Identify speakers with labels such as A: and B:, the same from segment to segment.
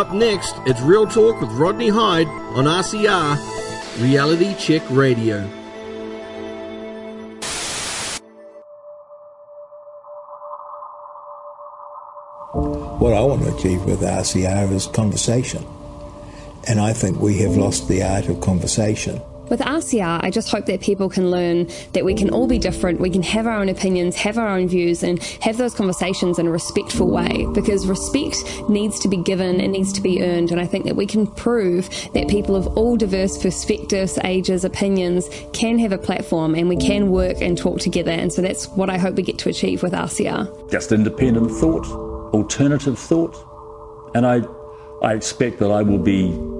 A: Up next, it's Real Talk with Rodney Hide on RCR, Reality Check Radio.
B: What I want to achieve with RCR is conversation. And I think we have lost the art of conversation.
C: With RCR, I just hope that people can learn that we can all be different, we can have our own opinions, have our own views, and have those conversations in a respectful way because respect needs to be given, it needs to be earned. And I think that we can prove that people of all diverse perspectives, ages, opinions can have a platform and we can work and talk together. And so that's what I hope we get to achieve with RCR.
D: Just independent thought, alternative thought. And I, I expect that I will be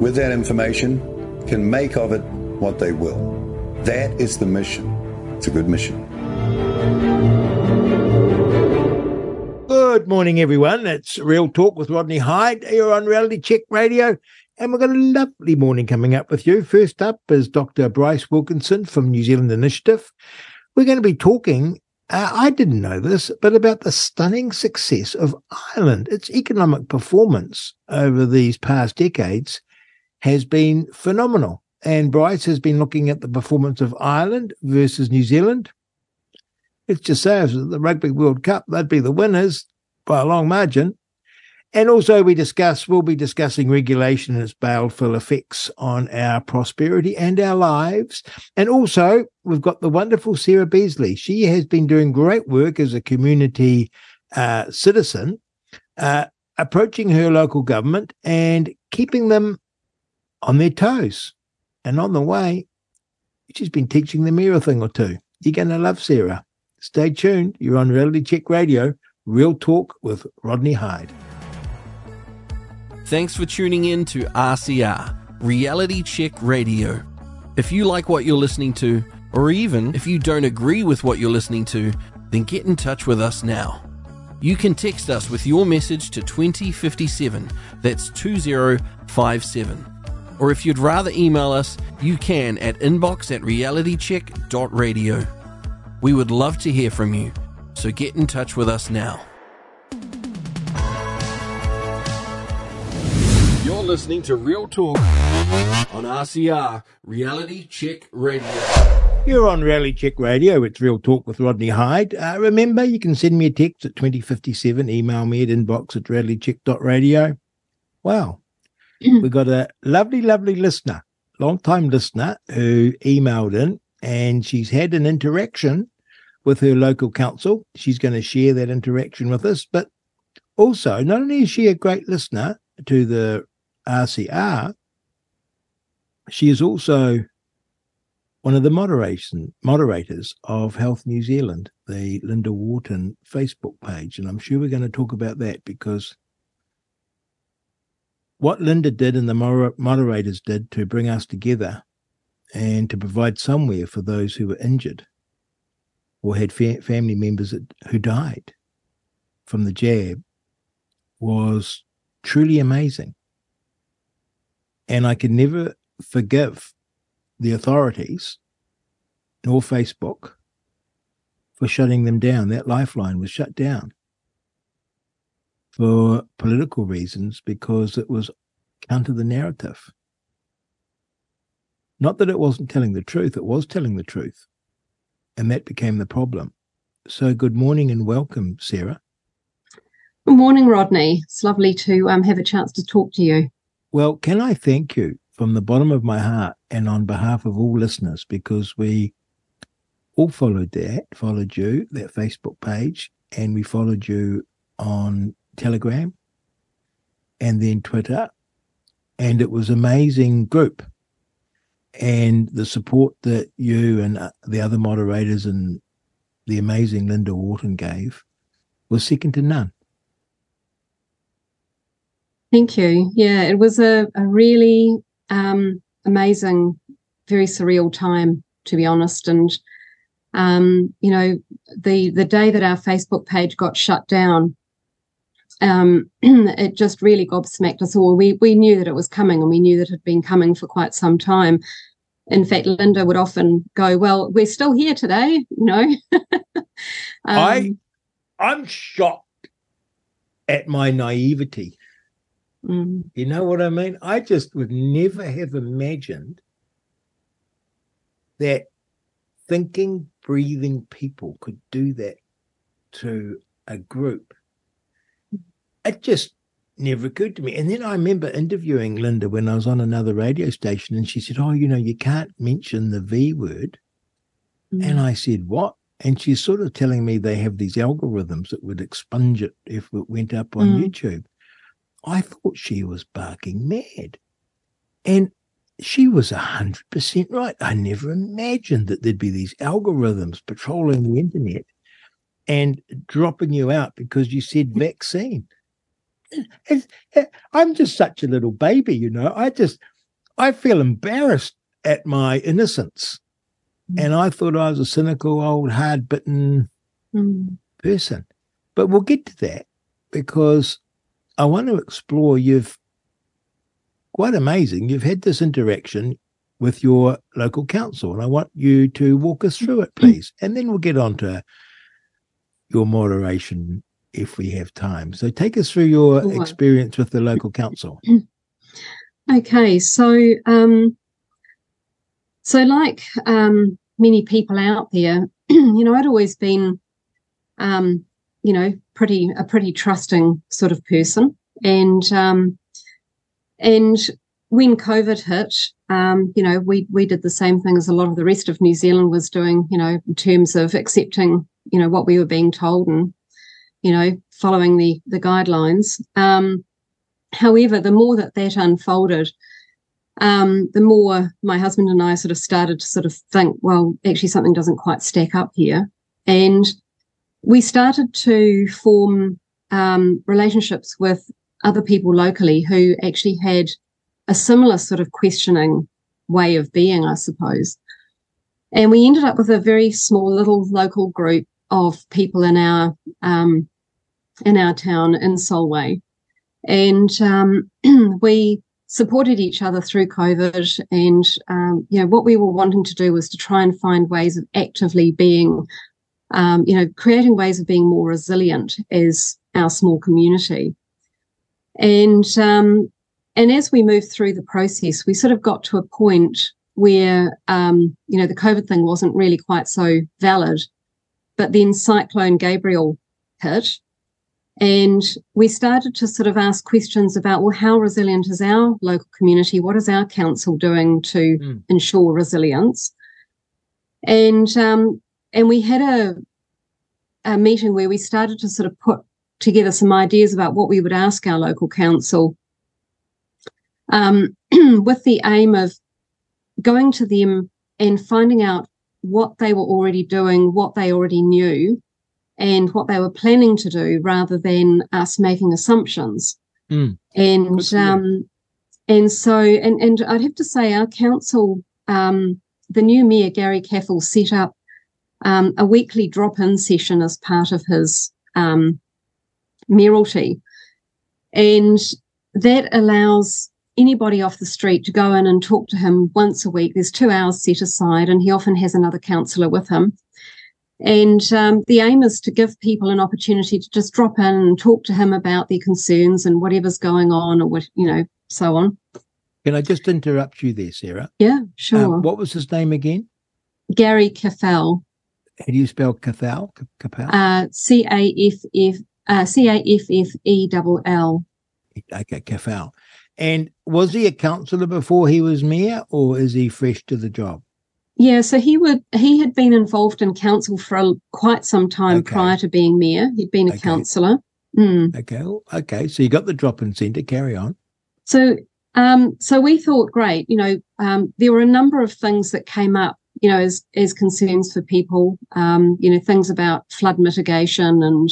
E: with that information, can make of it what they will. That is the mission. It's a good mission.
B: Good morning, everyone. It's Real Talk with Rodney Hide here on Reality Check Radio. And we've got a lovely morning coming up with you. First up is Dr. Bryce Wilkinson from New Zealand Initiative. We're going to be talking, uh, I didn't know this, but about the stunning success of Ireland. Its economic performance over these past decades has been phenomenal. And Bryce has been looking at the performance of Ireland versus New Zealand. Let's just if the Rugby World Cup, they'd be the winners by a long margin. And also, we discuss, we'll be discussing regulation and its baleful effects on our prosperity and our lives. And also, we've got the wonderful Sarah Beasley. She has been doing great work as a community uh, citizen, uh, approaching her local government and keeping them on their toes. And on the way, she's been teaching them a thing or two. You're going to love Sarah. Stay tuned. You're on Reality Check Radio, Real Talk with Rodney Hide.
A: Thanks for tuning in to RCR, Reality Check Radio. If you like what you're listening to, or even if you don't agree with what you're listening to, then get in touch with us now. You can text us with your message to 2057. That's 2057 or if you'd rather email us, you can at inbox at realitycheck.radio. We would love to hear from you, so get in touch with us now. You're listening to Real Talk on RCR, Reality Check Radio.
B: You're on Reality Check Radio. It's Real Talk with Rodney Hide. Uh, remember, you can send me a text at 2057, email me at inbox at realitycheck.radio. Wow, we got a lovely, lovely listener, long time listener, who emailed in and she's had an interaction with her local council. She's going to share that interaction with us. But also, not only is she a great listener to the RCR, she is also one of the moderation moderators of Health New Zealand, the Linda Wharton Facebook page. And I'm sure we're going to talk about that because what Linda did and the moderators did to bring us together and to provide somewhere for those who were injured or had fa- family members that, who died from the jab was truly amazing. And I can never forgive the authorities nor Facebook for shutting them down. That lifeline was shut down for political reasons because it was counter the narrative. Not that it wasn't telling the truth, it was telling the truth. And that became the problem. So, good morning and welcome, Sarah.
F: Good morning, Rodney. It's lovely to um, have a chance to talk to you.
B: Well, can I thank you from the bottom of my heart and on behalf of all listeners because we all followed that, followed you, that Facebook page, and we followed you on Telegram and then Twitter. And it was amazing group. And the support that you and uh, the other moderators and the amazing Linda Wharton gave was second to none.
F: Thank you. Yeah, it was a, a really um, amazing, very surreal time, to be honest. And um, you know, the the day that our Facebook page got shut down, um, it just really gobsmacked us all. We we knew that it was coming, and we knew that it had been coming for quite some time. In fact, Linda would often go, "Well, we're still here today," you know.
B: um, I I'm shocked at my naivety.
F: Mm.
B: You know what I mean? I just would never have imagined that thinking, breathing people could do that to a group. It just never occurred to me. And then I remember interviewing Linda when I was on another radio station, and she said, Oh, you know, you can't mention the V word. Mm. And I said, What? And she's sort of telling me they have these algorithms that would expunge it if it went up on mm. YouTube. I thought she was barking mad. And she was 100% right. I never imagined that there'd be these algorithms patrolling the internet and dropping you out because you said vaccine. I'm just such a little baby, you know. I just, I feel embarrassed at my innocence. Mm. And I thought I was a cynical, old, hard bitten mm. person. But we'll get to that because I want to explore you've quite amazing. You've had this interaction with your local council, and I want you to walk us through it, please. And then we'll get on to your moderation if we have time. So take us through your sure. experience with the local council.
F: Okay, so um, so like um, many people out there, you know, I'd always been, um, you know, pretty a pretty trusting sort of person, and um, and when COVID hit, um, you know, we we did the same thing as a lot of the rest of New Zealand was doing, you know, in terms of accepting, you know, what we were being told and, you know, following the the guidelines. Um, however, the more that that unfolded, um, the more my husband and I sort of started to sort of think, well, actually something doesn't quite stack up here, and we started to form um, relationships with other people locally who actually had a similar sort of questioning way of being, I suppose. And we ended up with a very small little local group of people in our um, in our town in Solway, and um, we supported each other through COVID. And um, you know what we were wanting to do was to try and find ways of actively being, um, you know, creating ways of being more resilient as our small community. And um, and as we moved through the process, we sort of got to a point where um, you know the COVID thing wasn't really quite so valid, but then Cyclone Gabrielle hit, and we started to sort of ask questions about well, how resilient is our local community? What is our council doing to mm. ensure resilience? And um, and we had a a meeting where we started to sort of put together some ideas about what we would ask our local council um, with the aim of going to them and finding out what they were already doing, what they already knew, and what they were planning to do rather than us making assumptions.
B: Mm.
F: And um, and so and and I'd have to say our council, um, the new mayor Gary Caffell set up um, a weekly drop-in session as part of his um, mayoralty. And that allows anybody off the street to go in and talk to him once a week. There's two hours set aside, and he often has another councillor with him. And um, the aim is to give people an opportunity to just drop in and talk to him about their concerns and whatever's going on, or what you know, so on.
B: Can I just interrupt you there, Sarah?
F: Yeah, sure.
B: Um, what was his name again?
F: Gary Caffell.
B: How do you spell Caffell?
F: Caffell. Uh, C A F F uh, C A F F E double L.
B: Okay, Caffell. And was he a councillor before he was mayor, or is he fresh to the job?
F: Yeah, so he would he had been involved in council for a, quite some time okay. prior to being mayor. He'd been a okay. councillor. Mm.
B: Okay, okay. So you got the drop-in centre. Carry on.
F: So, um, so we thought, great. You know, um, there were a number of things that came up. You know, as as concerns for people. Um, you know, things about flood mitigation and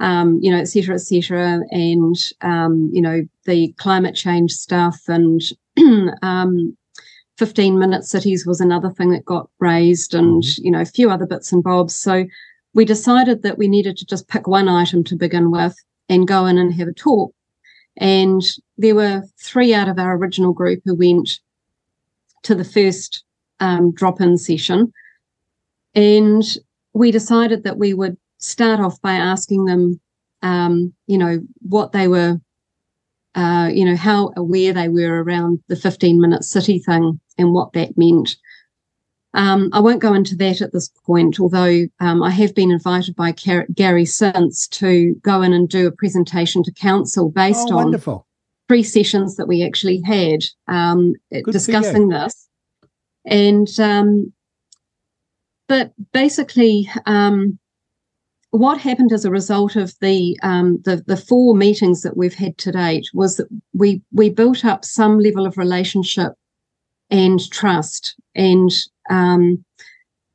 F: um, you know, et cetera, et cetera, and um, you know the climate change stuff and um, 15 minute cities was another thing that got raised and mm-hmm. you know a few other bits and bobs. So we decided that we needed to just pick one item to begin with and go in and have a talk. And there were three out of our original group who went to the first um, drop-in session. And we decided that we would start off by asking them um, you know what they were uh, you know, how aware they were around the 15 minute city thing and what that meant. Um, I won't go into that at this point, although um, I have been invited by Gary since to go in and do a presentation to council based
B: oh,
F: on three sessions that we actually had um, discussing this. And, um, but basically, um, what happened as a result of the, um, the the four meetings that we've had to date was that we we built up some level of relationship and trust and um,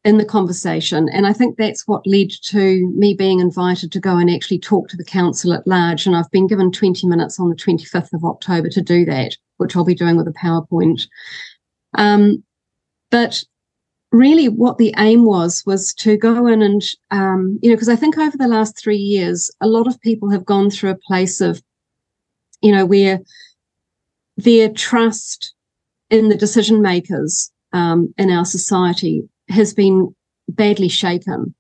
F: in the conversation, and I think that's what led to me being invited to go and actually talk to the council at large. And I've been given 20 minutes on the 25th of October to do that, which I'll be doing with a PowerPoint. Um, but really what the aim was was to go in and um, you know because i think over the last three years a lot of people have gone through a place of you know where their trust in the decision makers um, in our society has been badly shaken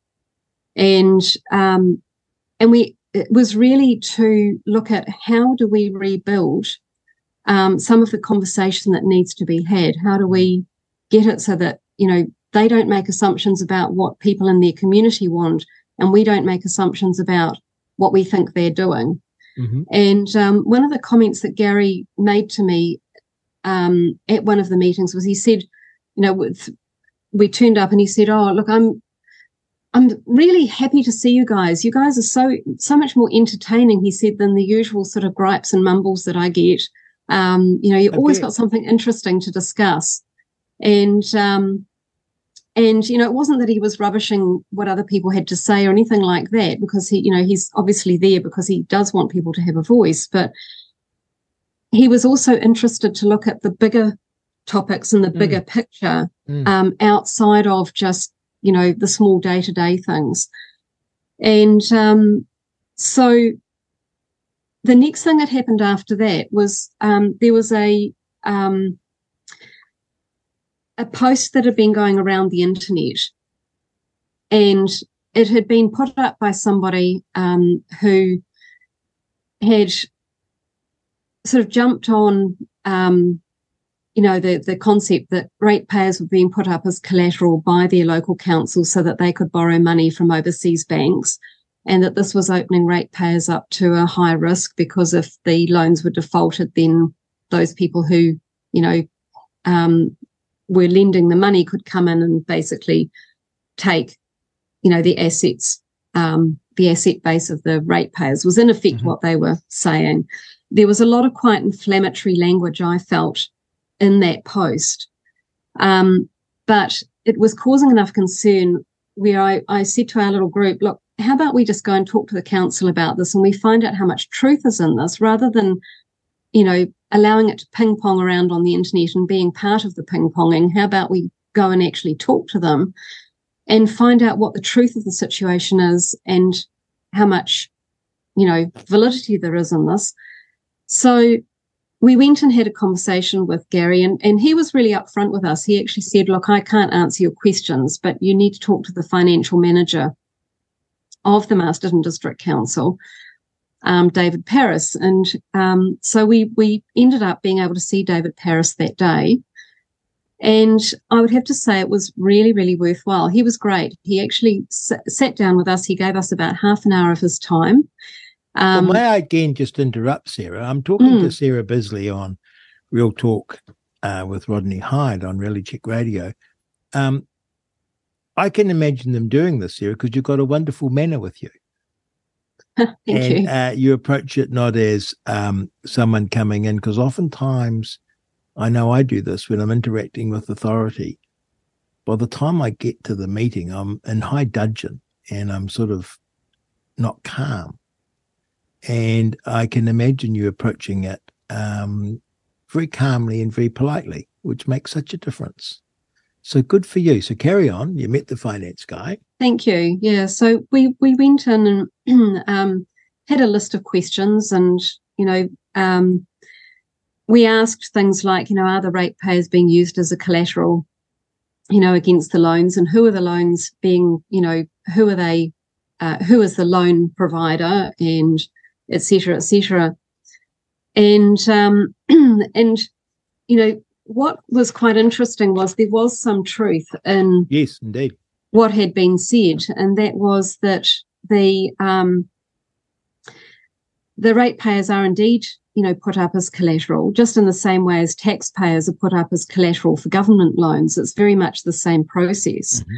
F: and um, and we it was really to look at how do we rebuild um, some of the conversation that needs to be had how do we get it so that you know they don't make assumptions about what people in their community want, and we don't make assumptions about what we think they're doing. Mm-hmm. And um, one of the comments that Gary made to me um, at one of the meetings was he said, you know, with, we turned up and he said, "Oh, look, I'm." I'm really happy to see you guys. You guys are so so much more entertaining, he said, than the usual sort of gripes and mumbles that I get. Um, you know, you always got something interesting to discuss. And um, and, you know, it wasn't that he was rubbishing what other people had to say or anything like that, because he, you know, he's obviously there because he does want people to have a voice. But he was also interested to look at the bigger topics and the mm. bigger picture mm. um, outside of just, you know, the small day to day things. And um, so the next thing that happened after that was um, there was a um, a post that had been going around the internet and it had been put up by somebody um, who had sort of jumped on um, you know the the concept that ratepayers were being put up as collateral by their local council so that they could borrow money from overseas banks and that this was opening ratepayers up to a high risk because if the loans were defaulted then those people who you know um, were lending the money could come in and basically take, you know, the assets, um, the asset base of the ratepayers was in effect mm-hmm. what they were saying. There was a lot of quite inflammatory language I felt in that post. Um, but it was causing enough concern where I, I said to our little group, look, how about we just go and talk to the council about this and we find out how much truth is in this rather than, you know, allowing it to ping pong around on the internet and being part of the ping ponging, how about we go and actually talk to them and find out what the truth of the situation is and how much, you know, validity there is in this. So we went and had a conversation with Gary and, and he was really upfront with us. He actually said, look, I can't answer your questions, but you need to talk to the financial manager of the Masterton District Council um, David Paris. And um, so we we ended up being able to see David Paris that day. And I would have to say it was really, really worthwhile. He was great. He actually s- sat down with us. He gave us about half an hour of his time.
B: Um, well, may I again just interrupt, Sarah? I'm talking mm. to Sarah Bisley on Real Talk uh, with Rodney Hide on Reality Check Radio. Um, I can imagine them doing this, Sarah, because you've got a wonderful manner with you.
F: Thank and,
B: you. Uh, you approach it not as um, someone coming in, because oftentimes, I know I do this when I'm interacting with authority. By the time I get to the meeting, I'm in high dudgeon and I'm sort of not calm. And I can imagine you approaching it um, very calmly and very politely, which makes such a difference. So good for you. So carry on. You met the finance guy.
F: Thank you. Yeah. So we we went in and um, had a list of questions, and you know, um, we asked things like, you know, are the ratepayers being used as a collateral, you know, against the loans, and who are the loans being, you know, who are they, uh, who is the loan provider, and et cetera, et cetera. And um, and you know, what was quite interesting was there was some truth in
B: yes, indeed,
F: what had been said, and that was that the um, the ratepayers are indeed, you know, put up as collateral, just in the same way as taxpayers are put up as collateral for government loans. It's very much the same process. Mm-hmm.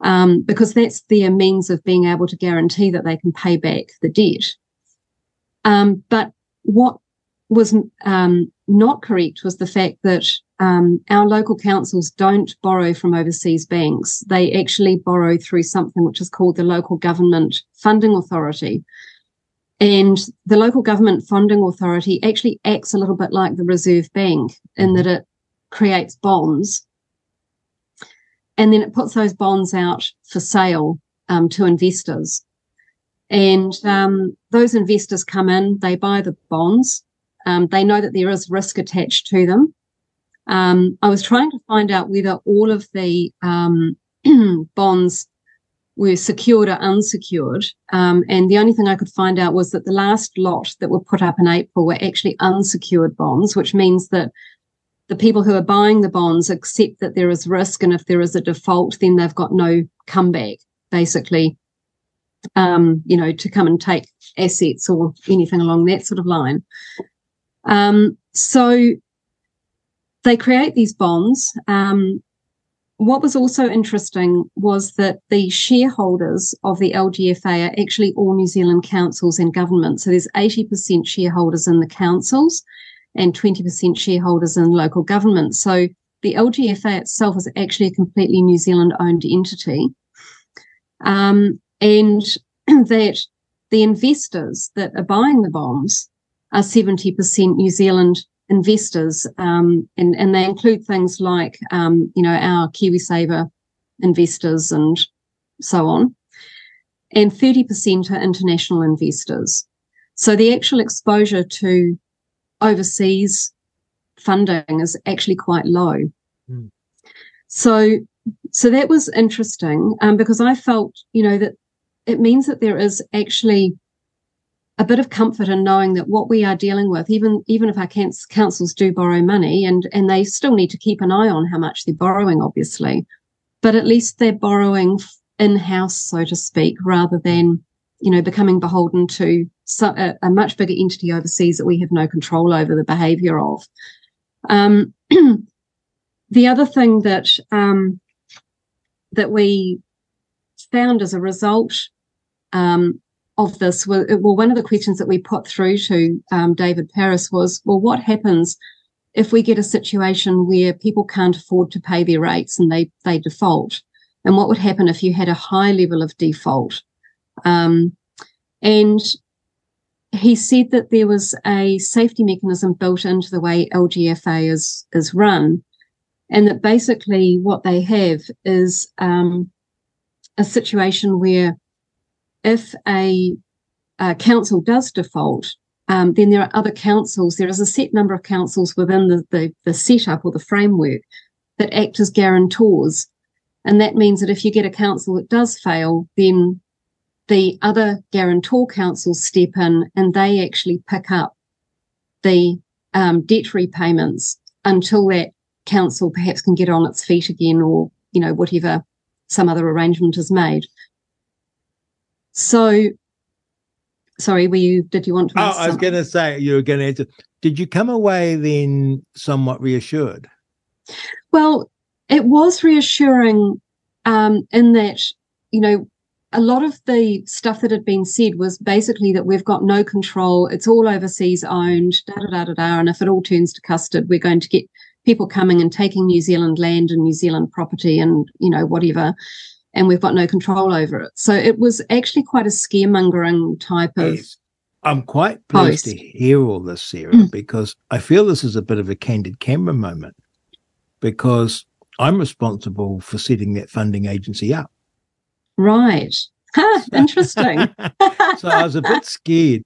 F: Um, because that's their means of being able to guarantee that they can pay back the debt. Um, but what was um, not correct was the fact that um, our local councils don't borrow from overseas banks. They actually borrow through something which is called the Local Government Funding Authority. And the local government funding authority actually acts a little bit like the Reserve Bank in that it creates bonds and then it puts those bonds out for sale um, to investors. And um, those investors come in, they buy the bonds, um, they know that there is risk attached to them. Um, I was trying to find out whether all of the um, bonds were secured or unsecured. Um, and the only thing I could find out was that the last lot that were put up in April were actually unsecured bonds, which means that the people who are buying the bonds accept that there is risk. And if there is a default, then they've got no comeback, basically, um, you know, to come and take assets or anything along that sort of line. Um, so they create these bonds. Um, what was also interesting was that the shareholders of the LGFA are actually all New Zealand councils and governments. So there's 80% shareholders in the councils and 20% shareholders in local government. So the LGFA itself is actually a completely New Zealand owned entity. Um, and that the investors that are buying the bonds are 70% New Zealand investors. Um, and, and they include things like, um, you know, our KiwiSaver investors and so on. And 30% are international investors. So the actual exposure to overseas funding is actually quite low. Mm. So, so that was interesting um, because I felt, you know, that it means that there is actually a bit of comfort in knowing that what we are dealing with, even even if our councils do borrow money, and and they still need to keep an eye on how much they're borrowing, obviously, but at least they're borrowing in house, so to speak, rather than you know becoming beholden to a, a, much bigger entity overseas that we have no control over the behaviour of. Um, the other thing that um, that we found as a result um, of this, well, one of the questions that we put through to um, David Paris was, well, what happens if we get a situation where people can't afford to pay their rates and they they default? And what would happen if you had a high level of default? Um, and he said that there was a safety mechanism built into the way LGFA is is run, and that basically what they have is um, a situation where if a, a council does default, um, then there are other councils. There is a set number of councils within the, the, the setup or the framework that act as guarantors. And that means that if you get a council that does fail, then the other guarantor councils step in and they actually pick up the um, debt repayments until that council perhaps can get on its feet again or, you know, whatever some other arrangement is made. So, sorry, were you? Did you want to?
B: Oh, I was going to say you were going to answer. Did you come away then somewhat reassured?
F: Well, it was reassuring um, in that you know a lot of the stuff that had been said was basically that we've got no control. It's all overseas owned, da da da da da. And if it all turns to custard, we're going to get people coming and taking New Zealand land and New Zealand property and you know whatever and we've got no control over it. So it was actually quite a scaremongering type of. Yes.
B: I'm quite pleased Post. to hear all this, Sarah, mm. because I feel this is a bit of a candid camera moment because I'm responsible for setting that funding agency up.
F: Right. Interesting.
B: so I was a bit scared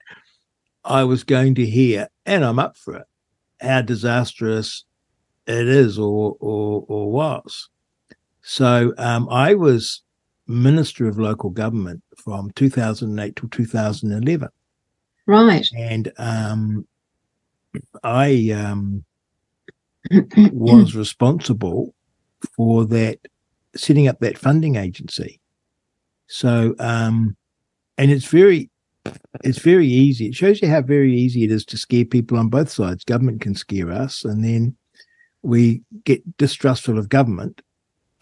B: I was going to hear, and I'm up for it, how disastrous it is or or, or was. So um, I was Minister of Local Government from 2008 to 2011.
F: Right.
B: And um, I um, was responsible for that, setting up that funding agency. So, um, and it's very, it's very easy. It shows you how very easy it is to scare people on both sides. Government can scare us, and then we get distrustful of government,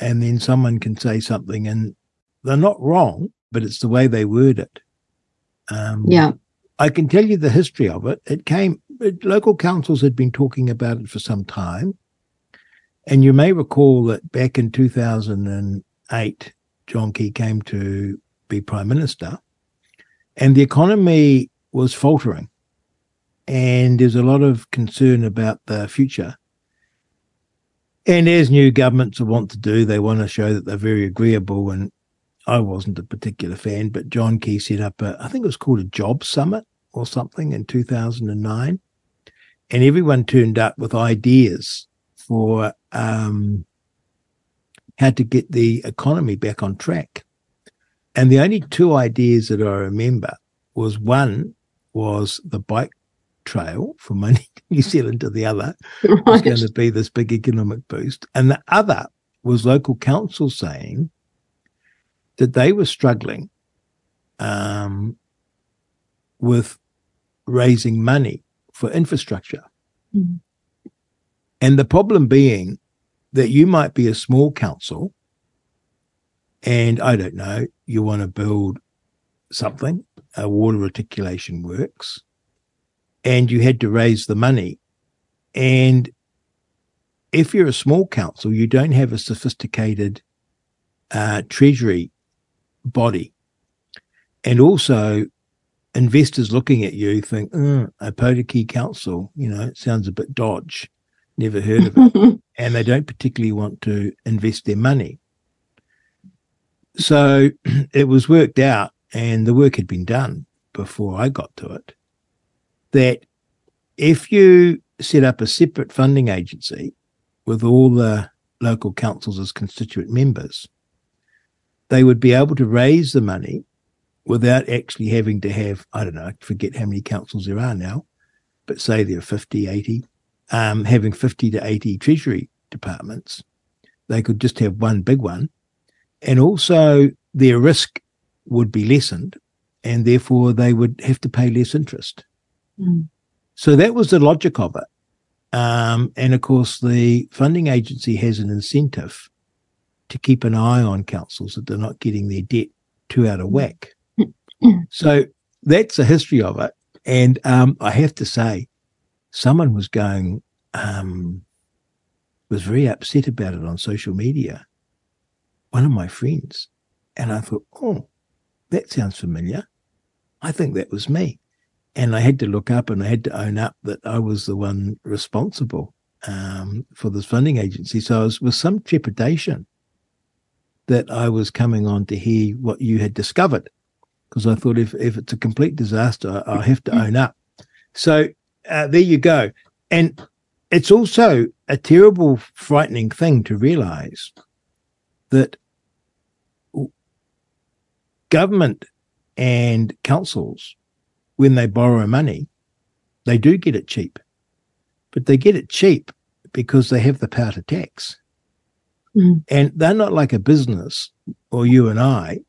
B: and then someone can say something, and they're not wrong, but it's the way they word it.
F: Um, yeah.
B: I can tell you the history of it. It came, it, local councils had been talking about it for some time. And you may recall that back in 2008, John Key came to be Prime Minister, and the economy was faltering. And there's a lot of concern about the future. And as new governments want to do, they want to show that they're very agreeable. And I wasn't a particular fan, but John Key set up a, I think it was called a job summit or something in 2009. And everyone turned up with ideas for um, how to get the economy back on track. And the only two ideas that I remember was one was the bike trail from New Zealand to the other right. was going to be this big economic boost. And the other was local council saying that they were struggling um, with raising money for infrastructure. Mm-hmm. And the problem being that you might be a small council and I don't know, you want to build something, a water reticulation works, and you had to raise the money. And if you're a small council, you don't have a sophisticated uh, treasury body. And also, investors looking at you think, oh, a Potiki council, you know, it sounds a bit dodge, never heard of it. and they don't particularly want to invest their money. So it was worked out, and the work had been done before I got to it, that if you set up a separate funding agency with all the local councils as constituent members, they would be able to raise the money without actually having to have, I don't know, I forget how many councils there are now, but say there are 50, 80, um, having 50 to 80 treasury departments. They could just have one big one. And also their risk would be lessened and therefore they would have to pay less interest. Mm. So that was the logic of it. Um, and of course, the funding agency has an incentive to keep an eye on councils that they're not getting their debt too out of whack so that's the history of it. And um, I have to say, someone was going, um, was very upset about it on social media. One of my friends. And I thought, oh, that sounds familiar. I think that was me. And I had to look up and I had to own up that I was the one responsible um, for this funding agency. So I was with some trepidation that I was coming on to hear what you had discovered because I thought if, if it's a complete disaster, I, I have to own up. So uh, there you go. And it's also a terrible, frightening thing to realize that government and councils, when they borrow money, they do get it cheap, but they get it cheap because they have the power to tax. Mm. And they're not like a business or you and I,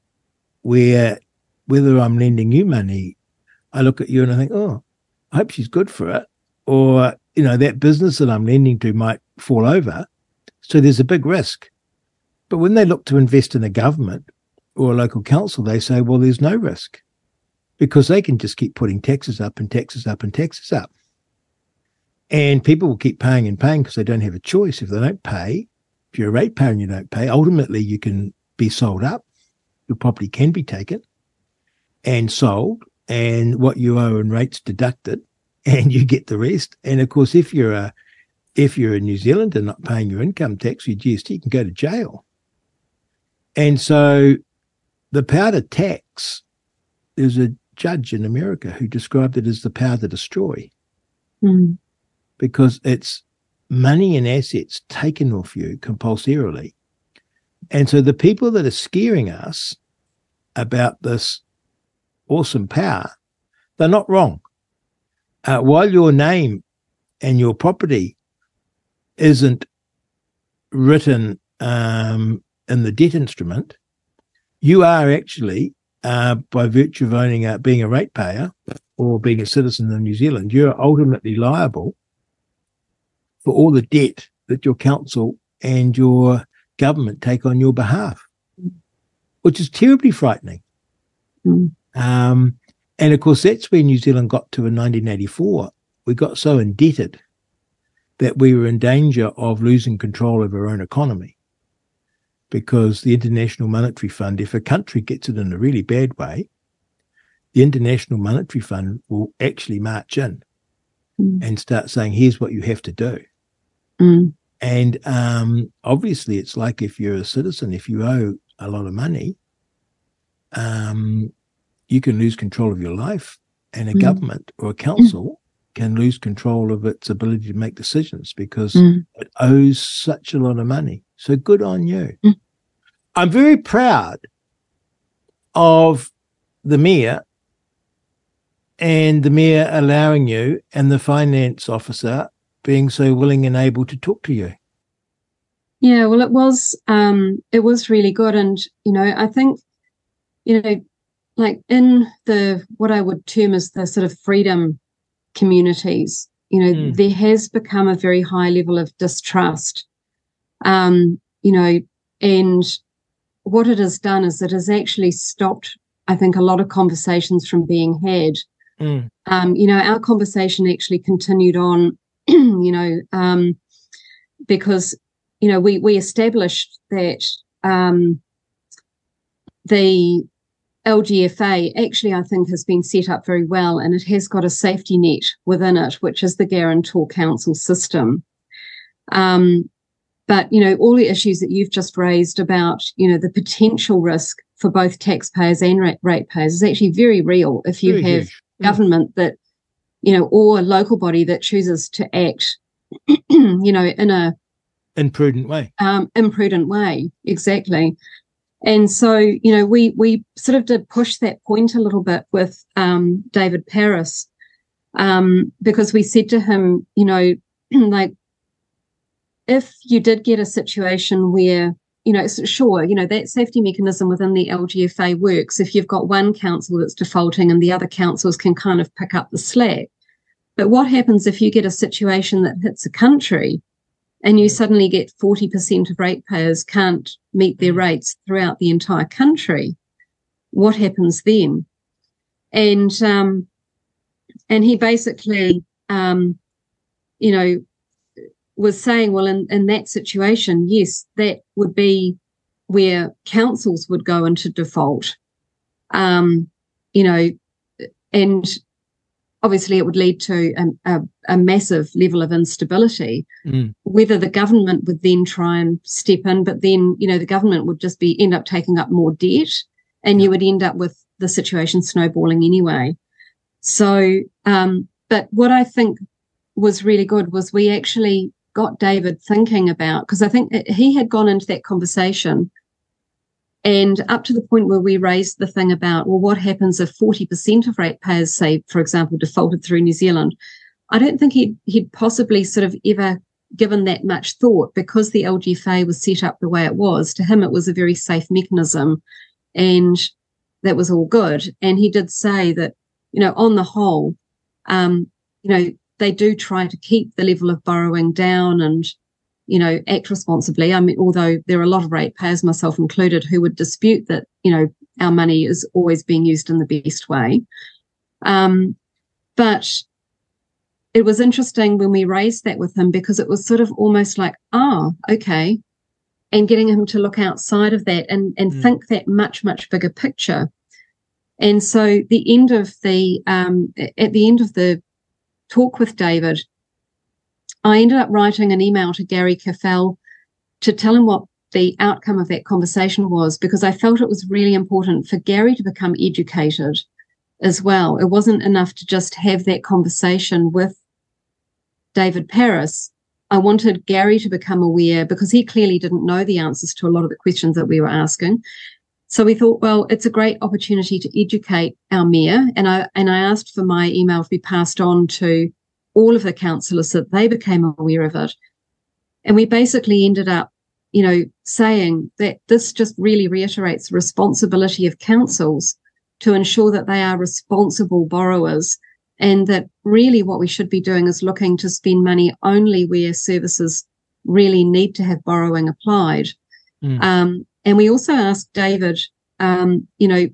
B: where whether I'm lending you money, I look at you and I think, oh, I hope she's good for it. Or, you know, that business that I'm lending to might fall over. So there's a big risk. But when they look to invest in a government or a local council, they say, well, there's no risk because they can just keep putting taxes up and taxes up and taxes up. And people will keep paying and paying because they don't have a choice. If they don't pay, if you're a ratepayer and you don't pay, ultimately you can be sold up. Your property can be taken and sold and what you owe in rates deducted, and you get the rest. And of course, if you're a if you're a New Zealander not paying your income tax or your GST, you can go to jail. And so the power to tax, there's a judge in America who described it as the power to destroy
F: Mm.
B: because it's money and assets taken off you compulsorily. And so the people that are scaring us about this awesome power, they're not wrong. Uh, while your name and your property isn't written um, in the debt instrument, you are actually, uh, by virtue of owning a, being a ratepayer or being a citizen of New Zealand, you're ultimately liable for all the debt that your council and your government take on your behalf, which is terribly frightening.
F: Mm.
B: Um, and of course, that's where New Zealand got to in 1984. We got so indebted that we were in danger of losing control of our own economy because the International Monetary Fund, if a country gets it in a really bad way, the International Monetary Fund will actually march in
F: Mm.
B: and start saying, here's what you have to do.
F: Mm.
B: And um, obviously, it's like if you're a citizen, if you owe a lot of money, um, you can lose control of your life, and a
F: Mm.
B: government or a council can lose control of its ability to make decisions because
F: Mm.
B: it owes such a lot of money. So good on you.
F: Mm.
B: I'm very proud of the mayor and the mayor allowing you and the finance officer being so willing and able to talk to you.
F: Yeah, well, it was um, it was really good, and you know, I think, you know, like in the what I would term as the sort of freedom communities, you know,
B: Mm.
F: there has become a very high level of distrust. Um, you know, and what it has done is it has actually stopped, I think, a lot of conversations from being had.
B: Mm.
F: Um, you know, our conversation actually continued on, you know, um, because you know we we established that um, the LGFA actually I think has been set up very well and it has got a safety net within it, which is the guarantor council system. Um, but you know all the issues that you've just raised about you know the potential risk for both taxpayers and rate ratepayers is actually very real if you
B: Very
F: have
B: huge. Mm.
F: government that you know or a local body that chooses to act you know in a
B: Imprudent way.
F: um, imprudent way. Exactly. And so, you know, we we sort of did push that point a little bit with um, David Paris um, because we said to him, you know, like if you did get a situation where you know, sure, you know, that safety mechanism within the LGFA works if you've got one council that's defaulting and the other councils can kind of pick up the slack. But what happens if you get a situation that hits a country and you suddenly get 40% of ratepayers can't meet their rates throughout the entire country? What happens then? And um, and he basically, um, you know, was saying, well, in, in that situation, yes, that would be where councils would go into default. Um, you know, and obviously it would lead to a, a, a massive level of instability.
B: Mm.
F: Whether the government would then try and step in, but then you know the government would just be end up taking up more debt, and you would end up with the situation snowballing anyway. So, um, but what I think was really good was we actually got David thinking about because I think he had gone into that conversation and up to the point where we raised the thing about, well, what happens if 40% of ratepayers, say, for example, defaulted through New Zealand? I don't think he'd, he'd possibly sort of ever given that much thought because the LGFA was set up the way it was. To him, it was a very safe mechanism and that was all good. And he did say that, you know, on the whole, um, you know, they do try to keep the level of borrowing down and, you know, act responsibly. I mean, although there are a lot of ratepayers, myself included, who would dispute that, you know, our money is always being used in the best way. Um, but it was interesting when we raised that with him because it was sort of almost like, oh, okay. And getting him to look outside of that and, and
B: Mm.
F: think that much, much bigger picture. And so the end of the um, at the end of the talk with David, I ended up writing an email to Gary Caffell to tell him what the outcome of that conversation was because I felt it was really important for Gary to become educated as well. It wasn't enough to just have that conversation with David Paris. I wanted Gary to become aware because he clearly didn't know the answers to a lot of the questions that we were asking. So we thought, well, it's a great opportunity to educate our mayor. And I and I asked for my email to be passed on to all of the councillors so that they became aware of it. And we basically ended up, you know, saying that this just really reiterates the responsibility of councils to ensure that they are responsible borrowers and that really what we should be doing is looking to spend money only where services really need to have borrowing applied. Mm. Um, and we also asked David, um, you know,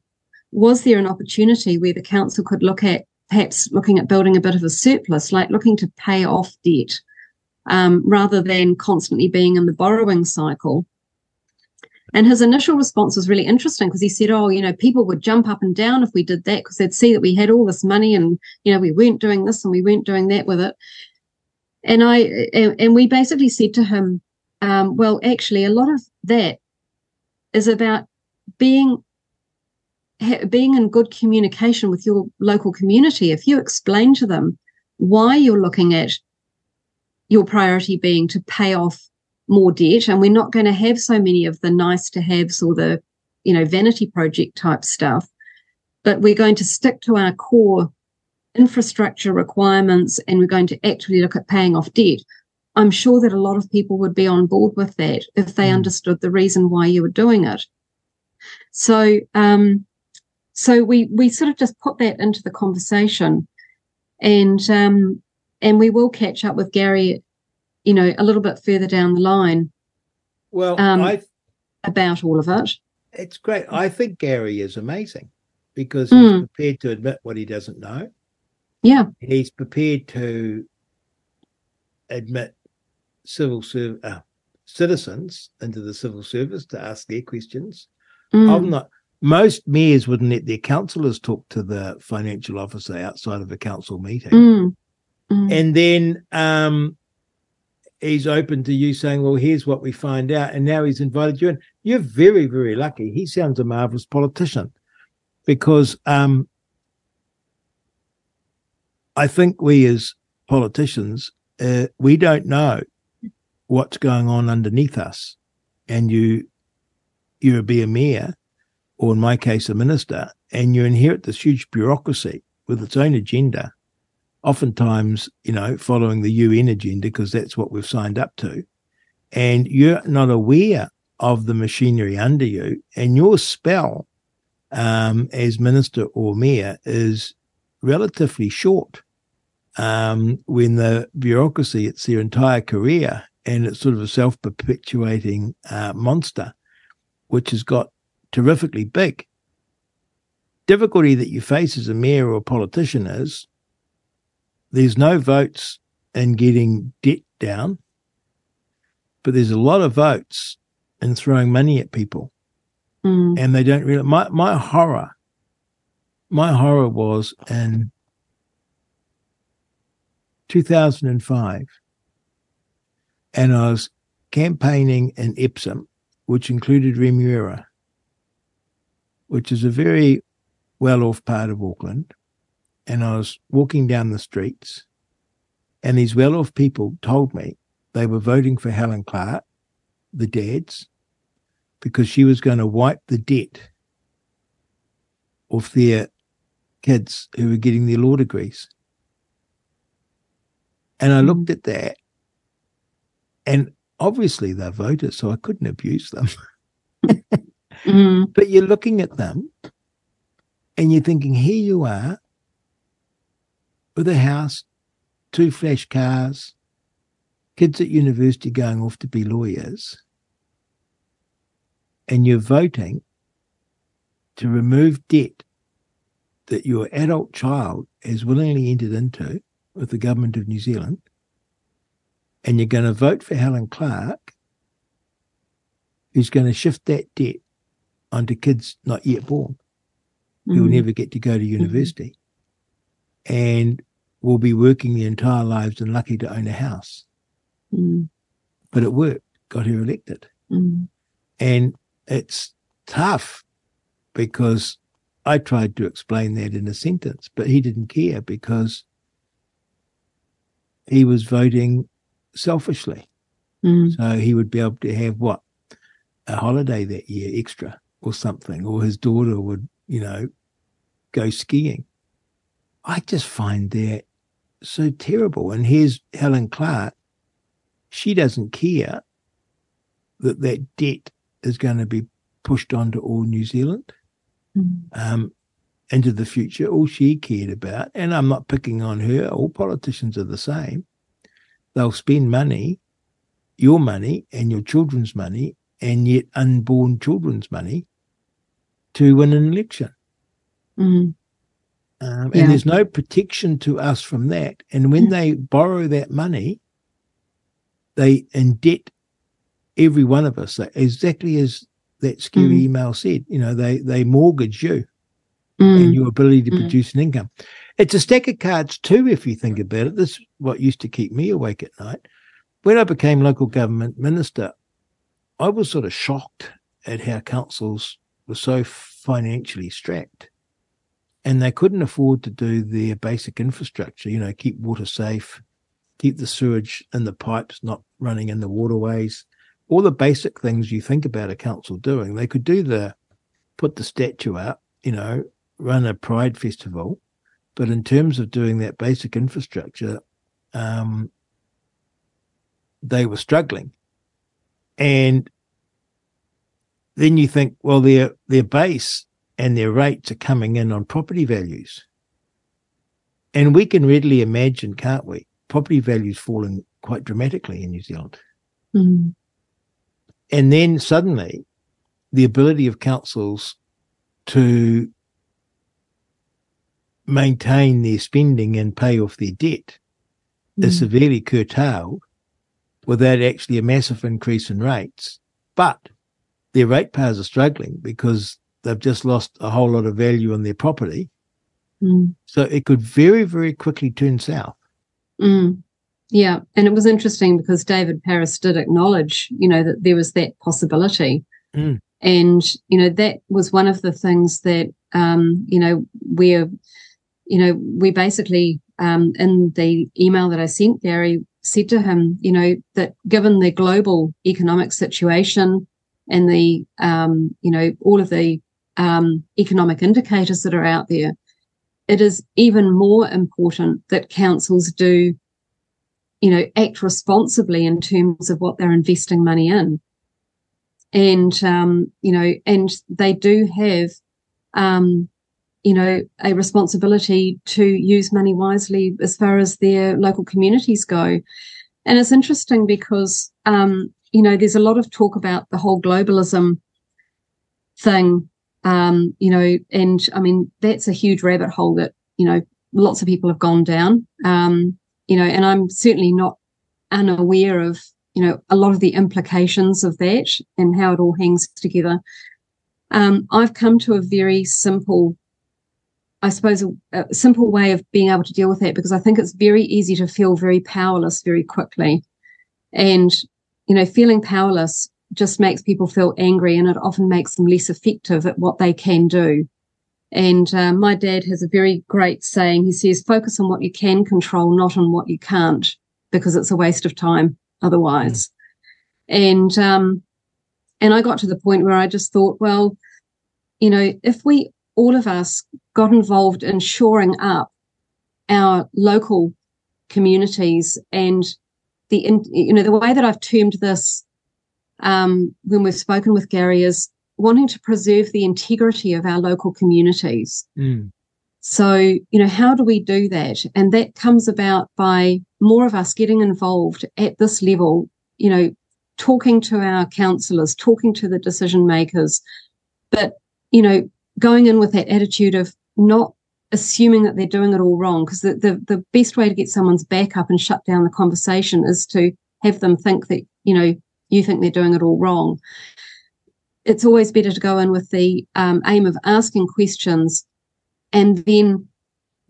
F: was there an opportunity where the council could look at perhaps looking at building a bit of a surplus, like looking to pay off debt um, rather than constantly being in the borrowing cycle? And his initial response was really interesting because he said, Oh, you know, people would jump up and down if we did that because they'd see that we had all this money and, you know, we weren't doing this and we weren't doing that with it. And I, and, and we basically said to him, um, well, actually, a lot of that is about being being in good communication with your local community. If you explain to them why you're looking at your priority being to pay off more debt, and we're not going to have so many of the nice to haves or the you know vanity project type stuff, but we're going to stick to our core infrastructure requirements and we're going to actually look at paying off debt. I'm sure that a lot of people would be on board with that if they mm. understood the reason why you were doing it. So, um, so we we sort of just put that into the conversation, and um, and we will catch up with Gary, you know, a little bit further down the line.
B: Well, um, I
F: about all of it.
B: It's great. I think Gary is amazing because he's mm. prepared to admit what he doesn't know.
F: Yeah,
B: he's prepared to admit civil serv- uh, citizens into the civil service to ask their questions. Mm. I'm not. Most mayors wouldn't let their councillors talk to the financial officer outside of a council meeting.
F: Mm. Mm.
B: And then um, he's open to you saying, "Well, here's what we find out," and now he's invited you in. You're very, very lucky. He sounds a marvelous politician because um, I think we as politicians uh, we don't know what's going on underneath us. And you you be a mayor or in my case a minister and you inherit this huge bureaucracy with its own agenda oftentimes you know following the un agenda because that's what we've signed up to. And you're not aware of the machinery under you and your spell um, as minister or mayor is relatively short um, when the bureaucracy it's their entire career and it's sort of a self perpetuating uh, monster, which has got terrifically big. Difficulty that you face as a mayor or a politician is there's no votes in getting debt down, but there's a lot of votes in throwing money at people.
F: Mm.
B: And they don't really. My, my horror, my horror was in 2005 and I was campaigning in Epsom, which included Remuera, which is a very well off part of Auckland. And I was walking down the streets, and these well off people told me they were voting for Helen Clark, the dads, because she was going to wipe the debt off their kids who were getting their law degrees. And I mm-hmm. looked at that and obviously they're voters, so I couldn't abuse them.
F: mm-hmm.
B: But you're looking at them and you're thinking, here you are with a house, two flash cars, kids at university going off to be lawyers, and you're voting to remove debt that your adult child has willingly entered into with the government of New Zealand and you're going to vote for Helen Clark, who's going to shift that debt onto kids not yet born. who will never get to go to university and will be working their entire lives and lucky to own a house.
F: Mm.
B: But it worked, got her elected.
F: Mm.
B: And it's tough because I tried to explain that in a sentence, but he didn't care because he was voting selfishly.
F: Mm.
B: So he would be able to have what? A holiday that year extra or something, or his daughter would, you know, go skiing. I just find that so terrible. And here's Helen Clark. She doesn't care that that debt is going to be pushed onto all New Zealand
F: Mm.
B: um, into the future. All she cared about, and I'm not picking on her, all politicians are the same. They'll spend money, your money and your children's money, and yet unborn children's money to win an election.
F: Mm.
B: Um,
F: Yeah.
B: And there's no protection to us from that. And when they borrow that money, they indebt every one of us, exactly as that scary
F: Mhm.
B: email said. You know, they they mortgage you and
F: Mm.
B: your ability to
F: Mm.
B: produce an income. It's a stack of cards too, if you think about it. This is what used to keep me awake at night. When I became local government minister, I was sort of shocked at how councils were so financially strapped. And they couldn't afford to do their basic infrastructure, you know, keep water safe, keep the sewage and the pipes not running in the waterways, all the basic things you think about a council doing. They could do the put the statue out, you know, run a pride festival, but in terms of doing that basic infrastructure, um, they were struggling. And then you think, well, their their base and their rates are coming in on property values. And we can readily imagine, can't we? Property values falling quite dramatically in New Zealand.
F: Mm.
B: And then suddenly the ability of councils to maintain their spending and pay off their debt is
F: Mm.
B: severely curtailed without actually a massive increase in rates. But their ratepayers are struggling because they've just lost a whole lot of value on their property.
F: Mm.
B: So it could very, very quickly turn south.
F: Mm. Yeah, and it was interesting because David Paris did acknowledge, you know, that there was that possibility,
B: Mm.
F: and you know that was one of the things that, um, you know, we're, you know, we basically um, in the email that I sent Gary said to him, you know, that given the global economic situation and the, um, you know, all of the um, economic indicators that are out there, it is even more important that councils do you know, act responsibly in terms of what they're investing money in. And, um, you know, and they do have, um, you know, a responsibility to use money wisely as far as their local communities go. And it's interesting because, um, you know, there's a lot of talk about the whole globalism thing, um, you know, and I mean, that's a huge rabbit hole that, you know, lots of people have gone down. Um, you know, and I'm certainly not unaware of, you know, a lot of the implications of that and how it all hangs together. Um, I've come to a very simple, I suppose, a, a simple way of being able to deal with that because I think it's very easy to feel very powerless very quickly. And, you know, feeling powerless just makes people feel angry and it often makes them less effective at what they can do. And uh, my dad has a very great saying. He says, focus on what you can control, not on what you can't, because it's a waste of time otherwise. And, um, and I got to the point where I just thought, well, you know, if we, all of us got involved in shoring up our local communities and the, in, you know, the way that I've termed this, um, when we've spoken with Gary is wanting to preserve the integrity of our local communities.
B: Mm.
F: So, you know, how do we do that? And that comes about by more of us getting involved at this level, you know, talking to our councillors, talking to the decision makers, but, you know, going in with that attitude of not assuming that they're doing it all wrong. Because the, the, the best way to get someone's back up and shut down the conversation is to have them think that, you know, you think they're doing it all wrong it's always better to go in with the um, aim of asking questions and then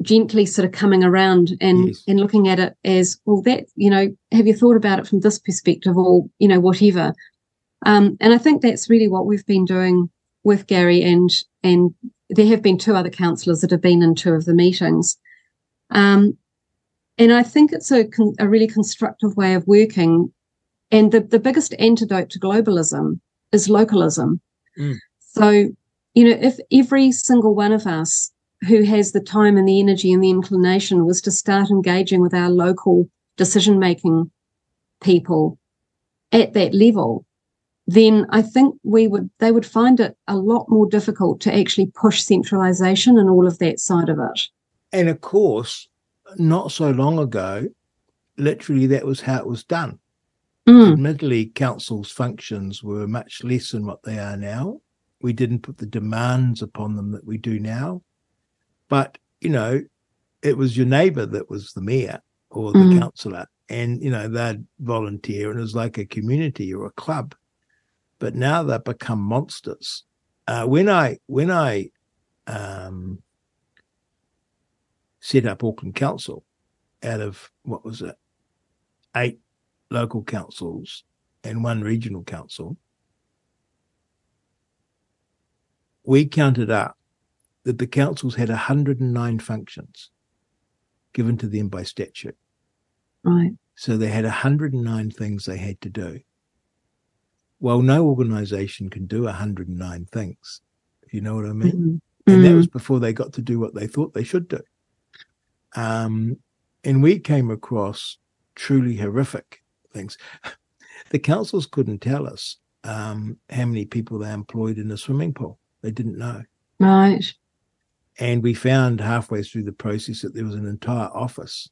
F: gently sort of coming around and
B: Yes.
F: and looking at it as well that you know have you thought about it from this perspective or you know whatever um and i think that's really what we've been doing with gary and and there have been two other councillors that have been in two of the meetings. Um and i think it's a con- a really constructive way of working. And the the biggest antidote to globalism is localism.
B: Mm.
F: so you know if every single one of us who has the time and the energy and the inclination was to start engaging with our local decision making people at that level then i think we would they would find it a lot more difficult to actually push centralization and all of that side of it
B: And of course, not so long ago, literally that was how it was done.
F: Mm,
B: Admittedly, councils' functions were much less than what they are now. We didn't put the demands upon them that we do now. But, you know, it was your neighbour that was the mayor or the
F: Mhm.
B: councillor. And, you know, they'd volunteer and it was like a community or a club. But now they've become monsters. Uh, when I when I um, set up Auckland Council out of what was it, eight local councils and one regional council, we counted up that the councils had 109 functions given to them by statute.
F: right
B: So they had 109 things they had to do. Well, no organization can do 109 things, if you know what I mean.
F: Mhm.
B: And that
F: Mm.
B: was before they got to do what they thought they should do. Um, and we came across truly horrific things. The councils couldn't tell us um, how many people they employed in a swimming pool. They didn't know.
F: right
B: And we found halfway through the process that there was an entire office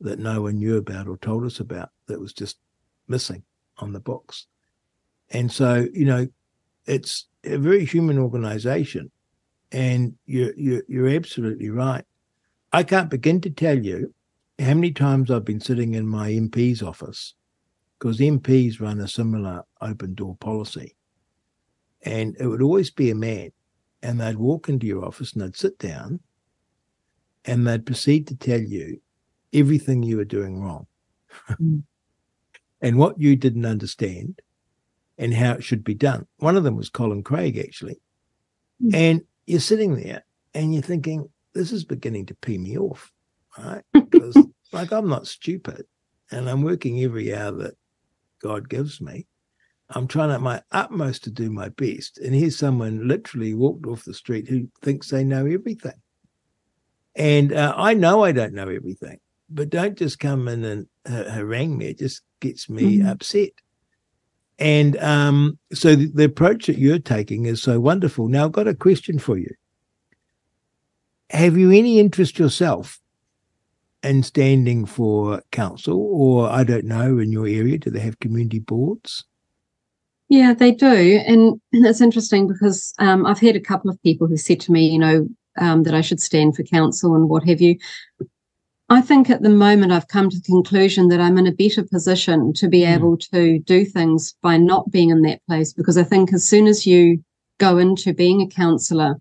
B: that no one knew about or told us about that was just missing on the books. And so, you know, it's a very human organization. And you're, you're, you're absolutely right. I can't begin to tell you how many times I've been sitting in my MP's office because MPs run a similar open door policy. And it would always be a man and they'd walk into your office and they'd sit down and they'd proceed to tell you everything you were doing wrong
F: Mm.
B: and what you didn't understand and how it should be done. One of them was Colin Craig, actually.
F: Mm.
B: And you're sitting there and you're thinking, this is beginning to pee me off, right? Because, like, I'm not stupid and I'm working every hour that God gives me. I'm trying at my utmost to do my best. And here's someone literally walked off the street who thinks they know everything. And uh, I know I don't know everything, but don't just come in and uh, harangue me. It just gets me
F: Mhm.
B: upset. And um, so the, the approach that you're taking is so wonderful. Now, I've got a question for you. Have you any interest yourself in standing for council, or I don't know, in your area? Do they have community boards?
F: Yeah, they do. And it's interesting because um, I've had a couple of people who said to me, you know, um, that I should stand for council and what have you. I think at the moment I've come to the conclusion that I'm in a better position to be
B: Mm.
F: able to do things by not being in that place because I think as soon as you go into being a counselor,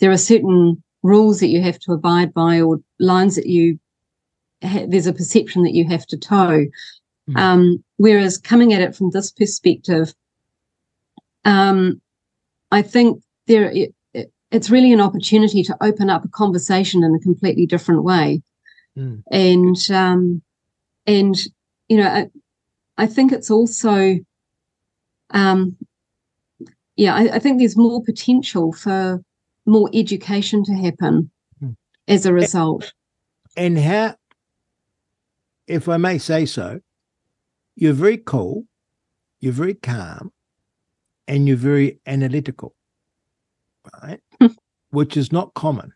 F: there are certain rules that you have to abide by or lines that you ha- there's a perception that you have to toe.
B: Mm.
F: Um, whereas coming at it from this perspective, um, I think there it, it, it's really an opportunity to open up a conversation in a completely different way,
B: Mm.
F: and um, and you know I, I think it's also um, yeah I, I think there's more potential for more education to happen
B: Mm.
F: as a result.
B: And how, if I may say so, you're very cool, you're very calm, and you're very analytical, right? Which is not common.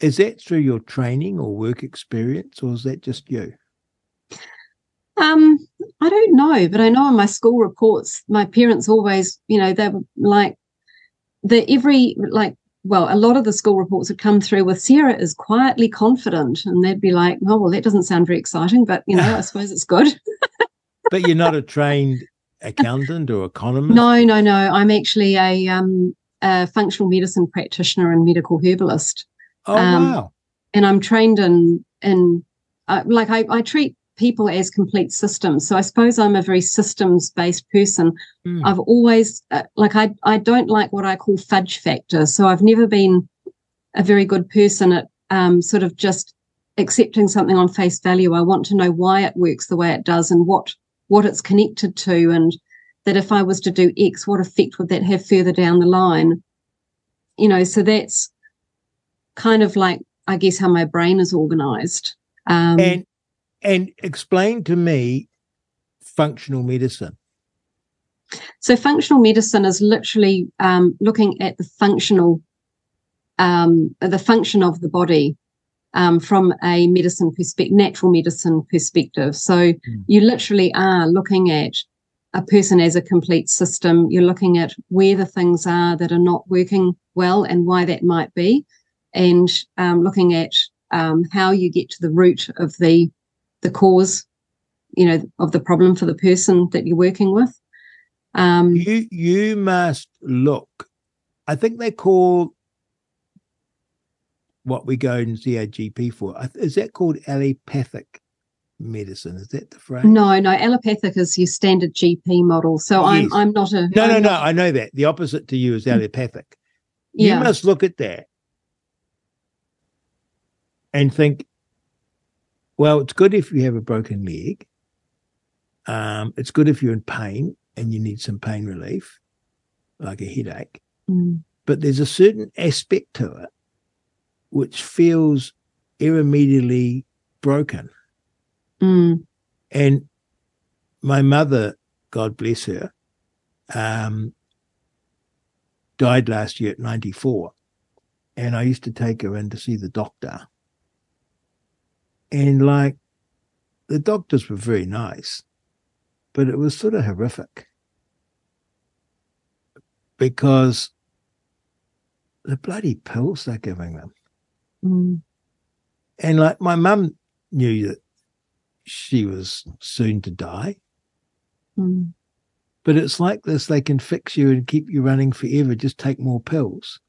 B: Is that through your training or work experience, or is that just you?
F: Um, I don't know, but I know in my school reports, my parents always, you know, they were like the every like well, a lot of the school reports would come through with Sarah is quietly confident, and they'd be like, "Oh, well, that doesn't sound very exciting, but you know, I suppose it's good."
B: But you're not a trained accountant or economist.
F: no, no, no. I'm actually a um, a functional medicine practitioner and medical herbalist.
B: Oh
F: Um,
B: wow.
F: and I'm trained in in uh, like I, I treat people as complete systems. So I suppose I'm a very systems based person.
B: Mm.
F: I've always uh, like I I don't like what I call fudge factor. So I've never been a very good person at um, sort of just accepting something on face value. I want to know why it works the way it does and what what it's connected to, and that if I was to do X, what effect would that have further down the line? You know, so that's kind of like I guess how my brain is organized. Um,
B: and and explain to me functional medicine.
F: so functional medicine is literally um, looking at the functional, um, the function of the body um, from a medicine perspective, natural medicine perspective. So you literally are looking at a person as a complete system. You're looking at where the things are that are not working well and why that might be, and um, looking at um, how you get to the root of the the cause, you know, of the problem for the person that you're working with. Um,
B: You you must look. I think they call what we go and see our GP for. Is that called allopathic medicine? Is that the phrase?
F: no, no, allopathic is your standard GP model. So I'm I'm not a
B: No,
F: I'm
B: no, no.
F: not-
B: I know that. The opposite to you is allopathic.
F: yeah.
B: You must look at that and think, well, it's good if you have a broken leg. Um, it's good if you're in pain and you need some pain relief, like a headache.
F: Mm,
B: But there's a certain aspect to it which feels irremediably broken.
F: mm,
B: And my mother, God bless her, um, died last year at 94. And I used to take her in to see the doctor. And like, the doctors were very nice, but it was sort of horrific because the bloody pills they're giving them.
F: mm,
B: And like, my mum knew that she was soon to die.
F: mm,
B: But it's like this they can fix you and keep you running forever, just take more pills.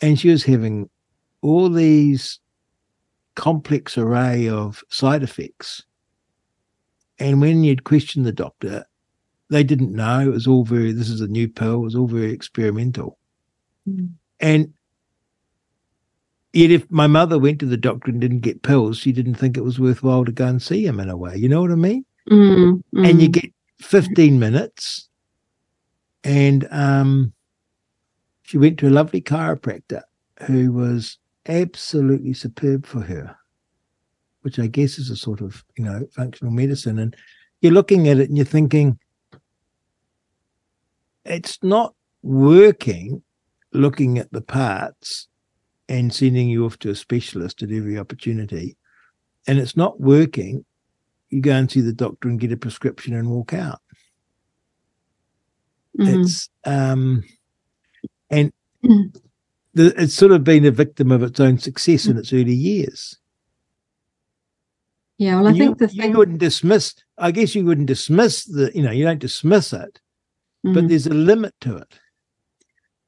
B: And she was having all these complex array of side effects. And when you'd question the doctor, they didn't know. It was all very, this is a new pill, it was all very experimental.
F: mm.
B: And yet, if my mother went to the doctor and didn't get pills, she didn't think it was worthwhile to go and see him in a way. You know what I mean?
F: Mm,
B: and you
F: mm.
B: get 15 minutes. And um, she went to a lovely chiropractor who was absolutely superb for her, which I guess is a sort of, you know, functional medicine. And you're looking at it and you're thinking, it's not working looking at the parts and sending you off to a specialist at every opportunity. And it's not working you go and see the doctor and get a prescription and walk out.
F: Mhm.
B: It's um and
F: Mm.
B: It's sort of been a victim of its own success in its early years.
F: yeah, well, I
B: And
F: think
B: you,
F: the thing,
B: you wouldn't dismiss I guess you wouldn't dismiss the you know, you don't dismiss it, but
F: Mhm.
B: there's a limit to it.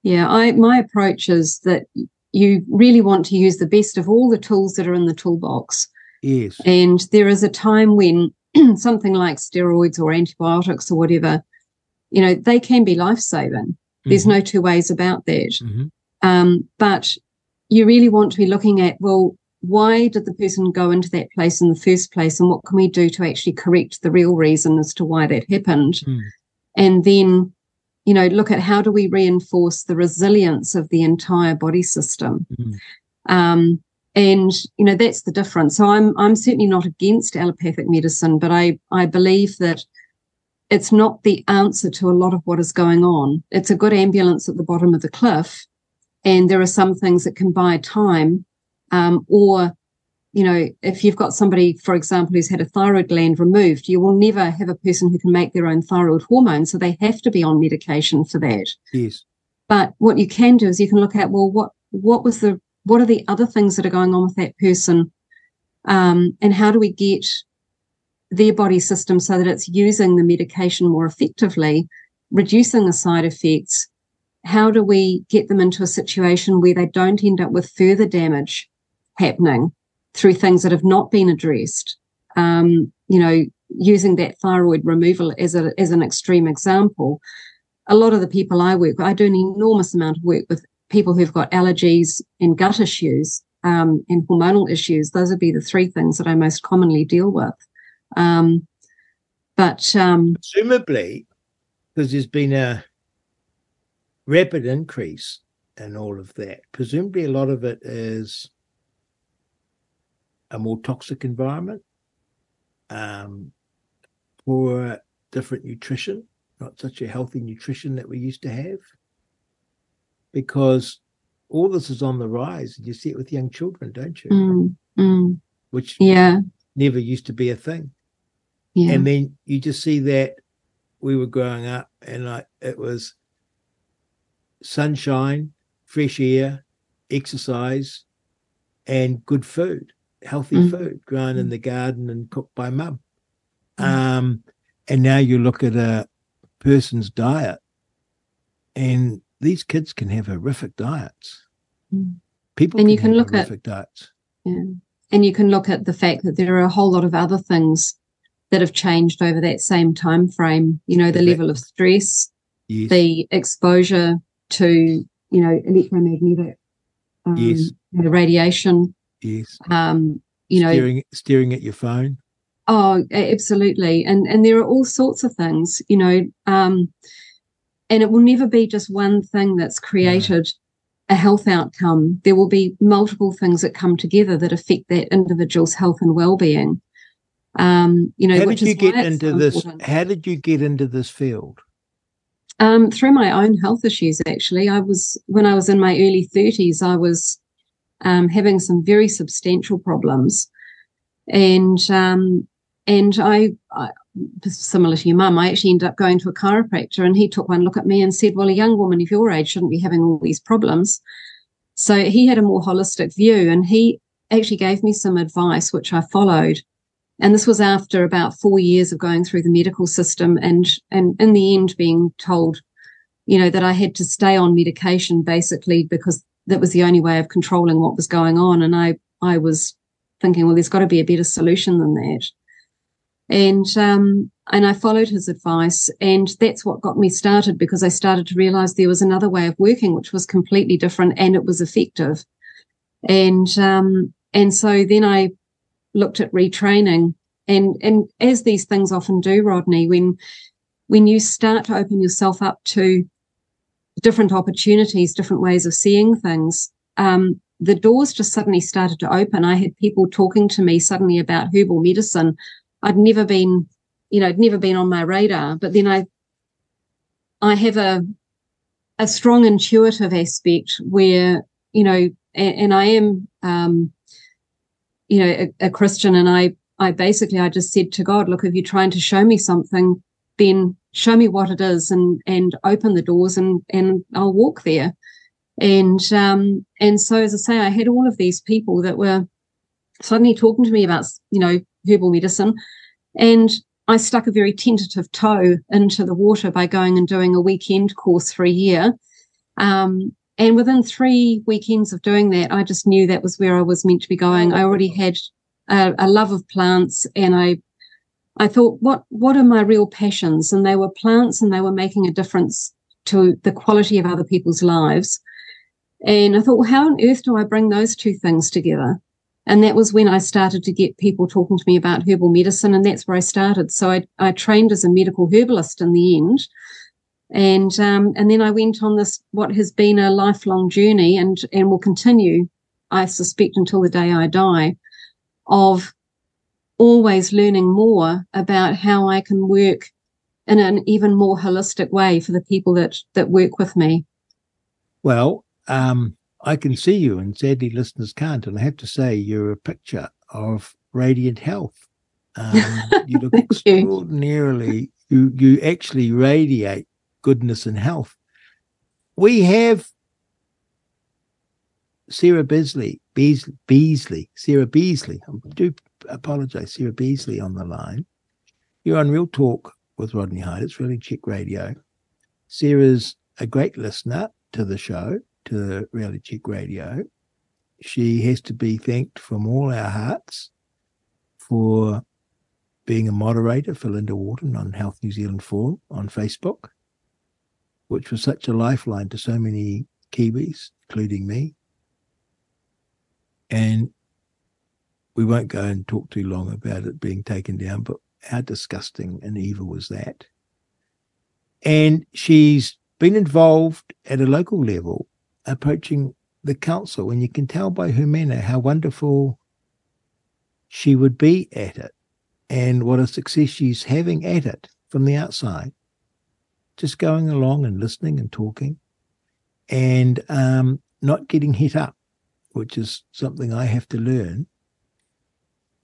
F: yeah, I my approach is that you really want to use the best of all the tools that are in the toolbox.
B: Yes.
F: And there is a time when something like steroids or antibiotics or whatever, you know, they can be life saving. There's no two ways about that.
B: Mhm.
F: Um, but you really want to be looking at, well, why did the person go into that place in the first place? And what can we do to actually correct the real reason as to why that happened?
B: Mm.
F: And then, you know, look at how do we reinforce the resilience of the entire body system?
B: Mhm.
F: Um, and you know that's the difference. So I'm I'm certainly not against allopathic medicine, but I I believe that it's not the answer to a lot of what is going on. It's a good ambulance at the bottom of the cliff, and there are some things that can buy time, um, or you know, if you've got somebody, for example, who's had a thyroid gland removed, you will never have a person who can make their own thyroid hormone, so they have to be on medication for that.
B: Yes.
F: But what you can do is you can look at well, what what was the what are the other things that are going on with that person, um, and how do we get their body system so that it's using the medication more effectively, reducing the side effects, how do we get them into a situation where they don't end up with further damage happening through things that have not been addressed? Um, you know, using that thyroid removal as a, as an extreme example, a lot of the people I work with, I do an enormous amount of work with people who've got allergies and gut issues um, and hormonal issues. Those would be the three things that I most commonly deal with. Um, but um,
B: presumably, because there's been a rapid increase in all of that, presumably a lot of it is a more toxic environment, um, poor different nutrition, not such a healthy nutrition that we used to have, because all this is on the rise. And you see it with young children, don't you?
F: Mm, mm.
B: Which
F: yeah,
B: never used to be a thing.
F: yeah,
B: And then you just see that we were growing up and like it was sunshine, fresh air, exercise, and good food, healthy
F: Mm.
B: food grown in the garden and cooked by mum.
F: Mm.
B: Um, and now you look at a person's diet, and these kids can have horrific diets.
F: Mm.
B: People
F: And you can
B: have
F: look at-
B: horrific diets.
F: yeah. And you can look at the fact that there are a whole lot of other things that have changed over that same time frame. You know, the
B: Exactly.
F: level of stress,
B: Yes,
F: the exposure to you know electromagnetic um,
B: Yes.
F: you know, radiation.
B: yes.
F: Um, you know,
B: staring, staring at your phone.
F: Oh, absolutely. And and there are all sorts of things, you know, um, and it will never be just one thing that's created a health outcome. There will be multiple things that come together that affect that individual's health and well-being. Um, you know,
B: How did you get into this? How did you get into this field?
F: Um, through my own health issues, actually, I was when I was in my early thirties, I was um, having some very substantial problems, and um, and I, I, similar to your mum, I actually ended up going to a chiropractor, and he took one look at me and said, "Well, a young woman of your age shouldn't be having all these problems." So he had a more holistic view, and he actually gave me some advice, which I followed. And this was after about four years of going through the medical system and, and in the end being told, you know, that I had to stay on medication basically because that was the only way of controlling what was going on. And I, I was thinking, well, there's got to be a better solution than that. And, um, and I followed his advice and that's what got me started because I started to realize there was another way of working, which was completely different and it was effective. And, um, and so then I looked at retraining. And and as these things often do rodney when when you start to open yourself up to different opportunities different ways of seeing things um, the doors just suddenly started to open. I had people talking to me suddenly about herbal medicine. I'd never been you know, I'd never been on my radar but then i i have a a strong intuitive aspect where you know and, and i am um you know a, a christian and i i basically i just said to god look if you're trying to show me something then show me what it is and and open the doors and and i'll walk there. And um and so as i say i had all of these people that were suddenly talking to me about you know herbal medicine and i stuck a very tentative toe into the water by going and doing a weekend course for a year. Um and within three weekends of doing that, I just knew that was where I was meant to be going. I already had a, a love of plants and I, I thought, what, what are my real passions? And they were plants and they were making a difference to the quality of other people's lives. And I thought, well, how on earth do I bring those two things together? And that was when I started to get people talking to me about herbal medicine. And that's where I started. So I, I trained as a medical herbalist in the end and um, and then I went on this what has been a lifelong journey and and will continue, I suspect, until the day I die, of always learning more about how I can work in an even more holistic way for the people that that work with me.
B: Well, um, I can see you, and sadly, listeners can't. And I have to say, you're a picture of radiant health. Um, you look
F: Thank you.
B: extraordinarily. You you actually radiate goodness and health. We have Sarah Beasley, Beasley, Beasley, Sarah Beasley. I do apologize, Sarah Beasley on the line. You're on Real Talk with Rodney Hide. It's Reality Check Radio. Sarah's a great listener to the show, to Reality Check Radio. She has to be thanked from all our hearts for being a moderator for Lynda Wharton on Health New Zealand Forum on Facebook, which was such a lifeline to so many Kiwis, including me. And we won't go and talk too long about it being taken down, but how disgusting and evil was that? And she's been involved at a local level, approaching the council, and you can tell by her manner how wonderful she would be at it and what a success she's having at it from the outside. Just going along and listening and talking and um, not getting hit up, which is something I have to learn.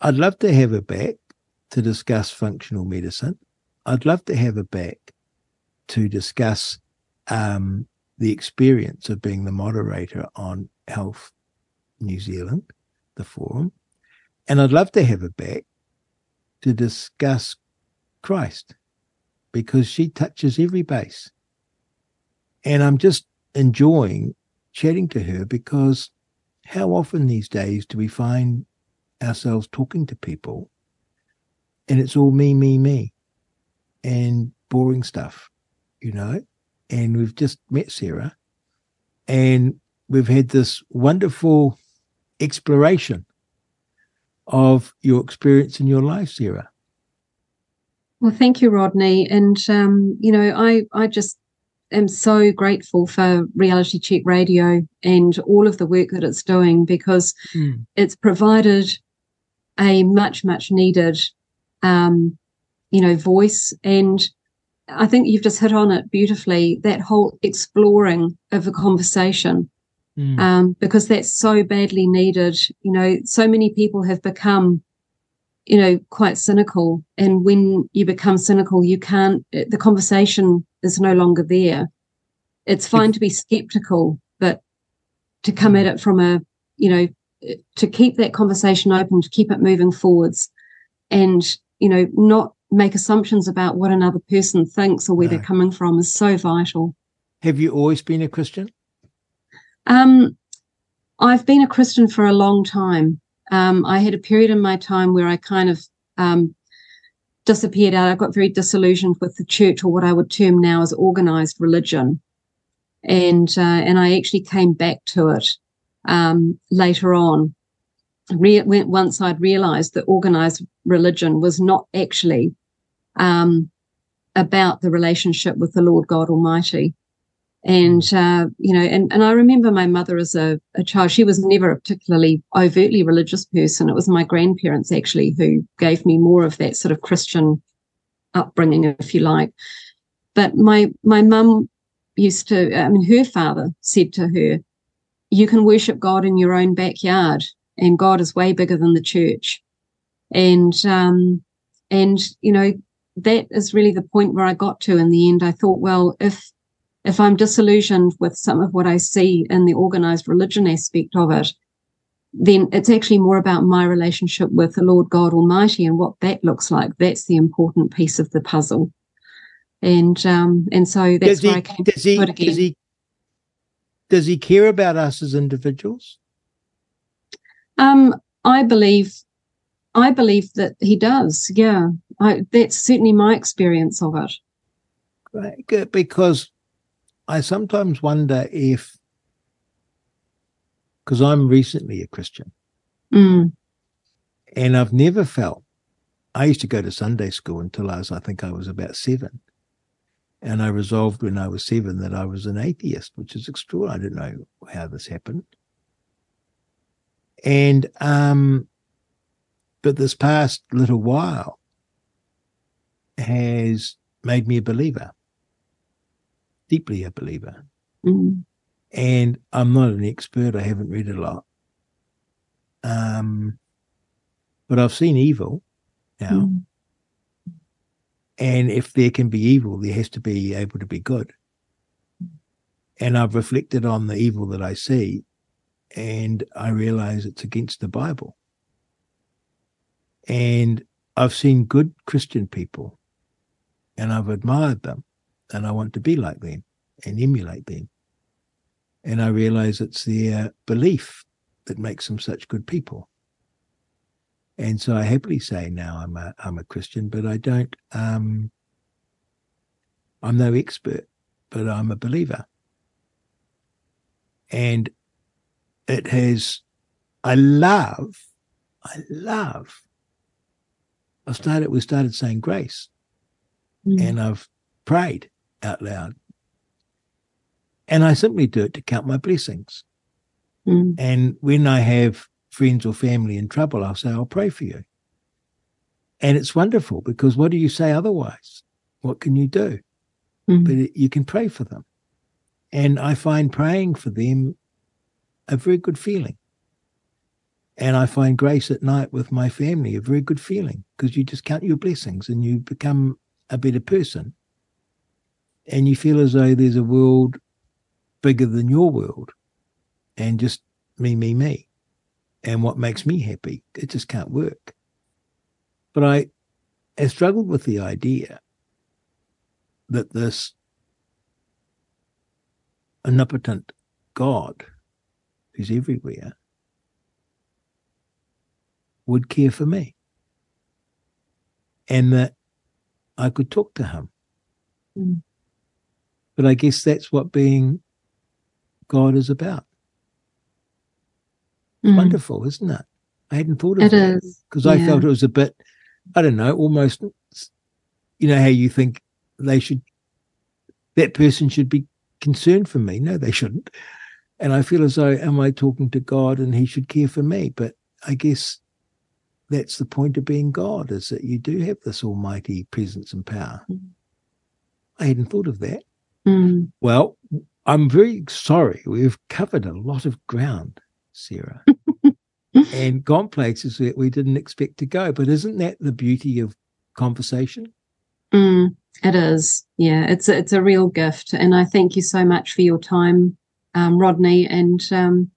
B: I'd love to have her back to discuss functional medicine. I'd love to have her back to discuss um, the experience of being the moderator on Health New Zealand, the forum. And I'd love to have her back to discuss Christ because she touches every base. And I'm just enjoying chatting to her because how often these days do we find ourselves talking to people and it's all me, me, me and boring stuff, you know? And we've just met Sarah and we've had this wonderful exploration of your experience in your life, Sarah.
F: Well, thank you, Rodney. And um, you know, I I just am so grateful for Reality Check Radio and all of the work that it's doing because mm. it's provided a much much needed, um, you know, voice. And I think you've just hit on it beautifully. That whole exploring of the conversation mm. um, because that's so badly needed. You know, so many people have become, you know, quite cynical. And when you become cynical, you can't, the conversation is no longer there. It's fine to be skeptical, but to come at it from a, you know, to keep that conversation open, to keep it moving forwards and, you know, not make assumptions about what another person thinks or where no. they're coming from is so vital.
B: Have you always been a Christian?
F: Um, I've been a Christian for a long time. Um, I had a period in my time where I kind of um, disappeared out. I got very disillusioned with the church, or what I would term now as organized religion, and uh, and I actually came back to it um, later on. Re- once I'd realized that organized religion was not actually um, about the relationship with the Lord God Almighty. And, uh, you know, and, and I remember my mother as a, a child, she was never a particularly overtly religious person. It was my grandparents actually who gave me more of that sort of Christian upbringing, if you like. But my, my mum used to, I mean, her father said to her, you can worship God in your own backyard and God is way bigger than the church. And, um, and, you know, that is really the point where I got to in the end. I thought, well, if, if I'm disillusioned with some of what I see in the organized religion aspect of it, then it's actually more about my relationship with the Lord God Almighty and what that looks like. That's the important piece of the puzzle. And um, and so that's does where he, I came does he,
B: Does he, does he care about us as individuals?
F: Um, I believe I believe that he does. Yeah, I, that's certainly my experience of it.
B: Right, good because I sometimes wonder if, because I'm recently a Christian,
F: mm.
B: and I've never felt. I used to go to Sunday school until I was, I think, I was about seven, and I resolved when I was seven that I was an atheist, which is extraordinary. I didn't know how this happened, and um, but this past little while has made me a believer deeply a believer.
F: Mm-hmm.
B: And I'm not an expert, I haven't read a lot. Um, but I've seen evil now. Mm-hmm. And if there can be evil, there has to be able to be good. And I've reflected on the evil that I see, and I realize it's against the Bible. And I've seen good Christian people, and I've admired them and I want to be like them. and emulate them. And I realize it's their belief that makes them such good people. And so I happily say now I'm a I'm a Christian, but I don't um I'm no expert, but I'm a believer. And it has I love, I love. I started we started saying grace. Mm. And I've prayed out loud. And I simply do it to count my blessings. Mm. And when I have friends or family in trouble, I'll say, I'll pray for you. And it's wonderful because what do you say otherwise? What can you do? Mm. But it, you can pray for them. And I find praying for them a very good feeling. And I find grace at night with my family a very good feeling because you just count your blessings and you become a better person. And you feel as though there's a world bigger than your world and just me, me, me. And what makes me happy, it just can't work. But I have struggled with the idea that this omnipotent God who's everywhere would care for me and that I could talk to him. Mm. But I guess that's what being God is about. Mm. Wonderful, isn't it? I hadn't thought of it because yeah. I felt it was a bit, I don't know, almost, you know, how you think they should, that person should be concerned for me. No, they shouldn't. And I feel as though, am I talking to God and he should care for me? But I guess that's the point of being God is that you do have this almighty presence and power. Mm. I hadn't thought of that. Mm. Well, I'm very sorry. We've covered a lot of ground, Sarah, and gone places that we didn't expect to go. But isn't that the beauty of conversation?
F: Mm, it is. Yeah, it's a, it's a real gift, and I thank you so much for your time, um, Rodney. And um,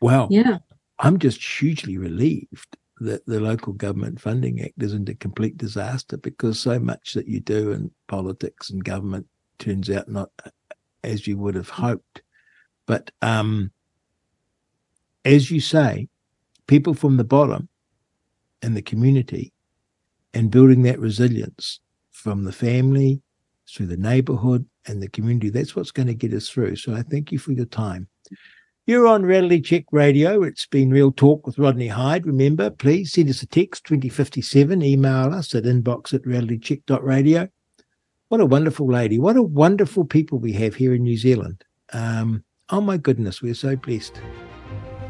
B: well, yeah, I'm just hugely relieved that the local government funding act isn't a complete disaster because so much that you do in politics and government turns out not as you would have hoped. But um, as you say, people from the bottom and the community and building that resilience from the family through the neighborhood and the community, that's what's going to get us through. So I thank you for your time. You're on Reality Check Radio. It's been Real Talk with Rodney Hide. Remember, please send us a text 2057, email us at inbox at realitycheck.radio. What a wonderful lady. What a wonderful people we have here in New Zealand. Um, oh my goodness, we're so blessed.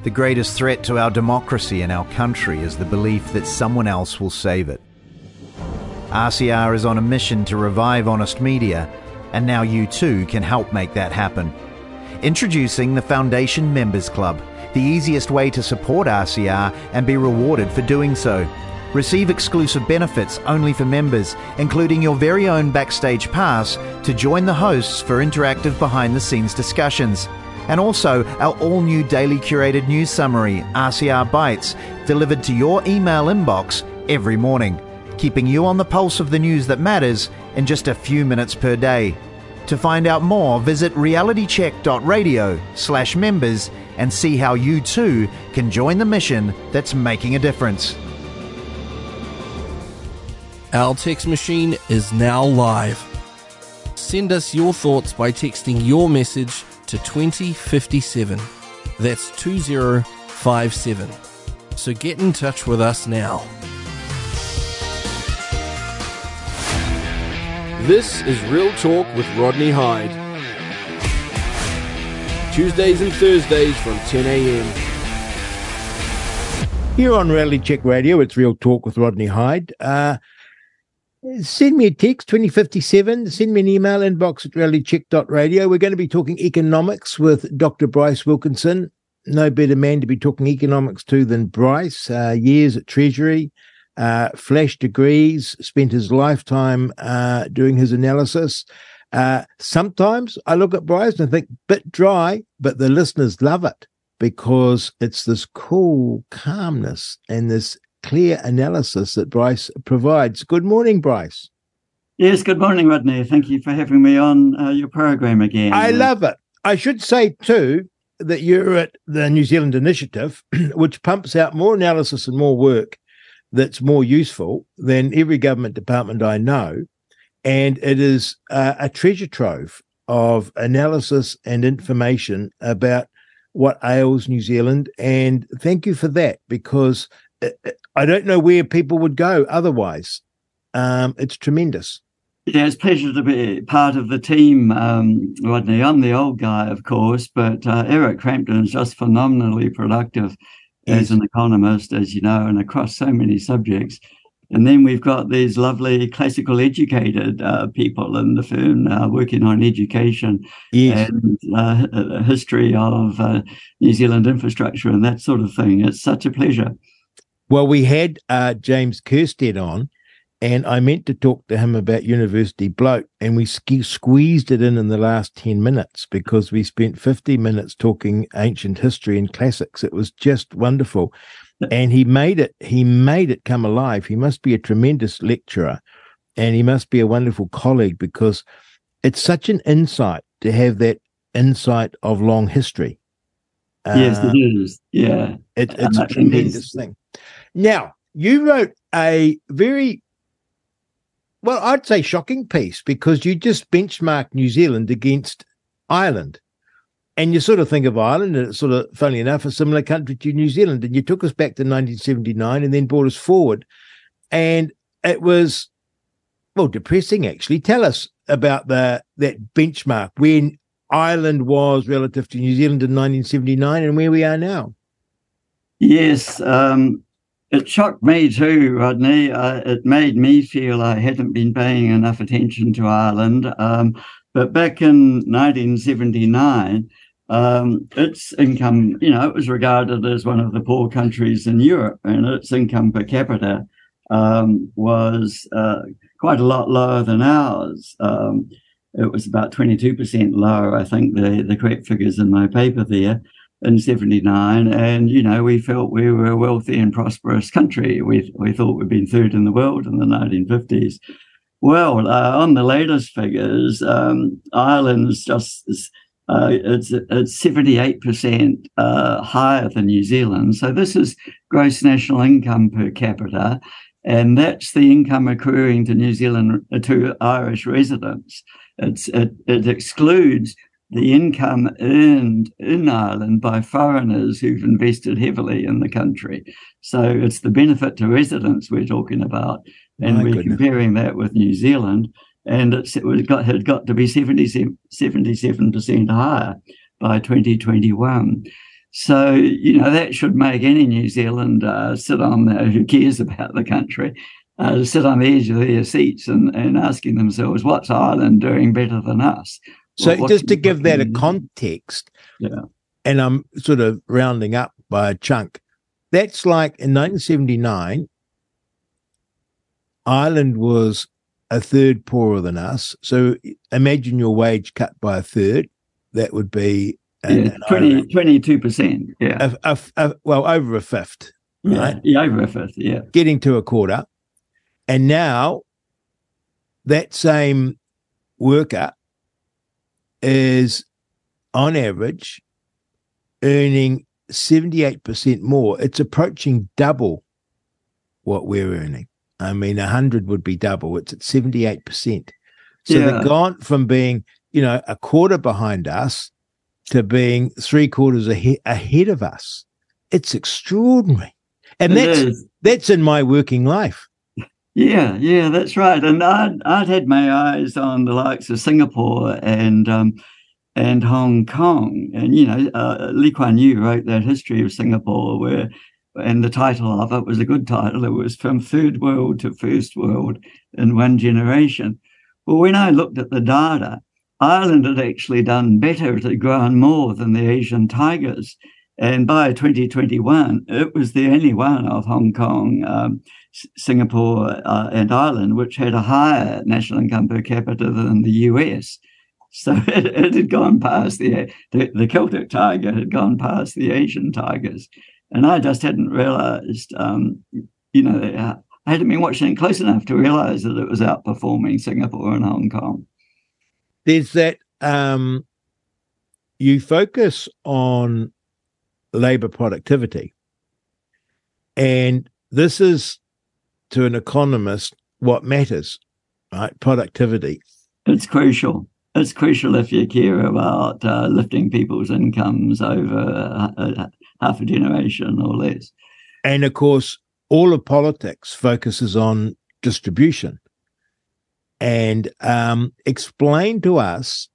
G: The greatest threat to our democracy and our country is the belief that someone else will save it. RCR is on a mission to revive honest media, and now you too can help make that happen. Introducing the Foundation Members Club, the easiest way to support RCR and be rewarded for doing so. Receive exclusive benefits only for members, including your very own backstage pass to join the hosts for interactive behind the scenes discussions. And also our all new daily curated news summary, RCR Bites, delivered to your email inbox every morning, keeping you on the pulse of the news that matters in just a few minutes per day. To find out more, visit realitycheck.radio slash members and see how you too can join the mission that's making a difference.
A: Our text machine is now live. Send us your thoughts by texting your message to 2057. That's 2057. So get in touch with us now. This is Real Talk with Rodney Hide. Tuesdays and Thursdays from 10 a.m.
B: Here on Reality Check Radio, it's Real Talk with Rodney Hide. Uh, send me a text 2057 send me an email inbox at realitycheck.radio we're going to be talking economics with dr bryce wilkinson. No better man to be talking economics to than bryce. Uh, years at treasury uh, flash degrees, spent his lifetime uh, doing his analysis. Uh, sometimes I look at Bryce and think, bit dry, but the listeners love it because it's this cool calmness and this clear analysis that Bryce provides. Good morning, Bryce.
H: Yes, good morning, Rodney. Thank you for having me on uh, your program again.
B: I love it. I should say, too, that you're at the New Zealand Initiative, which pumps out more analysis and more work that's more useful than every government department I know. And it is uh, a treasure trove of analysis and information about what ails New Zealand. And thank you for that, because uh, uh, I don't know where people would go otherwise. Um, it's tremendous.
H: Yeah, it's a pleasure to be part of the team, um, Rodney. I'm the old guy, of course, but uh, Eric Crampton is just phenomenally productive yes. as an economist, as you know, and across so many subjects. And then we've got these lovely classical educated uh, people in the firm uh, working on education yes. and uh, history of uh, New Zealand infrastructure and that sort of thing. It's such a pleasure.
B: Well, we had uh, James Kierstead on, and I meant to talk to him about University Bloke, and we sk- squeezed it in in the last 10 minutes because we spent 50 minutes talking ancient history and classics. It was just wonderful. And he made it, he made it come alive. He must be a tremendous lecturer and he must be a wonderful colleague because it's such an insight to have that insight of long history.
H: Yes, uh, it is. Yeah.
B: It, it's a tremendous thing. Now, you wrote a very well, I'd say shocking piece because you just benchmarked New Zealand against Ireland. And you sort of think of Ireland, and it's sort of, funny enough, a similar country to New Zealand. And you took us back to 1979 and then brought us forward. And it was, well, depressing, actually. Tell us about the that benchmark when Ireland was relative to New Zealand in 1979 and where we are now.
H: Yes. Um, it shocked me too, Rodney. Uh, it made me feel I hadn't been paying enough attention to Ireland. Um, but back in 1979, um, its income, you know, it was regarded as one of the poor countries in Europe, and its income per capita um, was uh, quite a lot lower than ours. Um, it was about 22% lower, I think, the, the correct figures in my paper there in 79 and you know we felt we were a wealthy and prosperous country. We, we thought we'd been third in the world in the 1950s well uh, on the latest figures um, ireland's just uh, it's it's 78% uh, higher than new zealand. So this is gross national income per capita and that's the income accruing to new zealand to irish residents. It's it, it excludes the income earned in Ireland by foreigners who've invested heavily in the country. So it's the benefit to residents we're talking about. And My we're goodness. comparing that with New Zealand. And it's, it got, had got to be 77, 77% higher by 2021. So, you know, that should make any New Zealand uh, sit on, the, who cares about the country, uh, sit on the edge of their seats and, and asking themselves, what's Ireland doing better than us?
B: So well, just to give that a context,
H: yeah.
B: and I'm sort of rounding up by a chunk. That's like in 1979, Ireland was a third poorer than us. So imagine your wage cut by a third. That would be
H: yeah, 20, 22%. Yeah.
B: A, a, a, well, over a fifth.
H: Right? Yeah, yeah, over a fifth. Yeah.
B: Getting to a quarter. And now that same worker is on average earning 78% more. It's approaching double what we're earning. I mean, 100 would be double. It's at 78%. So yeah. they've gone from being, you know, a quarter behind us to being three quarters ahead, ahead of us. It's extraordinary. And it that's is. that's in my working life.
H: Yeah, yeah, that's right. And I'd, I'd had my eyes on the likes of Singapore and um, and Hong Kong. And, you know, uh, Lee Kuan Yew wrote that history of Singapore where, and the title of it was a good title. It was From Third World to First World in One Generation. Well, when I looked at the data, Ireland had actually done better, it had grown more than the Asian tigers. And by 2021, it was the only one of Hong Kong, um, Singapore, uh, and Ireland which had a higher national income per capita than the US. So it, it had gone past the, the, the Celtic tiger had gone past the Asian tigers, and I just hadn't realised, um, you know, I hadn't been watching it close enough to realize that it was outperforming Singapore and Hong Kong.
B: There's that um, you focus on labor productivity. And this is, to an economist, what matters, right? Productivity.
H: It's crucial. It's crucial if you care about uh, lifting people's incomes over uh, half a generation or less.
B: And of course, all of politics focuses on distribution. And um, explain to us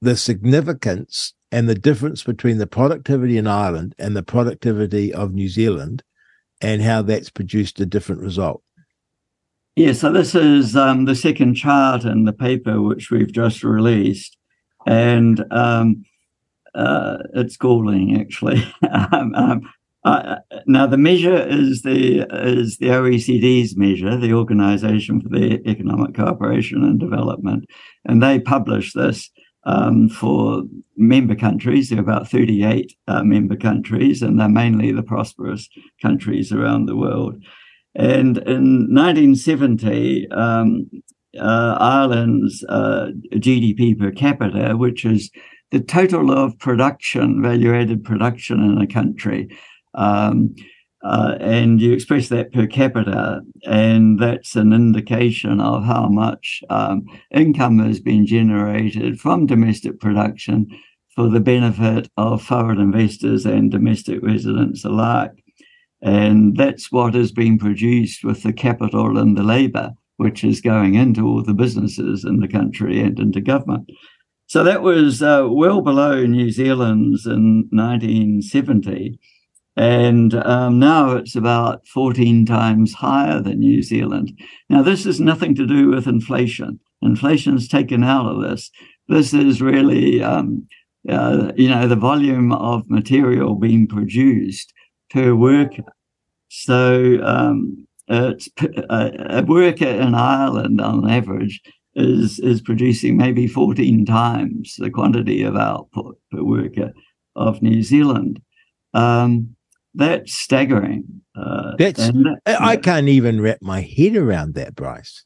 B: the significance and the difference between the productivity in Ireland and the productivity of New Zealand and how that's produced a different result.
H: Yeah, so this is um, the second chart in the paper which we've just released. And um, uh, it's galling, actually. um, uh, now, the measure is the is the OECD's measure, the Organization for the Economic Cooperation and Development, and they publish this um, for member countries. There are about 38 uh, member countries, and they're mainly the prosperous countries around the world. And in 1970, um, uh, Ireland's uh, GDP per capita, which is the total of production, value added production in a country, um, uh, and you express that per capita, and that's an indication of how much um, income has been generated from domestic production for the benefit of foreign investors and domestic residents alike. And that's what has been produced with the capital and the labour, which is going into all the businesses in the country and into government. So that was uh, well below New Zealand's in 1970. And um, now it's about 14 times higher than New Zealand. Now, this has nothing to do with inflation. Inflation's taken out of this. This is really, um, uh, you know, the volume of material being produced per worker. So um, it's a, a worker in Ireland, on average, is is producing maybe 14 times the quantity of output per worker of New Zealand. Um, that's staggering.
B: Uh, that's that, I can't even wrap my head around that, Bryce.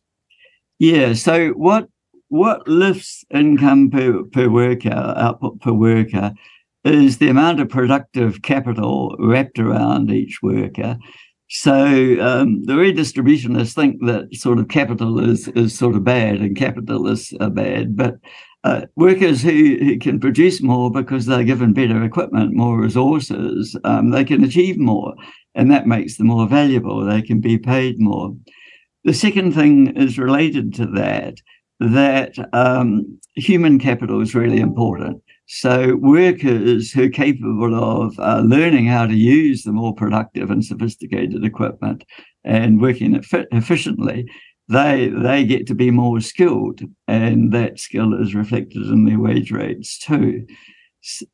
H: Yeah. So what what lifts income per per worker, output per worker, is the amount of productive capital wrapped around each worker. So um, the redistributionists think that sort of capital is is sort of bad and capitalists are bad, but uh, workers who, who can produce more because they're given better equipment, more resources, um, they can achieve more, and that makes them more valuable. They can be paid more. The second thing is related to that, that um, human capital is really important. So workers who are capable of uh, learning how to use the more productive and sophisticated equipment and working efficiently they they get to be more skilled, and that skill is reflected in their wage rates too.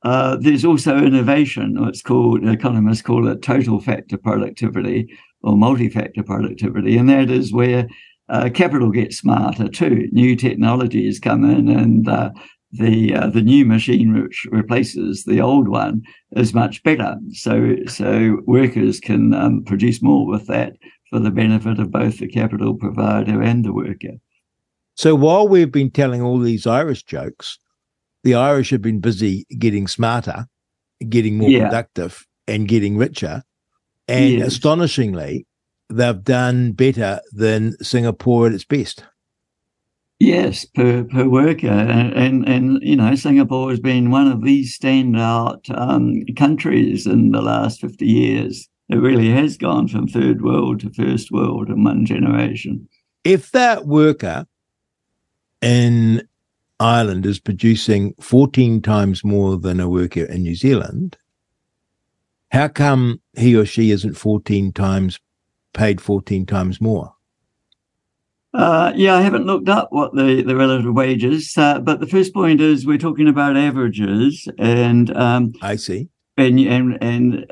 H: Uh, there's also innovation. It's called economists call it total factor productivity or multi-factor productivity, and that is where uh, capital gets smarter too. New technologies come in, and uh, the uh, the new machine which replaces the old one is much better. So so workers can um, produce more with that for the benefit of both the capital provider and the worker.
B: So while we've been telling all these Irish jokes, the Irish have been busy getting smarter, getting more yeah. productive, and getting richer. And yes. astonishingly, they've done better than Singapore at its best.
H: Yes, per per worker, and and, and you know Singapore has been one of these standout um, countries in the last fifty years it really has gone from third world to first world in one generation.
B: If that worker in Ireland is producing 14 times more than a worker in New Zealand, how come he or she isn't 14 times paid 14 times more?
H: Uh, yeah, I haven't looked up what the, the relative wages, uh, but the first point is we're talking about averages, and um,
B: I see,
H: and and and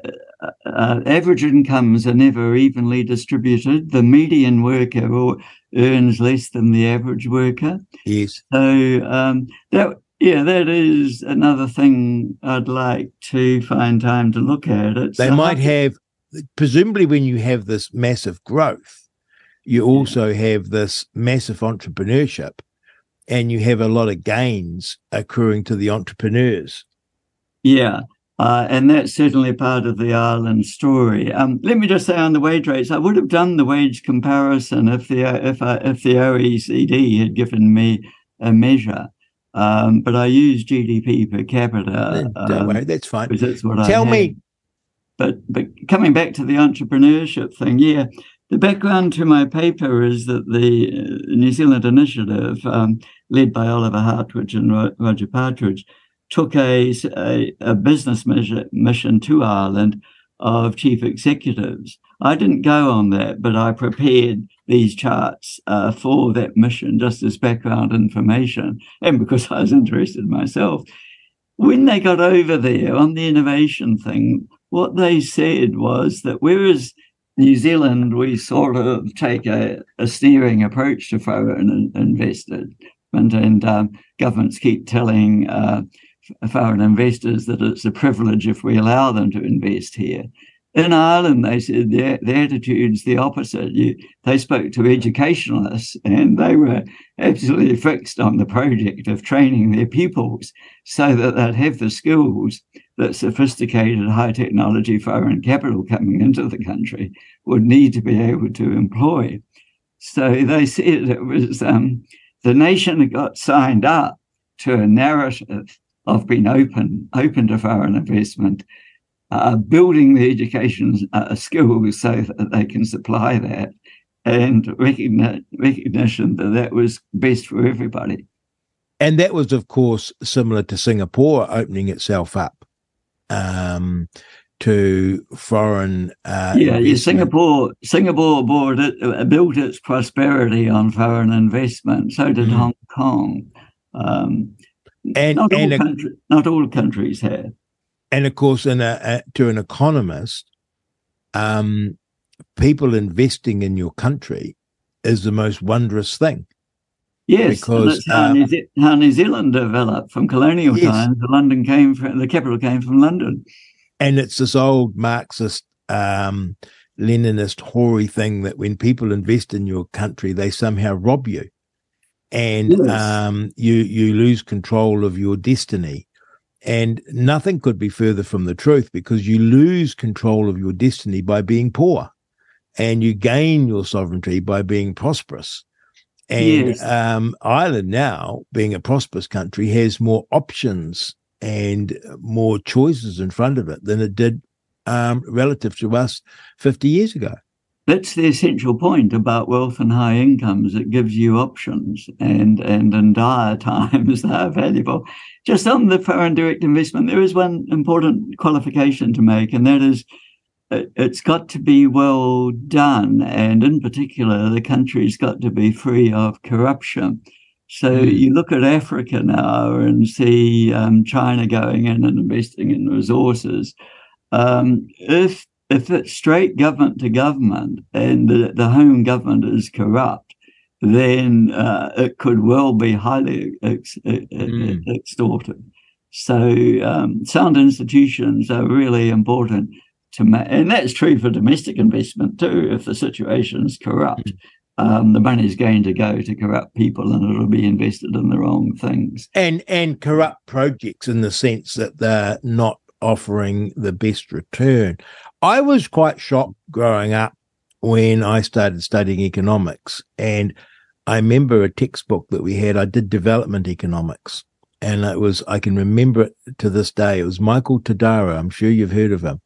H: uh, average incomes are never evenly distributed. The median worker earns less than the average worker.
B: Yes.
H: So um, that yeah, that is another thing I'd like to find time to look at. It's
B: they might have, presumably, when you have this massive growth, you also have this massive entrepreneurship and you have a lot of gains accruing to the entrepreneurs.
H: Yeah. Uh, and that's certainly part of the Ireland story. Um, let me just say on the wage rates, I would have done the wage comparison if the if I, if the OECD had given me a measure, um, but I use GDP per capita.
B: Don't um, worry, that's fine.
H: That's what
B: Tell
H: I
B: me.
H: But but coming back to the entrepreneurship thing, yeah, the background to my paper is that the uh, New Zealand Initiative, um, led by Oliver Hartwich and Roger Partridge took a, a, a business measure, mission to Ireland of chief executives. I didn't go on that, but I prepared these charts uh, for that mission just as background information and because I was interested myself. When they got over there on the innovation thing, what they said was that whereas New Zealand, we sort of take a, a steering approach to foreign investment, and um, governments keep telling uh, foreign investors that it's a privilege if we allow them to invest here. In Ireland, they said their, their attitude's the opposite. You, they spoke to educationalists and they were absolutely fixed on the project of training their pupils so that they'd have the skills that sophisticated high technology foreign capital coming into the country would need to be able to employ. So they said it was um, the nation got signed up to a narrative of being open, open to foreign investment, uh, building the education uh, skills so that they can supply that, and recogni- recognition that that was best for everybody.
B: And that was, of course, similar to Singapore opening itself up um, to foreign. Uh,
H: yeah, yeah, Singapore. Singapore it, uh, built its prosperity on foreign investment. So did mm. Hong Kong. Um,
B: and
H: not,
B: and
H: all, a, country, not all countries have.
B: And of course, in a, a, to an economist, um, people investing in your country is the most wondrous thing.
H: Yes, because how, um, New Ze- how, New Zealand developed from colonial yes. times. London came from the capital came from London,
B: and it's this old Marxist, um, Leninist, hoary thing that when people invest in your country, they somehow rob you and yes. um, you you lose control of your destiny. And nothing could be further from the truth because you lose control of your destiny by being poor, and you gain your sovereignty by being prosperous. And yes. um, Ireland now, being a prosperous country, has more options and more choices in front of it than it did um, relative to us 50 years ago
H: that's the essential point about wealth and high incomes. It gives you options, and and in dire times they are valuable. Just on the foreign direct investment, there is one important qualification to make, and that is it's got to be well done, and in particular, the country's got to be free of corruption. So mm. you look at Africa now and see um, China going in and investing in resources. Um, if if it's straight government to government and the, the home government is corrupt, then uh, it could well be highly ex- mm. extorted. So um, sound institutions are really important to ma- and that's true for domestic investment too. If the situation is corrupt, mm. um, the money is going to go to corrupt people, and it'll be invested in the wrong things.
B: And and corrupt projects in the sense that they're not offering the best return. I was quite shocked growing up when I started studying economics. And I remember a textbook that we had, I did development economics. And it was, I can remember it to this day. It was Michael Todaro. I'm sure you've heard of him.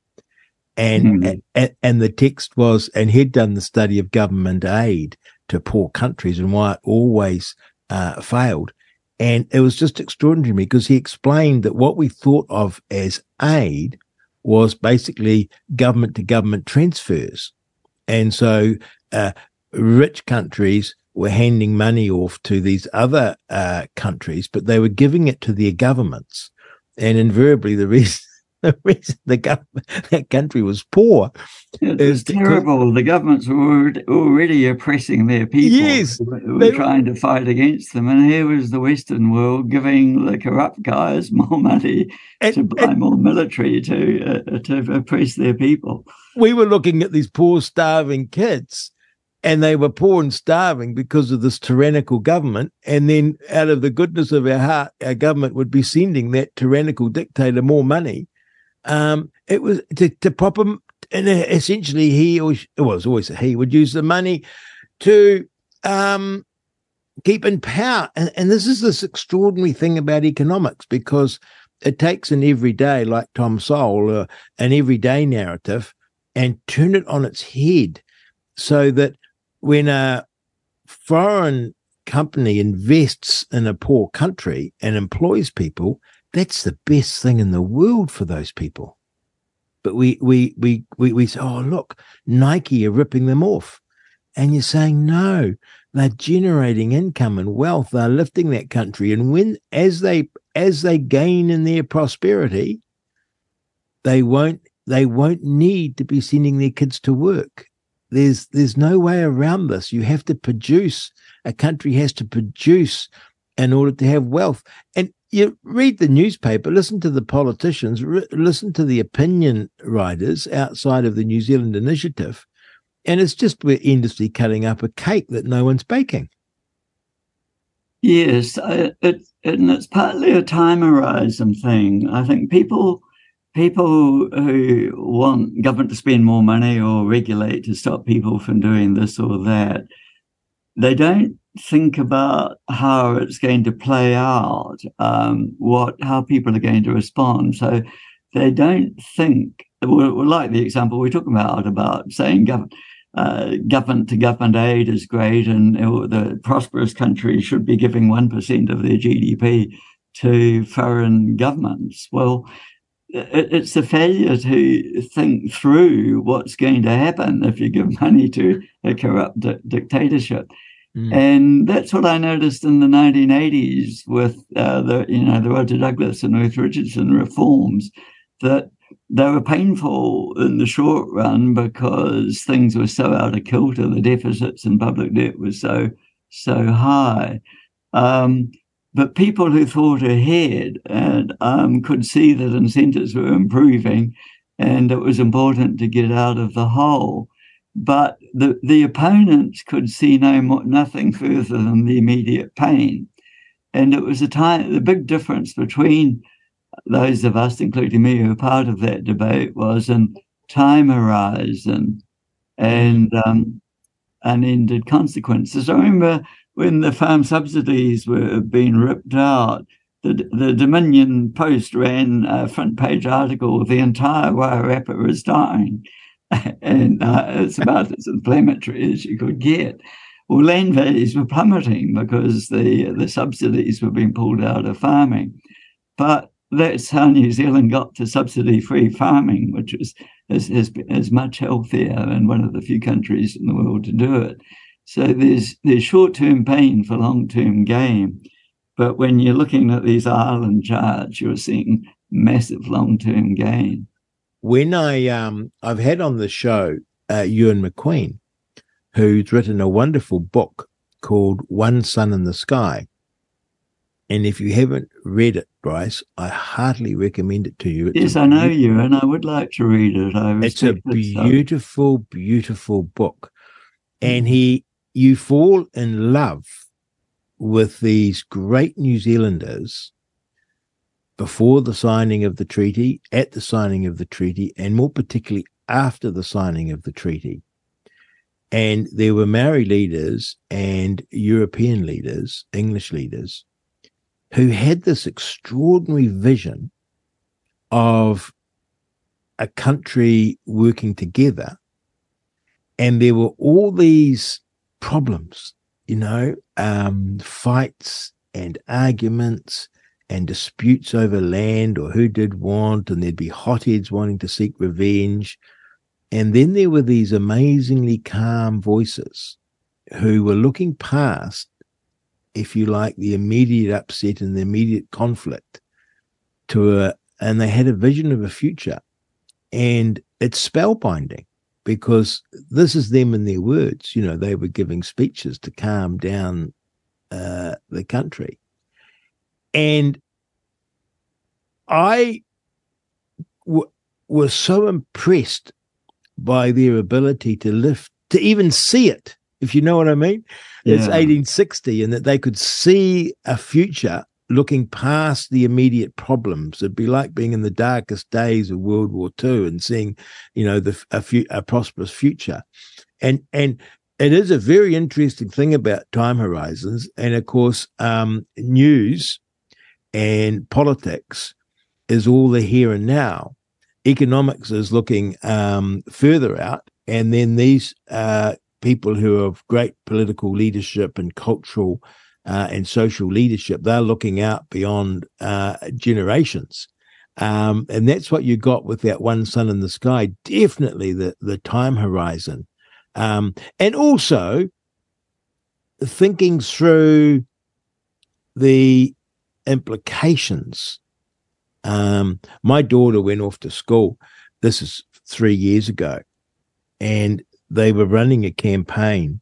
B: And, mm-hmm. and, and the text was, and he'd done the study of government aid to poor countries and why it always uh, failed. And it was just extraordinary because he explained that what we thought of as aid was basically government to government transfers. And so uh, rich countries were handing money off to these other uh, countries, but they were giving it to their governments. And invariably, the reason the reason the government that country was poor
H: it was terrible. The governments were already oppressing their people.
B: Yes,
H: who were trying to fight against them, and here was the Western world giving the corrupt guys more money and, to buy more military to uh, to oppress their people.
B: We were looking at these poor, starving kids, and they were poor and starving because of this tyrannical government. And then, out of the goodness of our heart, our government would be sending that tyrannical dictator more money. Um, it was to, prop him, and essentially, he or it was always he would use the money to um, keep in power. And, and this is this extraordinary thing about economics because it takes an everyday, like Tom Sowell, uh, an everyday narrative, and turn it on its head so that when a foreign company invests in a poor country and employs people, that's the best thing in the world for those people. But we we we we, we say, oh look, Nike are ripping them off. And you're saying, no, they're generating income and wealth, they're lifting that country. And when as they as they gain in their prosperity, they won't they won't need to be sending their kids to work there's there's no way around this. You have to produce. A country has to produce in order to have wealth. And you read the newspaper, listen to the politicians, re- listen to the opinion writers outside of the New Zealand Initiative, and it's just we're endlessly cutting up a cake that no one's baking.
H: Yes, it, it, and it's partly a time horizon thing. I think people people who want government to spend more money or regulate to stop people from doing this or that, they don't think about how it's going to play out, um, what how people are going to respond. So they don't think. Like the example we talk about about saying government. Uh, government to government aid is great, and the prosperous countries should be giving 1% of their GDP to foreign governments. Well, it's a failure to think through what's going to happen if you give money to a corrupt di- dictatorship. Mm. And that's what I noticed in the 1980s with uh, the, you know, the Roger Douglas and Ruth Richardson reforms, that they were painful in the short run because things were so out of kilter, the deficits and public debt was so so high. Um, but people who thought ahead and um, could see that incentives were improving and it was important to get out of the hole. But the, the opponents could see no more, nothing further than the immediate pain. And it was a time, the big difference between those of us, including me, who were part of that debate, was in time horizon and um, unended consequences. I remember when the farm subsidies were being ripped out, the, the Dominion Post ran a front page article, The Entire Wairarapa is Dying. and uh, it's about as inflammatory as you could get. Well, land values were plummeting because the, the subsidies were being pulled out of farming. But that's how New Zealand got to subsidy free farming, which is, is, is, is much healthier and one of the few countries in the world to do it. So there's there's short term pain for long term gain. But when you're looking at these Ireland charts, you're seeing massive long term gain.
B: When I um I've had on the show uh, Euan McQueen, who's written a wonderful book called One Sun in the Sky. And if you haven't read it, Bryce, I heartily recommend it to you.
H: It's yes, I know you, and I would like to read it.
B: it's a beautiful, beautiful book. And he you fall in love with these great New Zealanders before the signing of the treaty, at the signing of the treaty, and more particularly after the signing of the treaty. And there were Maori leaders and European leaders, English leaders, who had this extraordinary vision of a country working together. And there were all these problems, you know, um, fights and arguments and disputes over land or who did want, and there'd be hotheads wanting to seek revenge. And then there were these amazingly calm voices who were looking past, if you like, the immediate upset and the immediate conflict to a, and they had a vision of a future. And it's spellbinding because this is them in their words. You know, they were giving speeches to calm down uh, the country. And I w- was so impressed by their ability to lift, to even see it, if you know what I mean. It's 1860, and that they could see a future looking past the immediate problems. It'd be like being in the darkest days of World War II and seeing, you know, the a, a prosperous future. And and it is a very interesting thing about time horizons, and of course, um, news and politics is all the here and now. Economics is looking um, further out, and then these uh, people who have great political leadership and cultural uh, and social leadership, they're looking out beyond uh, generations. Um, and that's what you got with that one sun in the sky. Definitely the the time horizon, um, and also thinking through the implications. Um, my daughter went off to school. This is three years ago, and they were running a campaign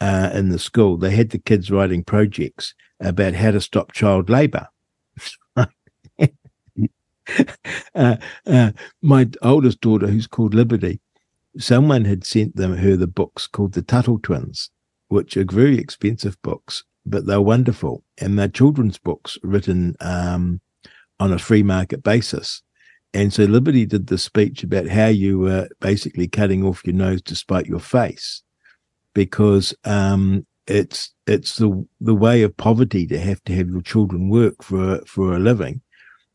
B: uh, in the school. They had the kids writing projects about how to stop child labor. uh, uh, my oldest daughter, who's called Liberty, someone had sent them her the books called the Tuttle Twins, which are very expensive books, but they're wonderful, and they're children's books written um, on a free market basis. And so Liberty did the speech about how you were basically cutting off your nose to spite your face, because um, it's it's the the way of poverty to have to have your children work for for a living,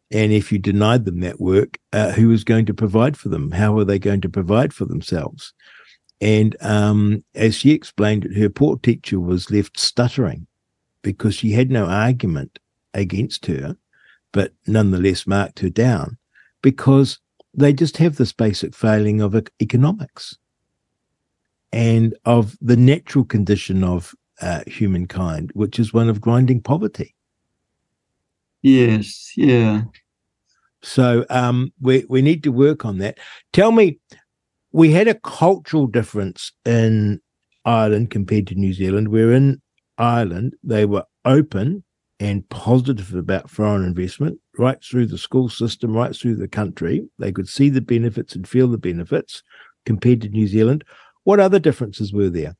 B: and if you denied them that work, uh, who was going to provide for them? How were they going to provide for themselves? And um, as she explained it, her poor teacher was left stuttering because she had no argument against her, but nonetheless marked her down because they just have this basic failing of economics and of the natural condition of uh, humankind, which is one of grinding poverty.
H: Yes, yeah.
B: So um, we we need to work on that. Tell me, we had a cultural difference in Ireland compared to New Zealand. We're in Ireland they were open and positive about foreign investment right through the school system, right through the country. They could see the benefits and feel the benefits compared to New Zealand. What other differences were there?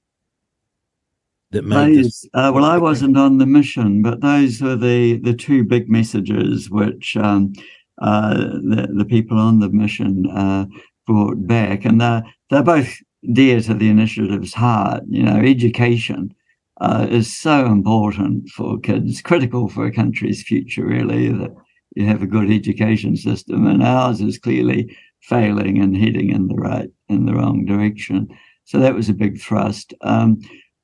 B: That made this
H: uh, well, I wasn't on the mission, but those were the, the two big messages which um, uh, the, the people on the mission uh, brought back. And they're, they're both dear to the initiative's heart. You know, education uh, is so important for kids, critical for a country's future, really, that you have a good education system. And ours is clearly failing and heading in the right, in the wrong direction. So that was a big thrust. Um,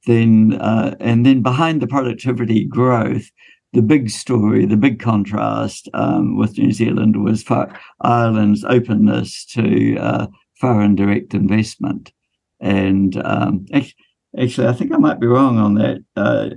H: then uh, and then behind the productivity growth, the big story, the big contrast um, with New Zealand was for Ireland's openness to uh, foreign direct investment. And um, actually, actually, I think I might be wrong on that uh,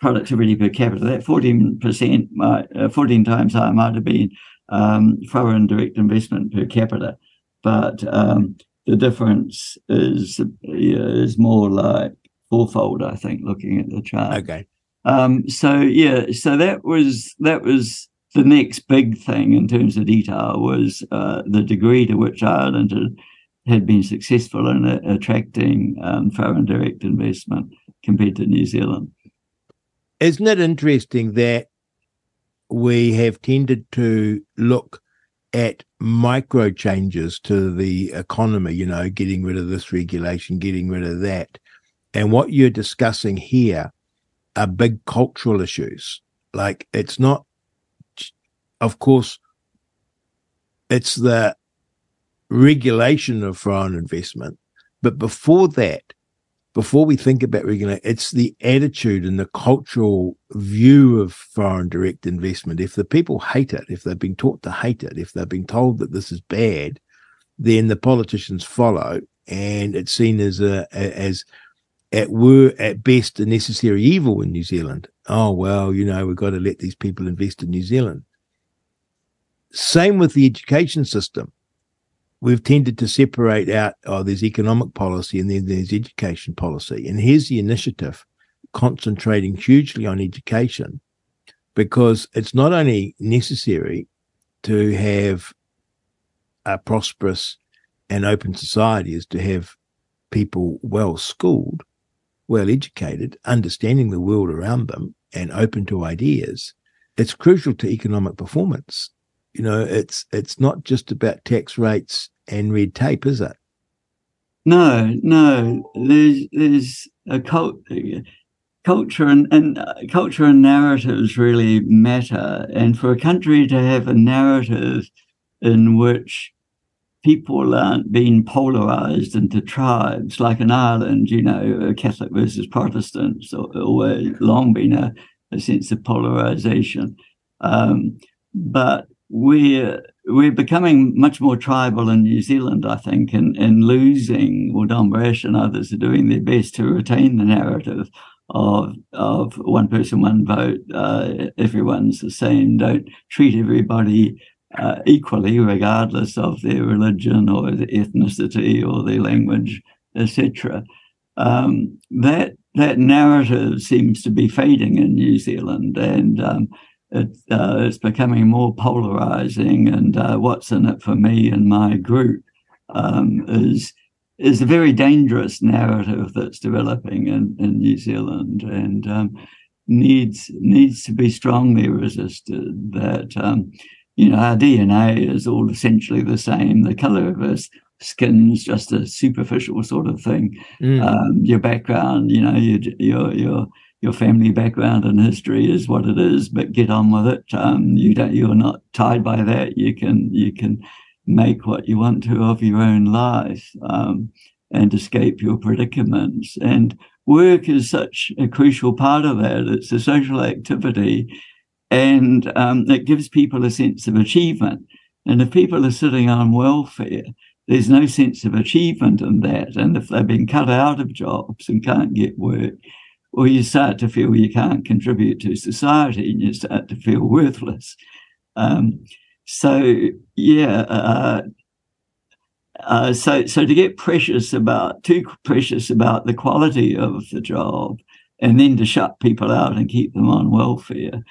H: productivity per capita. That fourteen percent, might, uh, fourteen times higher, might have been um, foreign direct investment per capita, but um, the difference is is more like fourfold, I think, looking at the chart.
B: okay.
H: Um, so yeah, so that was that was the next big thing in terms of detail was uh, the degree to which Ireland had, had been successful in attracting um, foreign direct investment compared to New Zealand.
B: Isn't it interesting that we have tended to look at micro changes to the economy, you know, getting rid of this regulation, getting rid of that. And what you're discussing here are big cultural issues. Like it's not, of course, it's the regulation of foreign investment. But before that, before we think about regulation, it's the attitude and the cultural view of foreign direct investment. If the people hate it, if they've been taught to hate it, if they've been told that this is bad, then the politicians follow, and it's seen as a as at were at best a necessary evil in New Zealand. Oh well, you know we've got to let these people invest in New Zealand. Same with the education system we've tended to separate out oh there's economic policy and then there's education policy and here's the initiative concentrating hugely on education because it's not only necessary to have a prosperous and open society is to have people well schooled well educated, understanding the world around them and open to ideas, it's crucial to economic performance. You know, it's it's not just about tax rates and red tape, is it?
H: No, no. There's there's a cult, culture and, and uh, culture and narratives really matter, and for a country to have a narrative in which people aren't being polarized into tribes like in Ireland, you know, Catholic versus Protestants, or, always long been a, a sense of polarization. Um, but we're we're becoming much more tribal in New Zealand, I think, and, and losing, or Don Brash and others are doing their best to retain the narrative of of one person, one vote. Uh, everyone's the same. Don't treat everybody uh, equally, regardless of their religion or their ethnicity or their language, etc. Um, that that narrative seems to be fading in New Zealand, and um, it, uh, it's becoming more polarizing. And uh, what's in it for me and my group um, is is a very dangerous narrative that's developing in, in New Zealand, and um, needs needs to be strongly resisted. That um, you know, our DNA is all essentially the same. The color of our skin's just a superficial sort of thing. Mm. Um, your background, you know, your your your your family background and history is what it is, but get on with it. Um, you don't, you're not tied by that. You can you can make what you want to of your own life um, and escape your predicaments. And work is such a crucial part of that. It's a social activity and um, it gives people a sense of achievement. And if people are sitting on welfare, there's no sense of achievement in that. And if they've been cut out of jobs and can't get work, or you start to feel you can't contribute to society and you start to feel worthless. Um, so, yeah, uh, uh, so so to get precious about too precious about the quality of the job, and then to shut people out and keep them on welfare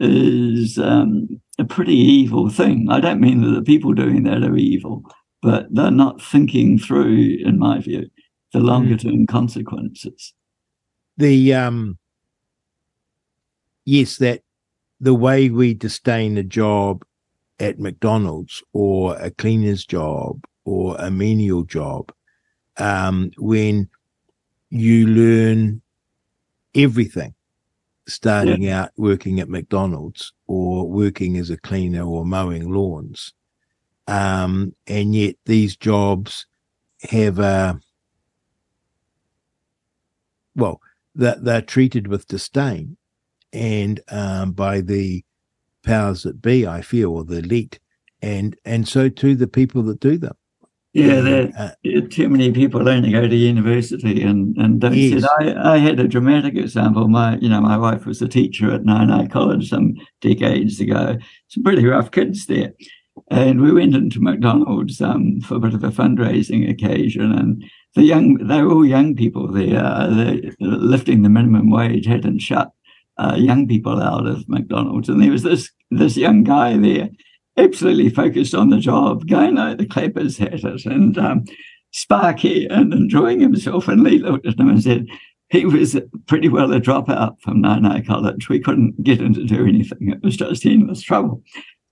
H: is um, a pretty evil thing. I don't mean that the people doing that are evil, but they're not thinking through, in my view, the mm. longer term consequences.
B: The um, yes, that the way we disdain a job at McDonald's or a cleaner's job or a menial job, um, when you learn everything starting yeah. out working at McDonald's or working as a cleaner or mowing lawns. Um, and yet these jobs have a, well, that they're, treated with disdain and um, by the powers that be, I feel, or the elite, and and so too the people that do them.
H: Yeah, there uh, too many people only go to university and and don't yes. I, I had a dramatic example. My you know my wife was a teacher at Naenae College some decades ago. Some pretty rough kids there, and we went into McDonald's um, for a bit of a fundraising occasion, and the young they were all young people there. Uh, lifting the minimum wage hadn't shut uh, young people out of McDonald's, and there was this this young guy there absolutely focused on the job, out the clappers at it and um, sparky and enjoying himself. And Lee looked at him and said, he was pretty well a dropout from Naenae College. We couldn't get him to do anything. It was just endless trouble.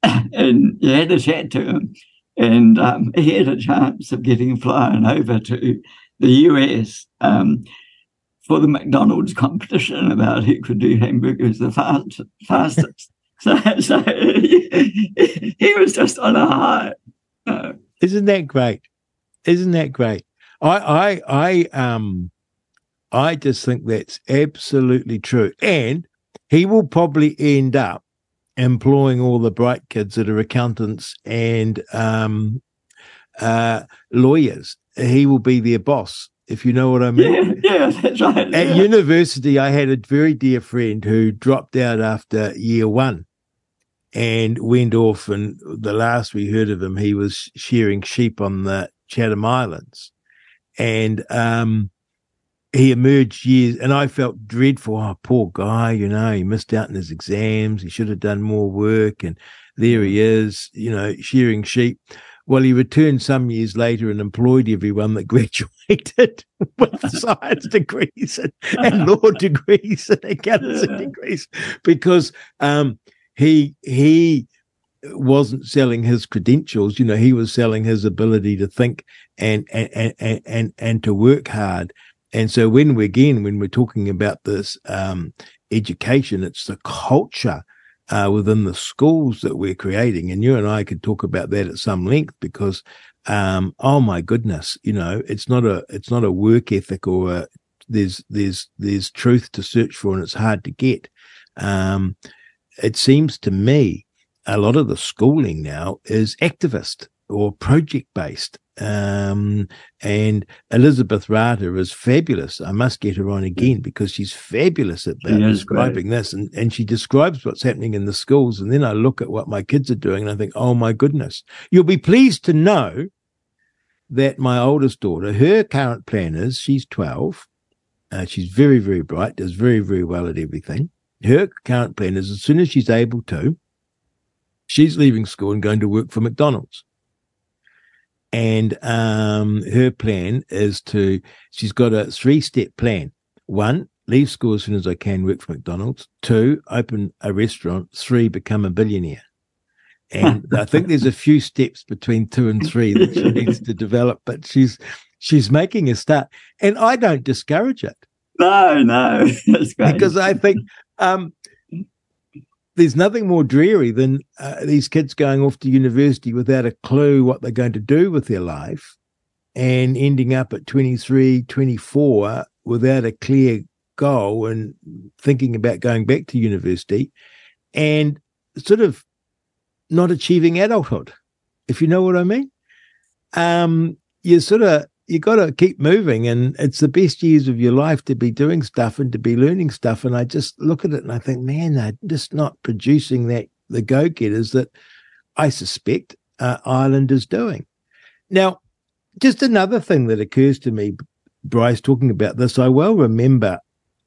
H: and he had a chat to him. And um, he had a chance of getting flown over to the US um, for the McDonald's competition about who could do hamburgers the fast, fastest. So, so he, was just on a high. Uh,
B: Isn't that great? Isn't that great? I, I, I, um, I just think that's absolutely true. And he will probably end up employing all the bright kids that are accountants and um, uh, lawyers. He will be their boss, if you know what I
H: mean. Yeah, yeah that's right.
B: At
H: yeah.
B: university, I had a very dear friend who dropped out after year one and went off. And the last we heard of him, he was shearing sheep on the Chatham Islands. And um, he emerged years, and I felt dreadful. Oh, poor guy, you know, he missed out on his exams. He should have done more work. And there he is, you know, shearing sheep. well, he returned some years later and employed everyone that graduated with science degrees and, and law degrees and accountancy degrees because um, he he wasn't selling his credentials. You know, he was selling his ability to think and and and and, and to work hard. And so when we again when we're talking about this um, education, it's the culture uh, within the schools that we're creating. And you and I could talk about that at some length because, um, oh my goodness, you know, it's not a it's not a work ethic or a, there's there's there's truth to search for, and it's hard to get. Um, it seems to me a lot of the schooling now is activist or project based. Um, and Elizabeth Rata is fabulous. I must get her on again because she's fabulous at that, describing great. this. And, and she describes what's happening in the schools. And then I look at what my kids are doing and I think, oh my goodness. You'll be pleased to know that my oldest daughter, her current plan is she's 12. Uh, she's very, very bright, does very, very well at everything. Her current plan is as soon as she's able to, she's leaving school and going to work for McDonald's and um, her plan is to she's got a three step plan. One leave school as soon as i can work for mcdonald's. Two open a restaurant. Three become a billionaire. And i think there's a few steps between two and three that she needs to develop but she's she's making a start. And i don't discourage it.
H: No no
B: because i think um, there's nothing more dreary than uh, these kids going off to university without a clue what they're going to do with their life and ending up at 23, 24 without a clear goal and thinking about going back to university and sort of not achieving adulthood, if you know what I mean. Um, you sort of you got to keep moving and it's the best years of your life to be doing stuff and to be learning stuff. And i just look at it and i think man they're just not producing that the go-getters that i suspect uh, ireland is doing. Now just another thing that occurs to me bryce talking about this i well remember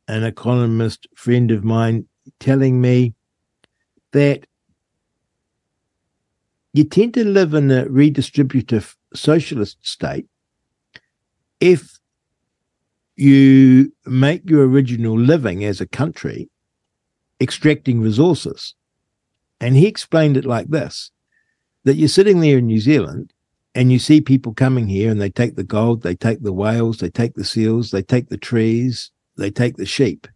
B: an economist friend of mine telling me that you tend to live in a redistributive socialist state if you make your original living as a country extracting resources. And he explained it like this that you're sitting there in New Zealand and you see people coming here and they take the gold, they take the whales, they take the seals, they take the trees, they take the sheep,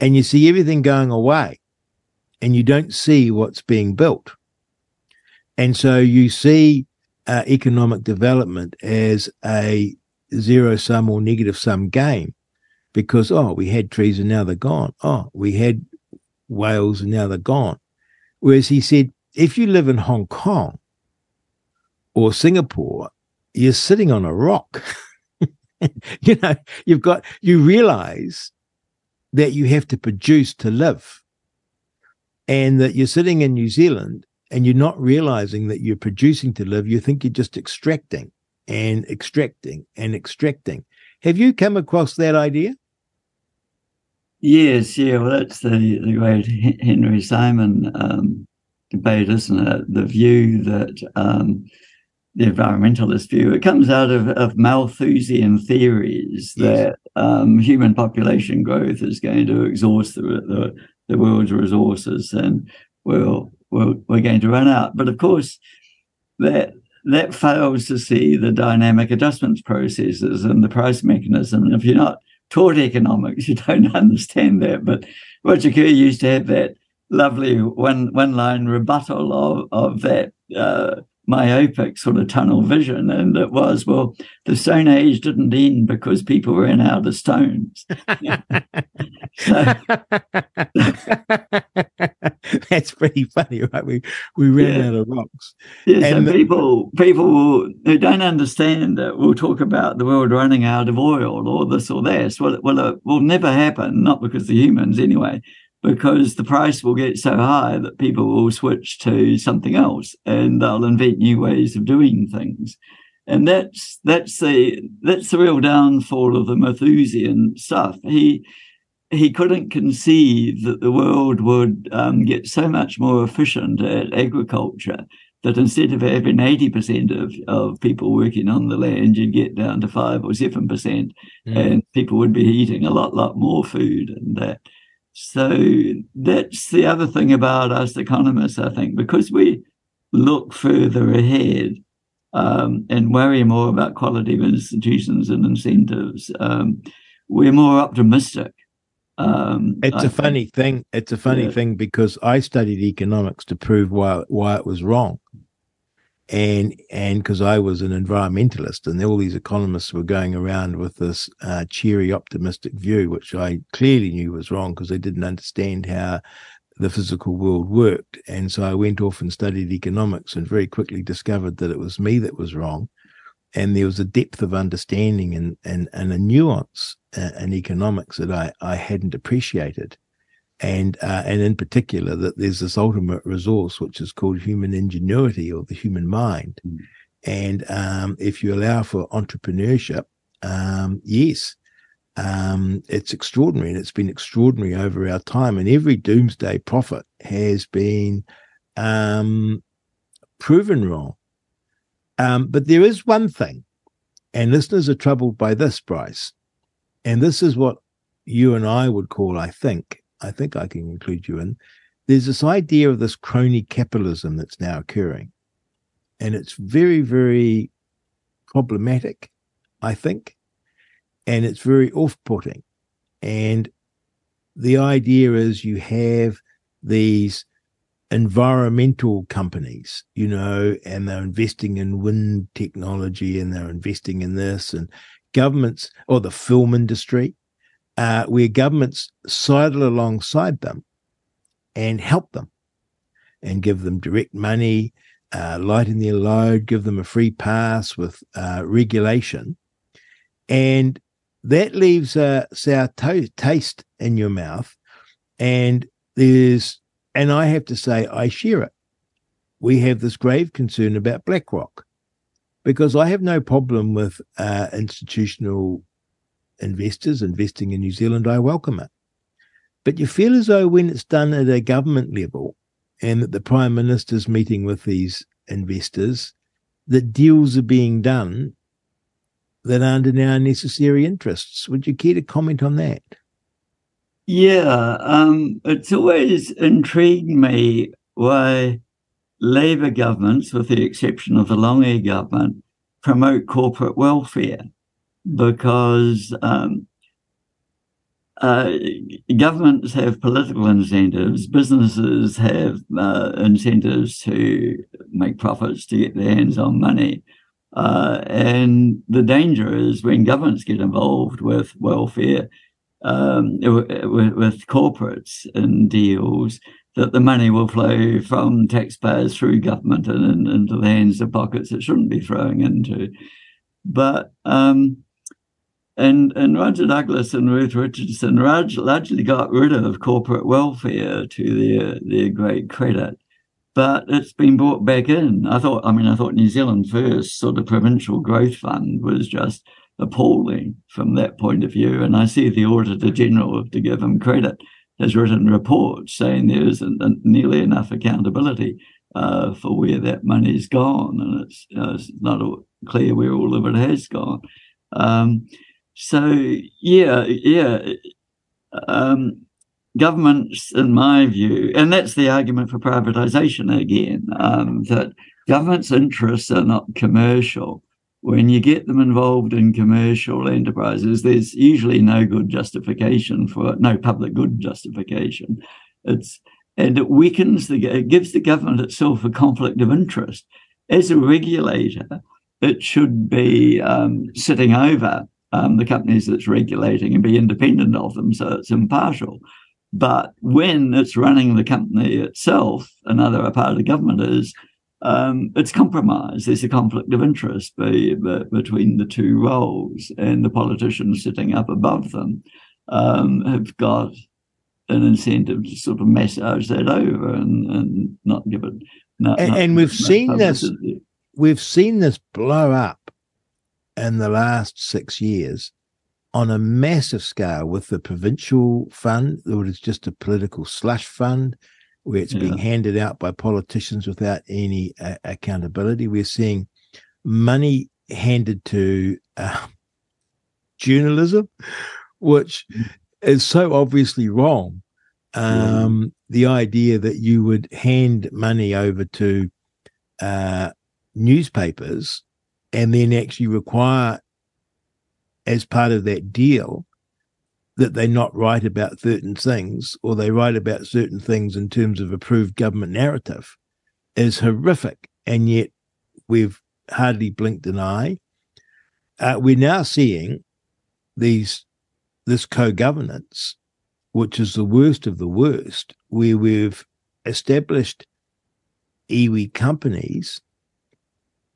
B: and you see everything going away and you don't see what's being built. And so you see uh, economic development as a zero sum or negative sum game because, oh, we had trees and now they're gone. Oh, we had whales and now they're gone. Whereas he said, if you live in Hong Kong or Singapore, you're sitting on a rock. you know, you've got, you realize that you have to produce to live and that you're sitting in New Zealand and you're not realizing that you're producing to live. You think you're just extracting and extracting and extracting. Have you come across that idea?
H: Yes, yeah. Well, that's the, the great Henry Simon um, debate, isn't it? The view that um, the environmentalist view it comes out of, of Malthusian theories yes. that um, human population growth is going to exhaust the, the, the world's resources and we'll, we'll, we're going to run out. But of course, that that fails to see the dynamic adjustments processes and the price mechanism. And if you're not taught economics, you don't understand that. But Roger Kerr used to have that lovely one one line rebuttal of of that uh, myopic sort of tunnel vision. And it was, well, the Stone Age didn't end because people ran out of stones.
B: That's pretty funny, right? We we ran yeah. out of rocks.
H: Yes, and, people people who don't understand that will talk about the world running out of oil or this or that. Well, well, it will never happen, not because the humans anyway, because the price will get so high that people will switch to something else and they'll invent new ways of doing things. And that's that's the that's the real downfall of the Malthusian stuff. He he couldn't conceive that the world would um, get so much more efficient at agriculture that instead of having 80% of, of people working on the land, you'd get down to 5 or 7%, mm. and people would be eating a lot, lot more food and that. So that's the other thing about us economists, I think, because we look further ahead um, and worry more about quality of institutions and incentives, um, we're more optimistic.
B: Um, it's I a funny thing. It's a funny yeah. thing because I studied economics to prove why why it was wrong, and and because I was an environmentalist, and all these economists were going around with this uh, cheery, optimistic view, which I clearly knew was wrong because they didn't understand how the physical world worked. And so I went off and studied economics and very quickly discovered that it was me that was wrong. And there was a depth of understanding and, and, and a nuance uh, in economics that I, I hadn't appreciated. And, uh, and in particular, that there's this ultimate resource, which is called human ingenuity or the human mind. Mm. And um, if you allow for entrepreneurship, um, yes, um, it's extraordinary and it's been extraordinary over our time. And every doomsday prophet has been um, proven wrong. Um, but there is one thing, and listeners are troubled by this, Bryce. And this is what you and I would call, I think, I think I can include you in. There's this idea of this crony capitalism that's now occurring. And it's very, very problematic, I think and it's very off putting. And the idea is you have these environmental companies, you know, and they're investing in wind technology and they're investing in this, and governments or the film industry, uh, where governments sidle alongside them and help them and give them direct money, uh, lighten their load, give them a free pass with uh, regulation. And that leaves a sour to- taste in your mouth. And there's, and I have to say, I share it. We have this grave concern about BlackRock because I have no problem with uh, institutional investors investing in New Zealand. I welcome it. But you feel as though when it's done at a government level and that the Prime Minister's meeting with these investors, that deals are being done that aren't in our necessary interests. Would you care to comment on that?
H: Yeah, um, it's always intrigued me why Labour governments, with the exception of the Lange government, promote corporate welfare because um, uh, governments have political incentives, businesses have uh, incentives to make profits to get their hands on money. Uh, and the danger is when governments get involved with welfare, um, with, with, corporates and deals, that the money will flow from taxpayers through government and, and into the hands of pockets it shouldn't be flowing into. But um, and and Roger Douglas and Ruth Richardson largely got rid of corporate welfare to their their great credit but it's been brought back in. I thought, I mean, I thought New Zealand First sort of provincial growth fund was just appalling from that point of view. And I see the Auditor General, to give him credit, has written reports saying there isn't nearly enough accountability uh, for where that money's gone, and it's, uh, it's not clear where all of it has gone. Um, so yeah, yeah. Um, governments, in my view, and that's the argument for privatization again, um, that governments' interests are not commercial. When you get them involved in commercial enterprises, there's usually no good justification for no public good justification. It's and it weakens the it gives the government itself a conflict of interest. As a regulator, it should be um, sitting over um, the companies that's regulating and be independent of them, so it's impartial. But when it's running the company itself, another part of the government is, um, it's compromised. There's a conflict of interest be, be, between the two roles, and the politicians sitting up above them um, have got an incentive to sort of massage that over and, and not give it.
B: Not, and, not, and we've seen publicity. this. We've seen this blow up in the last six years on a massive scale with the provincial fund, that is just a political slush fund, where it's yeah. being handed out by politicians without any uh, accountability. We're seeing money handed to uh, journalism, which is so obviously wrong. Um, The idea that you would hand money over to uh, newspapers and then actually require, as part of that deal, that they not write about certain things or they write about certain things in terms of approved government narrative is horrific. And yet we've hardly blinked an eye. Uh, we're now seeing these this co-governance, which is the worst of the worst, where we've established iwi companies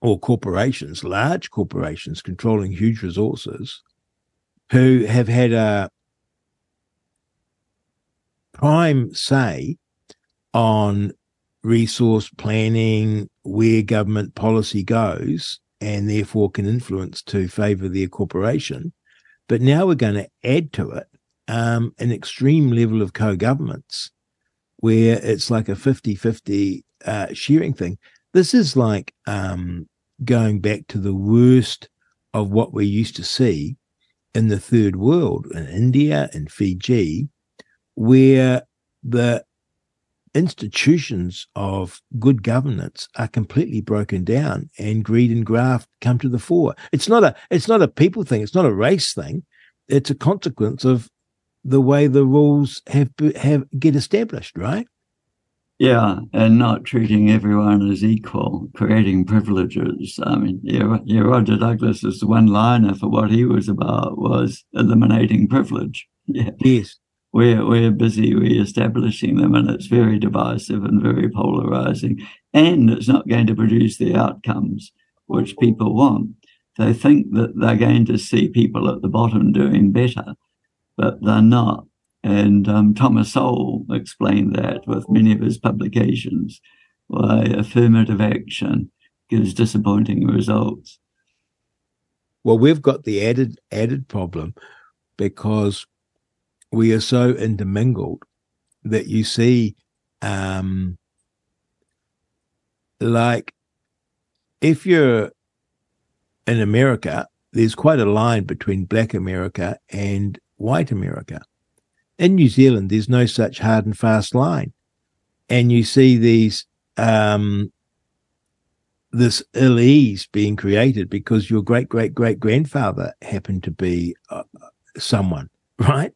B: or corporations, large corporations controlling huge resources, who have had a prime say on resource planning, where government policy goes, and therefore can influence to favour their corporation. But now we're going to add to it um, an extreme level of co governments where it's like a 50 50 uh, sharing thing. This is like um, going back to the worst of what we used to see in the third world, in India and Fiji, where the institutions of good governance are completely broken down and greed and graft come to the fore. It's not a it's not a people thing, it's not a race thing. It's a consequence of the way the rules have have get established, right?
H: Yeah, and not treating everyone as equal, creating privileges. I mean, yeah, yeah Roger Douglas's one liner for what he was about was eliminating privilege. Yeah.
B: Yes
H: we're we're busy re-establishing them, and it's very divisive and very polarizing, and it's not going to produce the outcomes which people want. They think that they're going to see people at the bottom doing better, but they're not. And um, Thomas Sowell explained that with many of his publications, why affirmative action gives disappointing results.
B: Well, we've got the added added problem because we are so intermingled that you see um like if you're in America, there's quite a line between black America and white America. In New Zealand, there's no such hard and fast line. And you see these um this ill ease being created because your great great great grandfather happened to be uh, someone, right?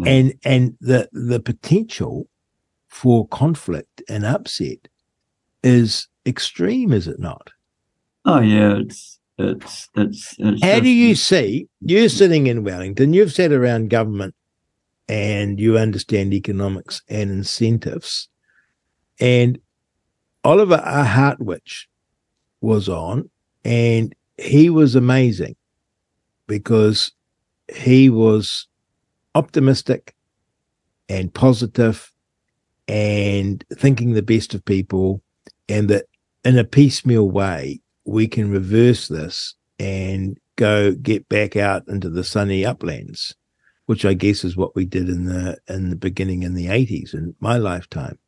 B: Mm. And and the the potential for conflict and upset is extreme, is it not?
H: Oh yeah, it's it's it's. it's
B: How just, do you see you're sitting in Wellington? You've sat around government, and you understand economics and incentives, and Oliver. Hartwich was on, and he was amazing because he was optimistic and positive and thinking the best of people and that in a piecemeal way we can reverse this and go get back out into the sunny uplands which i guess is what we did in the in the beginning in the 80s in my lifetime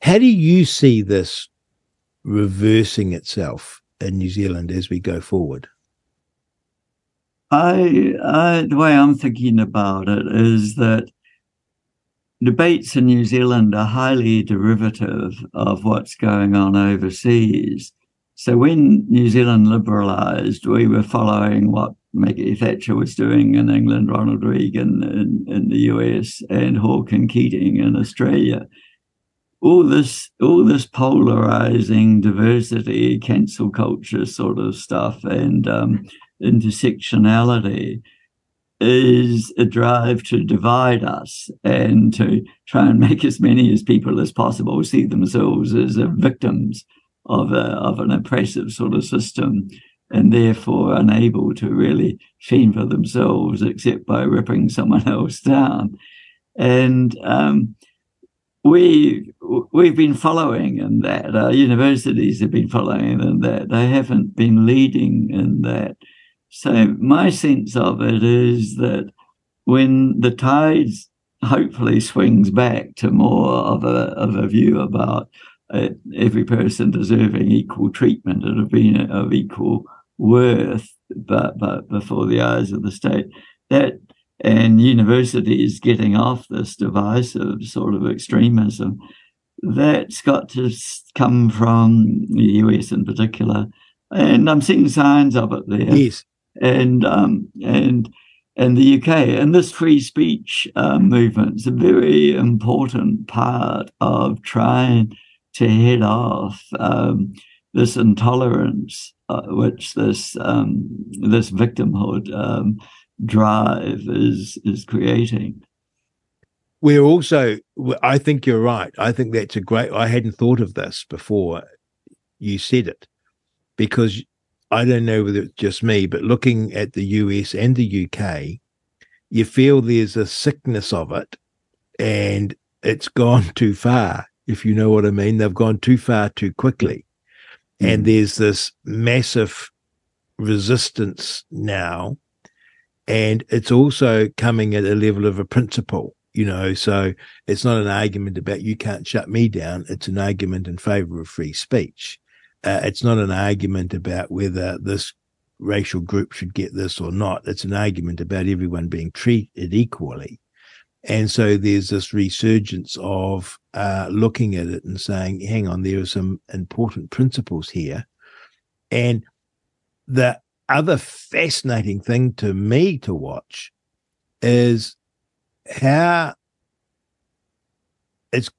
B: how do you see this reversing itself in new zealand as we go forward
H: I, I, the way I'm thinking about it is that debates in New Zealand are highly derivative of what's going on overseas. So when New Zealand liberalised, we were following what Maggie Thatcher was doing in England, Ronald Reagan in, in the US, and Hawke Keating in Australia. All this, all this polarizing diversity, cancel culture sort of stuff, and um, intersectionality is a drive to divide us and to try and make as many as people as possible see themselves as victims of a, of an oppressive sort of system and therefore unable to really fend for themselves except by ripping someone else down. And um, we we've been following in that. Our universities have been following in that. They haven't been leading in that. So my sense of it is that when the tides hopefully swings back to more of a of a view about uh, every person deserving equal treatment and of being of equal worth, but but before the eyes of the state. That and universities getting off this divisive sort of extremism. That's got to come from the US in particular, and I'm seeing signs of it there.
B: Yes,
H: and um, and and the UK and this free speech uh, movement is a very important part of trying to head off um, this intolerance, uh, which this um, this victimhood um, drive is is creating.
B: We're also, I think you're right. I think that's a great. I hadn't thought of this before you said it, because I don't know whether it's just me, but looking at the US and the UK, you feel there's a sickness of it, and it's gone too far. If you know what I mean, they've gone too far too quickly, mm. and there's this massive resistance now. And it's also coming at a level of a principle you know so it's not an argument about you can't shut me down. It's an argument in favor of free speech. Uh, it's not an argument about whether this racial group should get this or not. It's an argument about everyone being treated equally and so there's this resurgence of uh, looking at it and saying hang on there are some important principles here and the other fascinating thing to me to watch is how it's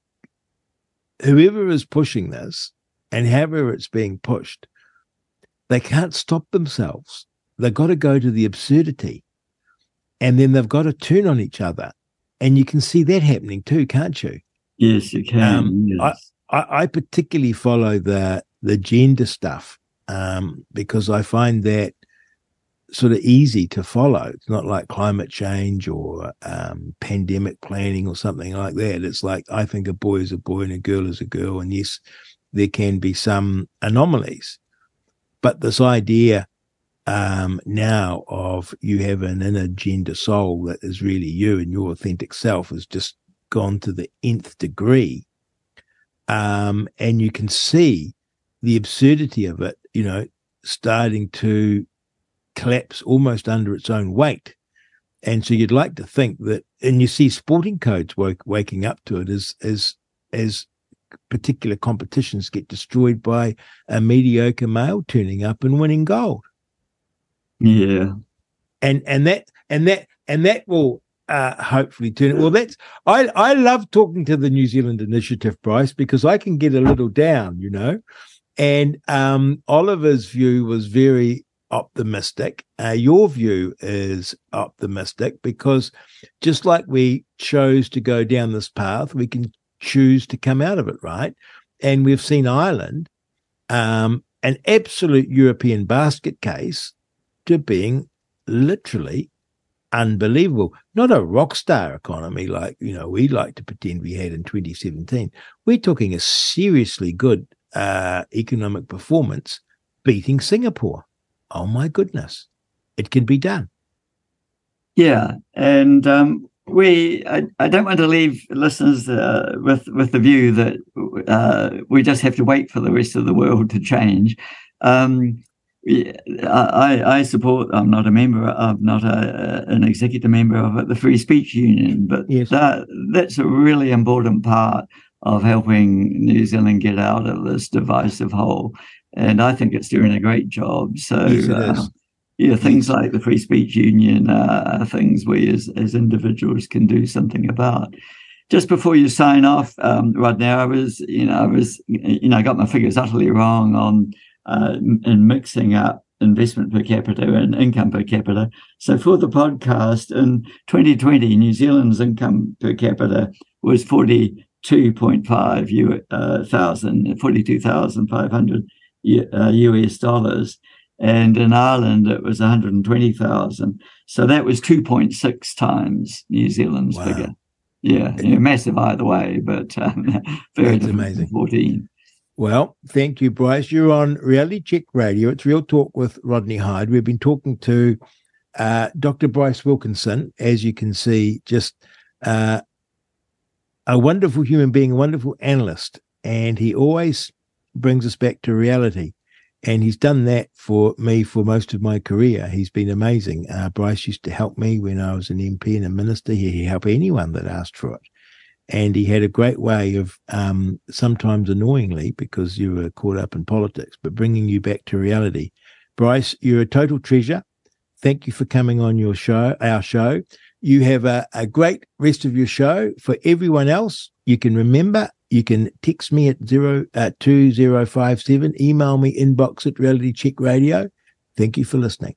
B: whoever is pushing this and however it's being pushed, they can't stop themselves. They've got to go to the absurdity and then they've got to turn on each other. And you can see that happening too, can't you?
H: Yes, you can. Um, yes.
B: I, I, I particularly follow the the gender stuff um, because I find that sort of easy to follow. It's not like climate change or um, pandemic planning or something like that. It's like I think a boy is a boy and a girl is a girl, and yes, there can be some anomalies, but this idea um, now of you have an inner gender soul that is really you and your authentic self has just gone to the nth degree. Um, and you can see the absurdity of it, you know, starting to collapse almost under its own weight. And so you'd like to think that, and you see sporting codes woke, waking up to it as, as, as particular competitions get destroyed by a mediocre male turning up and winning gold.
H: Yeah.
B: And, and that, and that, and that will uh, hopefully turn it. Well, that's I I love talking to the New Zealand Initiative, Bryce, because I can get a little down, you know. And um, Oliver's view was very optimistic. Uh, your view is optimistic because just like we chose to go down this path, we can choose to come out of it, right? And we've seen Ireland, um, an absolute European basket case to being literally unbelievable. Not a rock star economy like, you know, we like to pretend we had in 2017. We're talking a seriously good uh, economic performance beating Singapore. Oh my goodness, it can be done.
H: Yeah. And um, we, I, I, don't want to leave listeners uh, with, with the view that uh, we just have to wait for the rest of the world to change. Um, I, I, support. I'm not a member. I'm not a, an executive member of it, the Free Speech Union, but yes. that, that's a really important part of helping New Zealand get out of this divisive hole. And I think it's doing a great job. So, yes, uh, yeah, things like the Free Speech Union uh, are things we as, as individuals can do something about. Just before you sign off, um, right now, I was, you know, I was, you know, I got my figures utterly wrong on uh, in mixing up investment per capita and income per capita. So for the podcast in 2020, New Zealand's income per capita was 42.5 U, uh, thousand, 42,500 uh, US dollars. And in Ireland, it was 120,000. So that was 2.6 times New Zealand's wow. figure. Yeah, yeah, massive either way, but um, very amazing. 14.
B: Well, thank you, Bryce. You're on Reality Check Radio. It's Real Talk with Rodney Hide. We've been talking to uh, Dr. Bryce Wilkinson, as you can see, just uh, a wonderful human being, a wonderful analyst, and he always brings us back to reality. And he's done that for me for most of my career. He's been amazing. Uh, Bryce used to help me when I was an MP and a minister. He helped anyone that asked for it. And he had a great way of, um, sometimes annoyingly, because you were caught up in politics, but bringing you back to reality. Bryce, you're a total treasure. Thank you for coming on your show, our show. You have a, a great rest of your show. For everyone else, you can remember you can text me at zero uh, two zero five seven. Email me inbox at Reality Check Radio. Thank you for listening.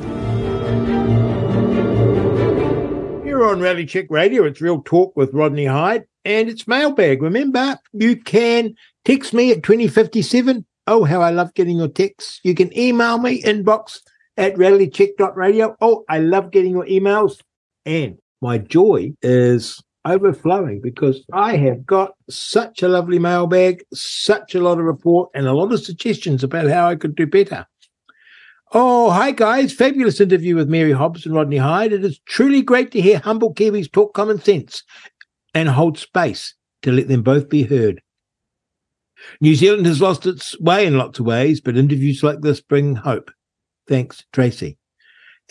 B: You're on Reality Check Radio. It's Real Talk with Rodney Hide and it's mailbag. Remember, you can text me at 2057. Oh, how I love getting your texts. You can email me, inbox at realitycheck.radio. Oh, I love getting your emails. And my joy is overflowing because I have got such a lovely mailbag, such a lot of report, and a lot of suggestions about how I could do better. Oh, hi guys. Fabulous interview with Mary Hobbs and Rodney Hide. It is truly great to hear humble Kiwis talk common sense and hold space to let them both be heard. New Zealand has lost its way in lots of ways, but interviews like this bring hope. Thanks, Tracy.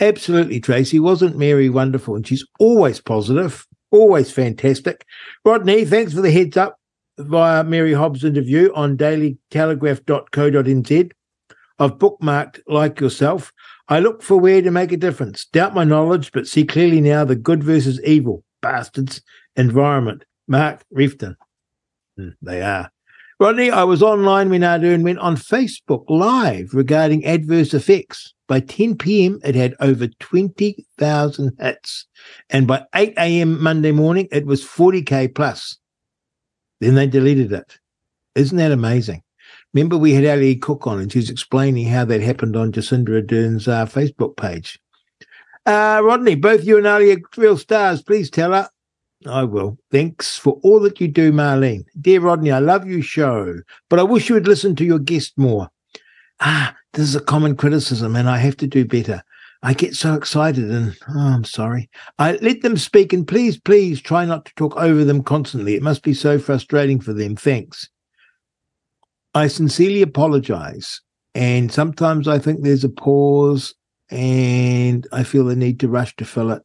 B: Absolutely, Tracy. Wasn't Mary wonderful? And she's always positive, always fantastic. Rodney, thanks for the heads up via Mary Hobbs' interview on dailytelegraph.co.nz. I've bookmarked like yourself. I look for where to make a difference. Doubt my knowledge, but see clearly now the good versus evil. Bastards environment. Mark Reefton. Hmm, they are. Rodney, I was online when Ardern went on Facebook Live regarding adverse effects. By 10 p.m., it had over 20,000 hits. And by 8 a.m. Monday morning, it was 40K plus. Then they deleted it. Isn't that amazing? Remember, we had Ali Cook on, and she's explaining how that happened on Jacinda Ardern's uh, Facebook page. Uh, Rodney, both you and Ali are real stars. Please tell her I will. Thanks for all that you do, Marlene. Dear Rodney, I love your show, but I wish you would listen to your guest more. Ah, this is a common criticism, and I have to do better. I get so excited and oh, I'm sorry. I let them speak and please, please try not to talk over them constantly. It must be so frustrating for them. Thanks. I sincerely apologize. And sometimes I think there's a pause and I feel the need to rush to fill it.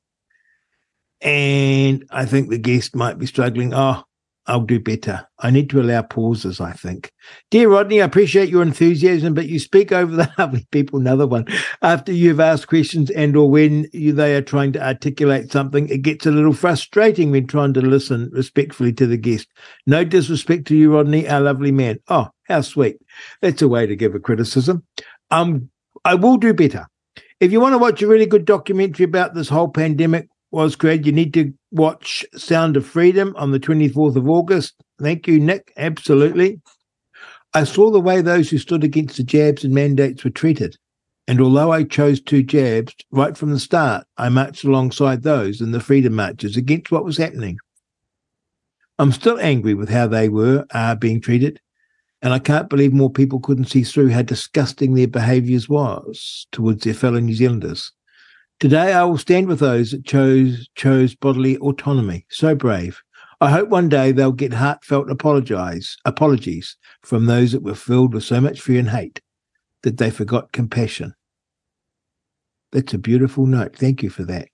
B: And I think the guest might be struggling. Oh, I'll do better. I need to allow pauses, I think. Dear Rodney, I appreciate your enthusiasm, but you speak over the lovely people. Another one. After you've asked questions and or when you, they are trying to articulate something, it gets a little frustrating when trying to listen respectfully to the guest. No disrespect to you, Rodney, our lovely man. Oh, how sweet. That's a way to give a criticism. Um, I will do better. If you want to watch a really good documentary about this whole pandemic, was great. You need to watch Sound of Freedom on the 24th of August. Thank you, Nick. Absolutely. I saw the way those who stood against the jabs and mandates were treated. And although I chose two jabs right from the start, I marched alongside those in the freedom marches against what was happening. I'm still angry with how they were uh, being treated. And I can't believe more people couldn't see through how disgusting their behaviours was towards their fellow New Zealanders. Today I will stand with those that chose chose bodily autonomy. So brave. I hope one day they'll get heartfelt apologize apologies from those that were filled with so much fear and hate that they forgot compassion. That's a beautiful note. Thank you for that.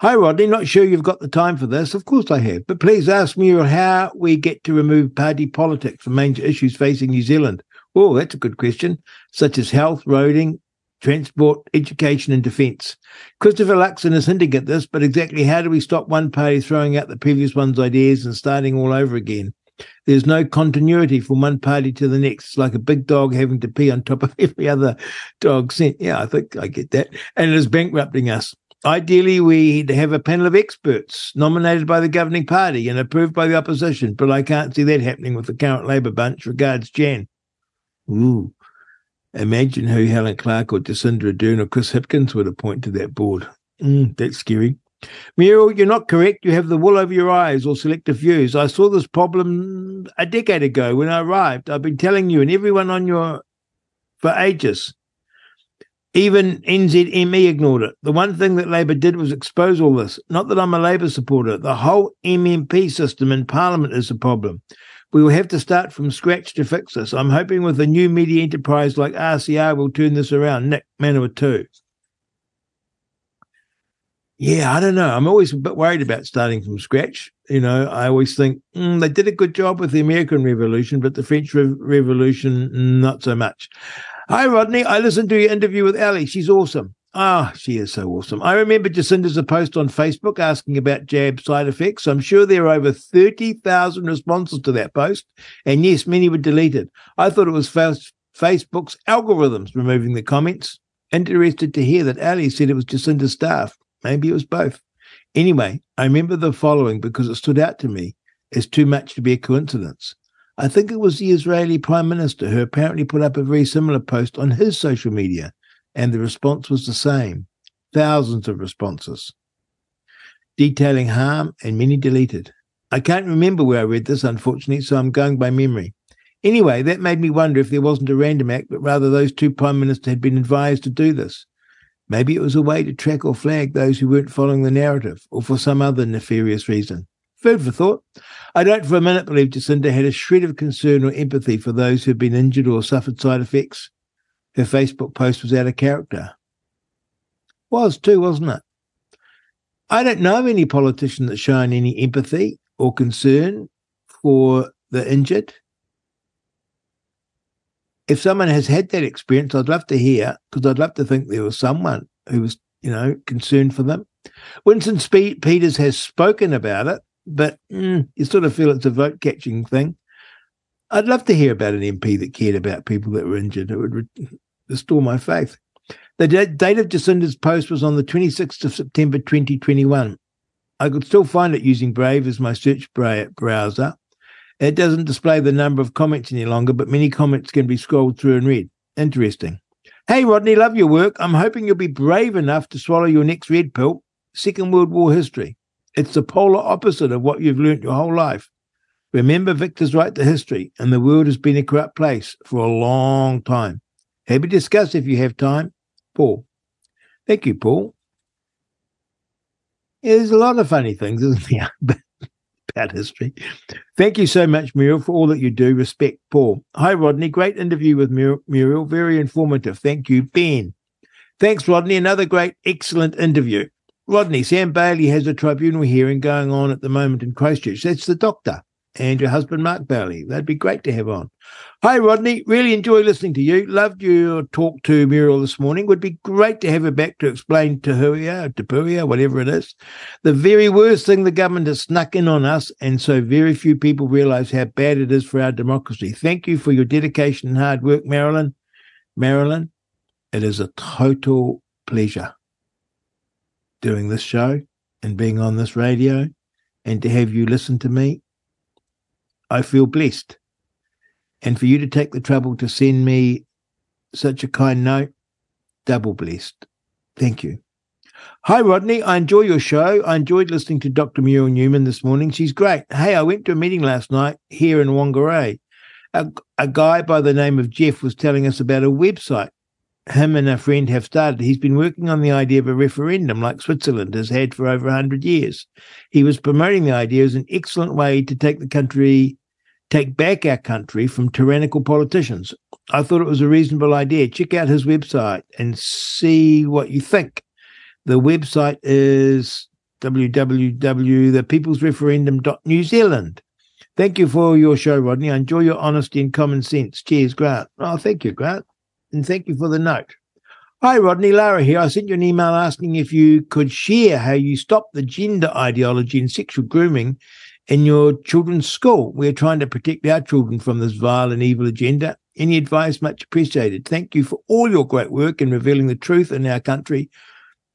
B: Hi, Rodney. Not sure you've got the time for this. Of course I have. But please ask me how we get to remove party politics from major issues facing New Zealand. Oh, that's a good question, such as health, roading, transport, education, and defence. Christopher Luxon is hinting at this, but exactly how do we stop one party throwing out the previous one's ideas and starting all over again? There's no continuity from one party to the next. It's like a big dog having to pee on top of every other dog scent. Yeah, I think I get that. And it is bankrupting us. Ideally, we'd have a panel of experts nominated by the governing party and approved by the opposition, but I can't see that happening with the current Labour bunch. Regards, Jan. Ooh. Imagine who Helen Clark or Jacinda Ardern or Chris Hipkins would appoint to that board. Mm, that's scary. Muriel, you're not correct. You have the wool over your eyes or selective views. I saw this problem a decade ago when I arrived. I've been telling you and everyone on your for ages. Even NZME ignored it. The one thing that Labor did was expose all this. Not that I'm a Labor supporter. The whole MMP system in Parliament is the problem. We will have to start from scratch to fix this. I'm hoping with a new media enterprise like RCR will turn this around. Nick Manawatu. Yeah, I don't know. I'm always a bit worried about starting from scratch. You know, I always think mm, they did a good job with the American Revolution, but the French Re- Revolution, not so much. Hi, Rodney. I listened to your interview with Ali. She's awesome. Ah, oh, she is so awesome. I remember Jacinda's a post on Facebook asking about jab side effects. I'm sure there are over 30,000 responses to that post. And yes, many were deleted. I thought it was Facebook's algorithms removing the comments. Interested to hear that Ali said it was Jacinda's staff. Maybe it was both. Anyway, I remember the following because it stood out to me as too much to be a coincidence. I think it was the Israeli Prime Minister who apparently put up a very similar post on his social media, and the response was the same thousands of responses detailing harm and many deleted. I can't remember where I read this, unfortunately, so I'm going by memory. Anyway, that made me wonder if there wasn't a random act, but rather those two prime ministers had been advised to do this. Maybe it was a way to track or flag those who weren't following the narrative, or for some other nefarious reason. Food for thought. I don't for a minute believe Jacinda had a shred of concern or empathy for those who've been injured or suffered side effects. Her Facebook post was out of character. Was too, wasn't it? I don't know of any politician that's shown any empathy or concern for the injured. If someone has had that experience, I'd love to hear because I'd love to think there was someone who was, you know, concerned for them. Winston Peters has spoken about it but mm, you sort of feel it's a vote catching thing. I'd love to hear about an MP that cared about people that were injured. It would restore my faith. The date of Jacinda's post was on the 26th of September 2021. I could still find it using Brave as my search browser. It doesn't display the number of comments any longer, but many comments can be scrolled through and read. Interesting. Hey, Rodney, love your work. I'm hoping you'll be brave enough to swallow your next red pill, Second World War history. It's the polar opposite of what you've learnt your whole life. Remember Victor's right to history, and the world has been a corrupt place for a long time. Happy to discuss if you have time. Paul. Thank you, Paul. Yeah, there's a lot of funny things, isn't there, about history. Thank you so much, Muriel, for all that you do. Respect, Paul. Hi, Rodney. Great interview with Muriel. Very informative. Thank you, Ben. Thanks, Rodney. Another great, excellent interview. Rodney, Sam Bailey has a tribunal hearing going on at the moment in Christchurch. That's the doctor and your husband, Mark Bailey. That'd be great to have on. Hi, Rodney. Really enjoy listening to you. Loved your talk to Muriel this morning. Would be great to have her back to explain to Huia, to Puia, whatever it is. The very worst thing the government has snuck in on us, and so very few people realize how bad it is for our democracy. Thank you for your dedication and hard work, Marilyn. Marilyn, it is a total pleasure doing this show and being on this radio and to have you listen to me. I feel blessed. And for you to take the trouble to send me such a kind note, double blessed. Thank you. Hi, Rodney. I enjoy your show. I enjoyed listening to Dr. Muriel Newman this morning. She's great. Hey, I went to a meeting last night here in Whangarei. A, a guy by the name of Jeff was telling us about a website him and a friend have started. He's been working on the idea of a referendum like Switzerland has had for over 100 years. He was promoting the idea as an excellent way to take the country, take back our country from tyrannical politicians. I thought it was a reasonable idea. Check out his website and see what you think. The website is www.thepeoplesreferendum.new Zealand. Thank you for your show, Rodney. I enjoy your honesty and common sense. Cheers, Grant. Oh, thank you, Grant and thank you for the note. Hi, Rodney. Lara here. I sent you an email asking if you could share how you stop the gender ideology and sexual grooming in your children's school. We're trying to protect our children from this vile and evil agenda. Any advice much appreciated. Thank you for all your great work in revealing the truth in our country.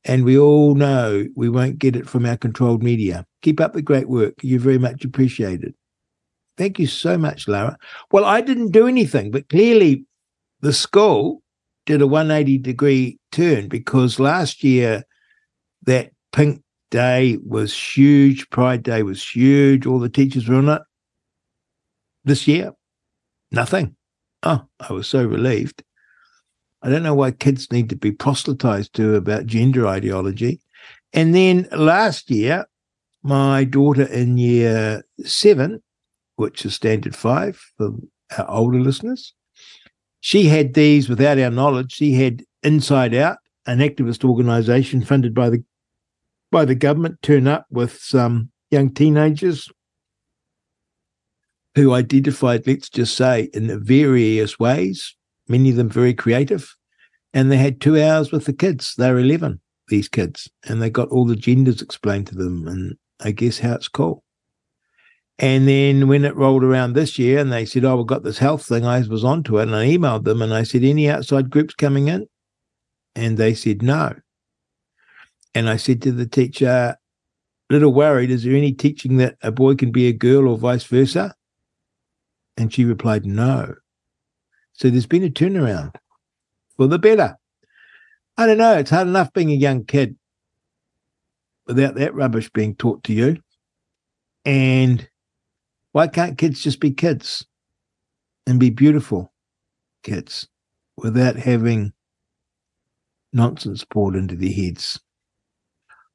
B: And we all know we won't get it from our controlled media. Keep up the great work. You're very much appreciated. Thank you so much, Lara. Well, I didn't do anything, but clearly the school did a 180 degree turn because last year that pink day was huge, Pride Day was huge, all the teachers were on it. This year, nothing. Oh, I was so relieved. I don't know why kids need to be proselytized to about gender ideology. And then last year, my daughter in year seven, which is standard five for our older listeners, she had these without our knowledge. She had Inside Out, an activist organisation funded by the by the government, turn up with some young teenagers who identified, let's just say, in various ways, many of them very creative. And they had two hours with the kids. They were 11, these kids, and they got all the genders explained to them and I guess how it's called. And then when it rolled around this year and they said, Oh, we've got this health thing, I was onto it and I emailed them and I said, Any outside groups coming in? And they said, No. And I said to the teacher, a Little worried, is there any teaching that a boy can be a girl or vice versa? And she replied, No. So there's been a turnaround for the better. I don't know. It's hard enough being a young kid without that rubbish being taught to you. And why can't kids just be kids and be beautiful kids without having nonsense poured into their heads?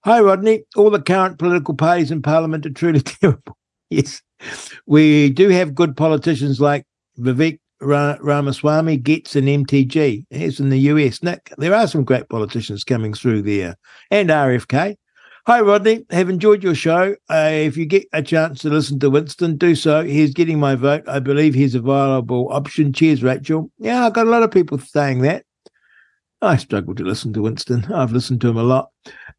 B: Hi, Rodney. All the current political parties in Parliament are truly terrible. yes, we do have good politicians like Vivek Ramaswamy, Gaetz, and MTG. As in the US. Nick, there are some great politicians coming through there, and RFK. Hi, Rodney. Have enjoyed your show. Uh, if you get a chance to listen to Winston, do so. He's getting my vote. I believe he's a viable option. Cheers, Rachel. Yeah, I've got a lot of people saying that. I struggle to listen to Winston. I've listened to him a lot.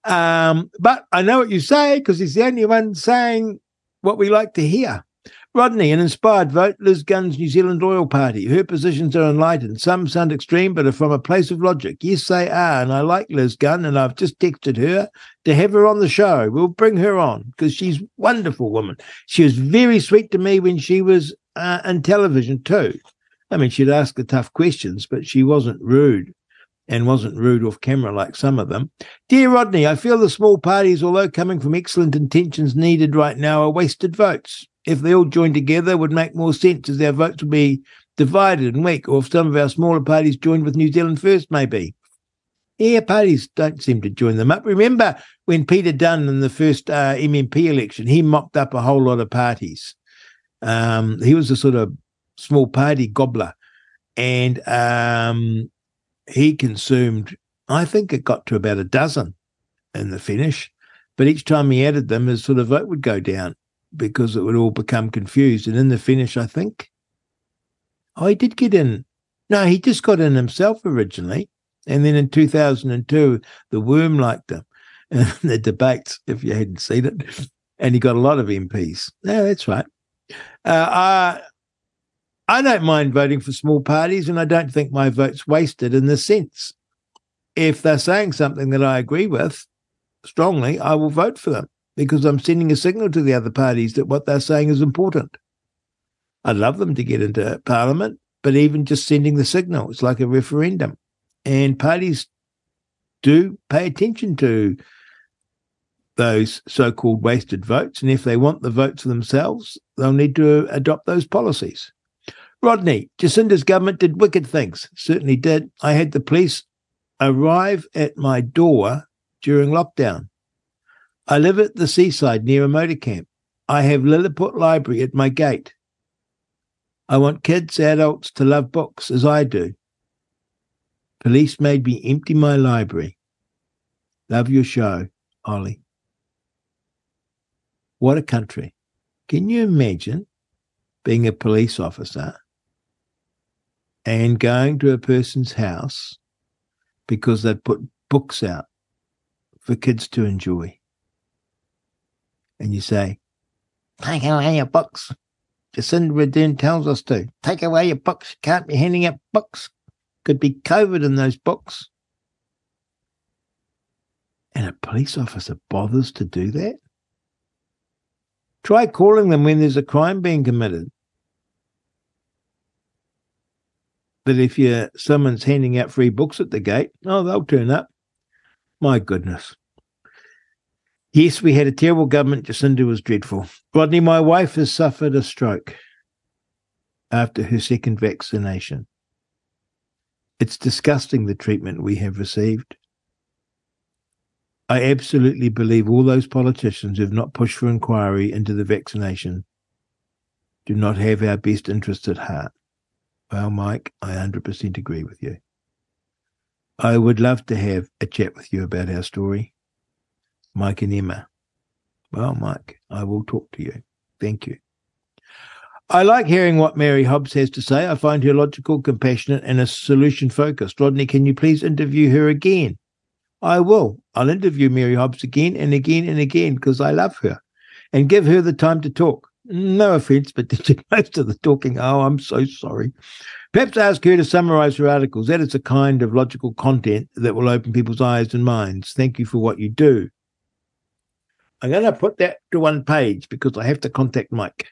B: Um, but I know what you say because he's the only one saying what we like to hear. Rodney, an inspired vote, Liz Gunn's New Zealand Loyal Party. Her positions are enlightened. Some sound extreme, but are from a place of logic. Yes, they are. And I like Liz Gunn, and I've just texted her to have her on the show. We'll bring her on because she's wonderful woman. She was very sweet to me when she was uh, television too. I mean, she'd ask the tough questions, but she wasn't rude and wasn't rude off camera like some of them. Dear Rodney, I feel the small parties, although coming from excellent intentions needed right now, are wasted votes if they all joined together would make more sense as our votes would be divided and weak, or if some of our smaller parties joined with New Zealand First, maybe. Yeah, parties don't seem to join them up. Remember when Peter Dunne in the first uh, MMP election, he mopped up a whole lot of parties. Um, he was a sort of small party gobbler, and um, he consumed. I think it got to about a dozen in the finish, but each time he added them, his sort of vote would go down because it would all become confused. And in the finish, I think, oh, he did get in. No, he just got in himself originally. And then in 2002, the worm liked him in the debates, if you hadn't seen it. And he got a lot of MPs. No, that's right. Uh, I, I don't mind voting for small parties, and I don't think my vote's wasted in the sense. If they're saying something that I agree with strongly, I will vote for them because I'm sending a signal to the other parties that what they're saying is important. I'd love them to get into parliament, but even just sending the signal, it's like a referendum. And parties do pay attention to those so called wasted votes. And if they want the votes themselves, they'll need to adopt those policies. Rodney, Jacinda's government did wicked things. Certainly did. I had the police arrive at my door during lockdown. I live at the seaside near a motor camp. I have Lilliput Library at my gate. I want kids, adults to love books as I do. Police made me empty my library. Love your show, Ollie. What a country. Can you imagine being a police officer and going to a person's house because they put books out for kids to enjoy? And you say, Take away your books. Jacinda Ardern tells us to. Take away your books. You can't be handing out books. Could be COVID in those books. And a police officer bothers to do that? Try calling them when there's a crime being committed. But if you someone's handing out free books at the gate, oh, they'll turn up. My goodness. Yes, we had a terrible government. Jacinda was dreadful. Rodney, my wife has suffered a stroke after her second vaccination. It's disgusting the treatment we have received. I absolutely believe all those politicians who have not pushed for inquiry into the vaccination do not have our best interests at heart. Well, Mike, I 100% agree with you. I would love to have a chat with you about our story. Mike and Emma. Well, Mike, I will talk to you. Thank you. I like hearing what Mary Hobbs has to say. I find her logical, compassionate, and a solution focused. Rodney, can you please interview her again? I will. I'll interview Mary Hobbs again and again and again because I love her and give her the time to talk. No offense, but did most of the talking? Oh, I'm so sorry. Perhaps ask her to summarize her articles. That is the kind of logical content that will open people's eyes and minds. Thank you for what you do. I'm going to put that to one page because I have to contact Mike.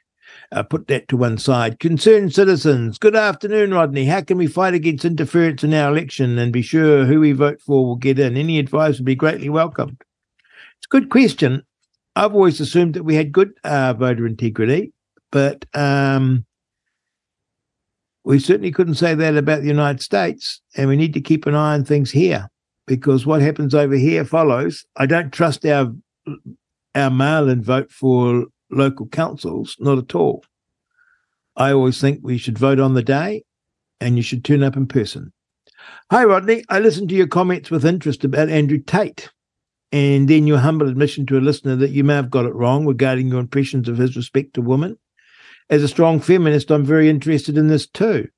B: Uh, put that to one side. Concerned citizens, good afternoon, Rodney. How can we fight against interference in our election and be sure who we vote for will get in? Any advice would be greatly welcomed. It's a good question. I've always assumed that we had good uh, voter integrity, but um, we certainly couldn't say that about the United States, and we need to keep an eye on things here because what happens over here follows. I don't trust our our mail in vote for local councils, not at all. I always think we should vote on the day and you should turn up in person. Hi, Rodney. I listened to your comments with interest about Andrew Tate and then your humble admission to a listener that you may have got it wrong regarding your impressions of his respect to women. As a strong feminist, I'm very interested in this too.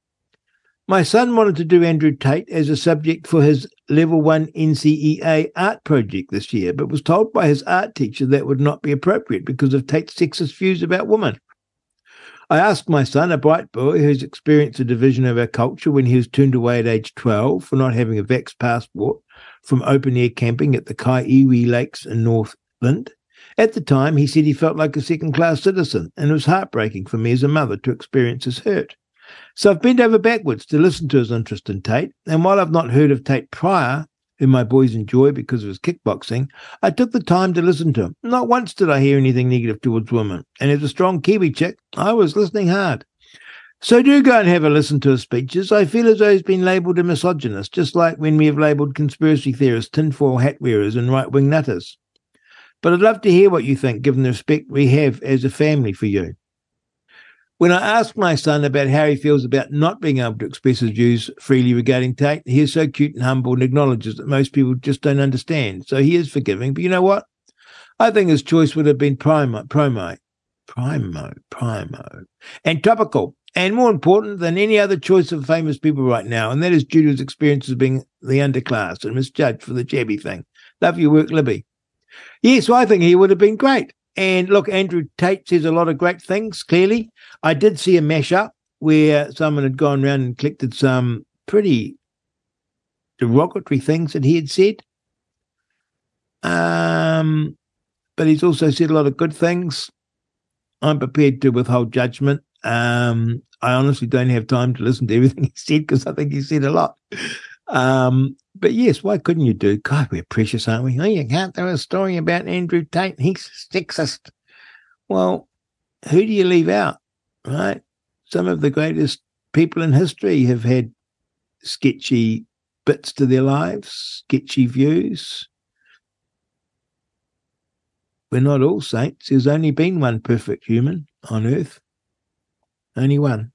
B: My son wanted to do Andrew Tate as a subject for his level one NCEA art project this year, but was told by his art teacher that would not be appropriate because of Tate's sexist views about women. I asked my son, a bright boy who's experienced a division of our culture when he was turned away at age 12 for not having a Vax passport from open air camping at the Kai Iwi Lakes in Northland. At the time, he said he felt like a second class citizen, and it was heartbreaking for me as a mother to experience his hurt. So I've bent over backwards to listen to his interest in Tate. And while I've not heard of Tate prior, whom my boys enjoy because of his kickboxing, I took the time to listen to him. Not once did I hear anything negative towards women. And as a strong Kiwi chick, I was listening hard. So do go and have a listen to his speeches. I feel as though he's been labelled a misogynist, just like when we have labelled conspiracy theorists, tinfoil hat wearers, and right wing nutters. But I'd love to hear what you think, given the respect we have as a family for you. When I asked my son about how he feels about not being able to express his views freely regarding Tate, he is so cute and humble and acknowledges that most people just don't understand. So he is forgiving. But you know what? I think his choice would have been primo, promo, primo, primo, and topical, and more important than any other choice of famous people right now. And that is his experience as being the underclass and misjudged for the jabby thing. Love your work, Libby. Yes, I think he would have been great. And look, Andrew Tate says a lot of great things, clearly. I did see a mashup where someone had gone around and collected some pretty derogatory things that he had said. Um, but he's also said a lot of good things. I'm prepared to withhold judgment. Um, I honestly don't have time to listen to everything he said because I think he said a lot. Um, but yes, why couldn't you do? God, we're precious, aren't we? Oh, you can't do a story about Andrew Tate. He's sexist. Well, who do you leave out? Right? Some of the greatest people in history have had sketchy bits to their lives, sketchy views. We're not all saints. There's only been one perfect human on earth. Only one.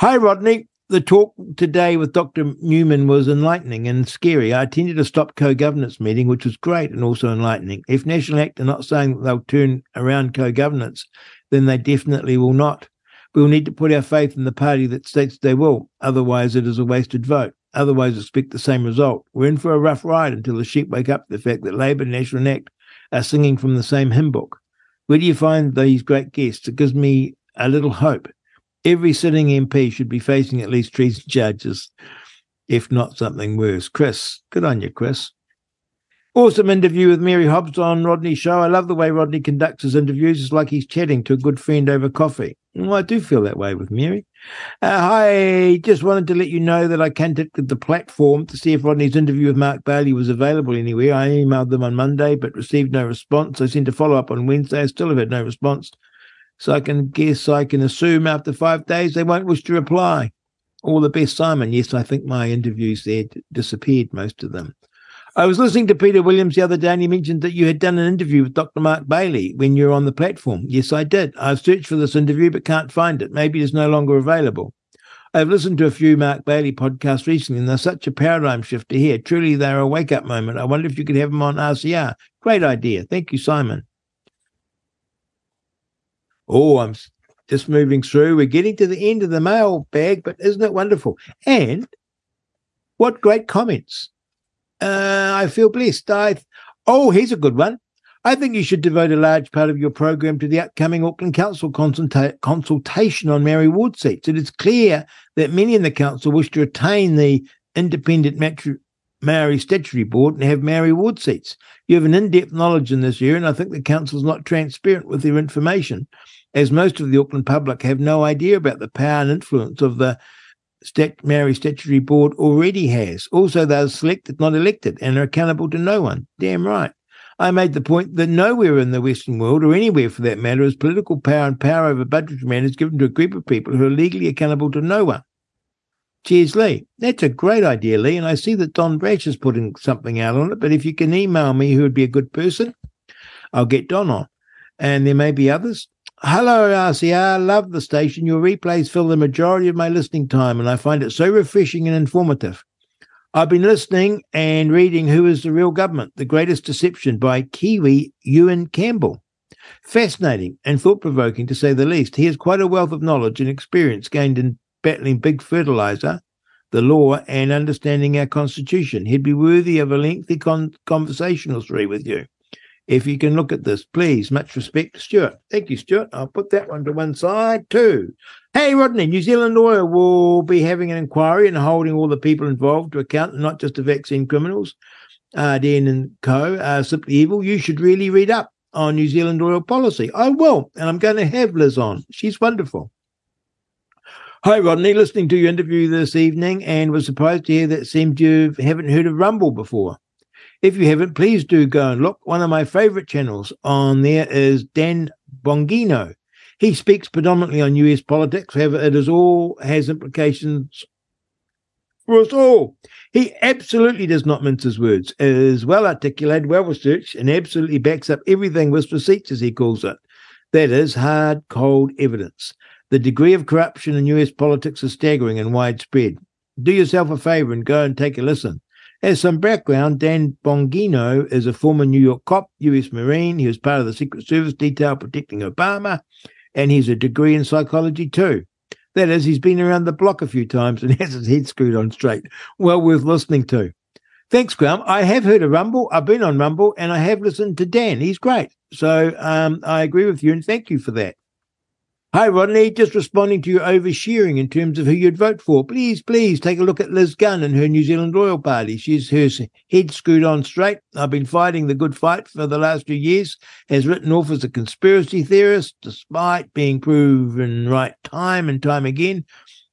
B: Hi, Rodney. The talk today with Dr. Newman was enlightening and scary. I attended a stop co governance meeting, which was great and also enlightening. If National Act are not saying that they'll turn around co governance, then they definitely will not. We will need to put our faith in the party that states they will. Otherwise, it is a wasted vote. Otherwise, expect the same result. We're in for a rough ride until the sheep wake up to the fact that Labour and National Act are singing from the same hymn book. Where do you find these great guests? It gives me a little hope. Every sitting MP should be facing at least treason charges, if not something worse. Chris, good on you, Chris. Awesome interview with Mary Hobbs on Rodney's show. I love the way Rodney conducts his interviews. It's like he's chatting to a good friend over coffee. Well, I do feel that way with Mary. Uh, I just wanted to let you know that I contacted the platform to see if Rodney's interview with Mark Bailey was available anywhere. I emailed them on Monday but received no response. I sent a follow up on Wednesday. I still have had no response. So I can guess, I can assume after five days they won't wish to reply. All the best, Simon. Yes, I think my interviews there disappeared, most of them. I was listening to Peter Williams the other day and he mentioned that you had done an interview with Dr. Mark Bailey when you were on the platform. Yes, I did. I've searched for this interview but can't find it. Maybe it's no longer available. I've listened to a few Mark Bailey podcasts recently and they're such a paradigm shift to hear. Truly, they're a wake up moment. I wonder if you could have them on RCR. Great idea. Thank you, Simon. Oh, I'm just moving through. We're getting to the end of the mail bag, but isn't it wonderful? And what great comments. Uh, I feel blessed. I oh, here's a good one. I think you should devote a large part of your program to the upcoming Auckland Council consulta- consultation on Maori ward seats. It is clear that many in the council wish to retain the independent matri- Maori statutory board and have Maori ward seats. You have an in-depth knowledge in this area, and I think the council is not transparent with their information, as most of the Auckland public have no idea about the power and influence of the Stat- Maori Statutory Board already has. Also, they're selected, not elected, and are accountable to no one. Damn right. I made the point that nowhere in the Western world, or anywhere for that matter, is political power and power over budgetary matters given to a group of people who are legally accountable to no one. Cheers, Lee. That's a great idea, Lee, and I see that Don Brash is putting something out on it, but if you can email me who would be a good person, I'll get Don on. And there may be others. Hello, RCR. Love the station. Your replays fill the majority of my listening time, and I find it so refreshing and informative. I've been listening and reading Who is the Real Government? The Greatest Deception by Kiwi Ewan Campbell. Fascinating and thought provoking to say the least. He has quite a wealth of knowledge and experience gained in battling big fertilizer, the law, and understanding our constitution. He'd be worthy of a lengthy con- conversational three with you if you can look at this, please. Much respect, Stuart. Thank you, Stuart. I'll put that one to one side too. Hey, Rodney, New Zealand Loyal will be having an inquiry and holding all the people involved to account, not just the vaccine criminals, uh, Dan and Co. Uh, simply evil. You should really read up on New Zealand Loyal policy. I will, and I'm going to have Liz on. She's wonderful. Hi, Rodney. Listening to your interview this evening and was surprised to hear that seemed you haven't heard of Rumble before. If you haven't, please do go and look. One of my favorite channels on there is Dan Bongino. He speaks predominantly on US politics, however, it is all has implications for us all. He absolutely does not mince his words, is well articulated, well researched, and absolutely backs up everything with receipts, as he calls it. That is hard, cold evidence. The degree of corruption in US politics is staggering and widespread. Do yourself a favor and go and take a listen. As some background, Dan Bongino is a former New York cop, U.S. Marine. He was part of the Secret Service detail protecting Obama, and he's a degree in psychology too. That is, he's been around the block a few times and has his head screwed on straight. Well worth listening to. Thanks, Graham. I have heard of Rumble. I've been on Rumble and I have listened to Dan. He's great. So um, I agree with you and thank you for that. Hi, Rodney. Just responding to your oversharing in terms of who you'd vote for. Please, please take a look at Liz Gunn and her New Zealand Loyal Party. She's her head screwed on straight. I've been fighting the good fight for the last few years. Has written off as a conspiracy theorist, despite being proven right time and time again.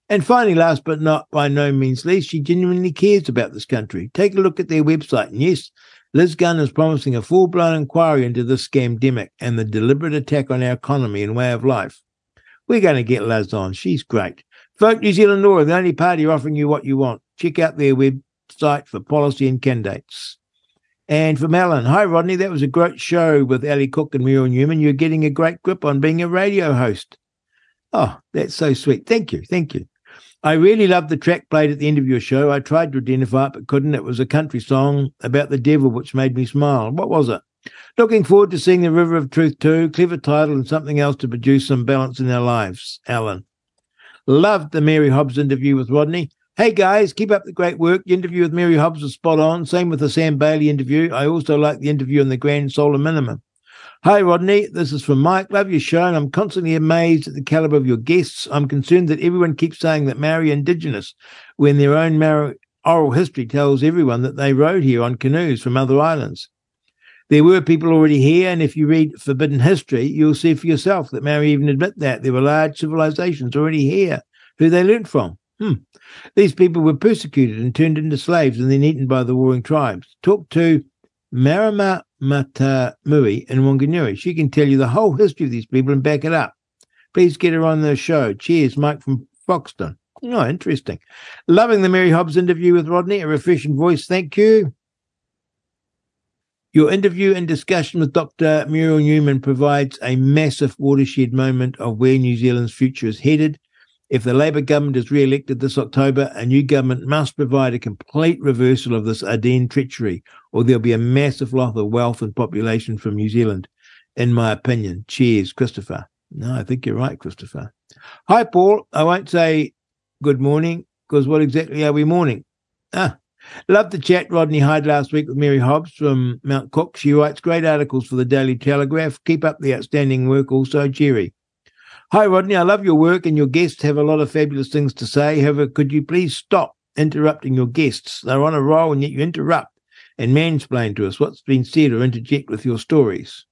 B: And finally, last but not by no means least, she genuinely cares about this country. Take a look at their website. And yes, Liz Gunn is promising a full blown inquiry into this scamdemic and the deliberate attack on our economy and way of life. We're going to get Liz on. She's great. Vote New Zealand Loyal, the only party offering you what you want. Check out their website for policy and candidates. And from Alan, hi Rodney, that was a great show with Ali Cook and Muriel Newman. You're getting a great grip on being a radio host. Oh, that's so sweet. Thank you. Thank you. I really loved the track played at the end of your show. I tried to identify it but couldn't. It was a country song about the devil which made me smile. What was it? Looking forward to seeing the River of Truth too. Clever title and something else to produce some balance in our lives. Alan. Loved the Mary Hobbs interview with Rodney. Hey guys, keep up the great work. The interview with Mary Hobbs was spot on. Same with the Sam Bailey interview. I also like the interview on the Grand Solar Minimum. Hi, Rodney. This is from Mike. Love your show, and I'm constantly amazed at the caliber of your guests. I'm concerned that everyone keeps saying that Maori Indigenous, when their own Maori oral history tells everyone that they rode here on canoes from other islands. There were people already here, and if you read Forbidden History, you'll see for yourself that Maori even admit that there were large civilizations already here who they learnt from. Hmm. These people were persecuted and turned into slaves and then eaten by the warring tribes. Talk to Marama Matamui in Wanganui. She can tell you the whole history of these people and back it up. Please get her on the show. Cheers, Mike from Foxton. Oh, interesting. Loving the Mary Hobbs interview with Rodney, a refreshing voice. Thank you. Your interview and discussion with Dr. Muriel Newman provides a massive watershed moment of where New Zealand's future is headed if the Labour government is re elected this October, a new government must provide a complete reversal of this Ardern treachery, or there'll be a massive loss of wealth and population from New Zealand, in my opinion. Cheers, Christopher. No, I think you're right, Christopher. Hi, Paul. I won't say good morning because what exactly are we mourning? Ah, Love the chat Rodney Hide last week with Mary Hobbs from Mount Cook. She writes great articles for the Daily Telegraph. Keep up the outstanding work also, Jerry. Hi, Rodney. I love your work and your guests have a lot of fabulous things to say. However, could you please stop interrupting your guests? They're on a roll and yet you interrupt and mansplain to us what's been said or interject with your stories.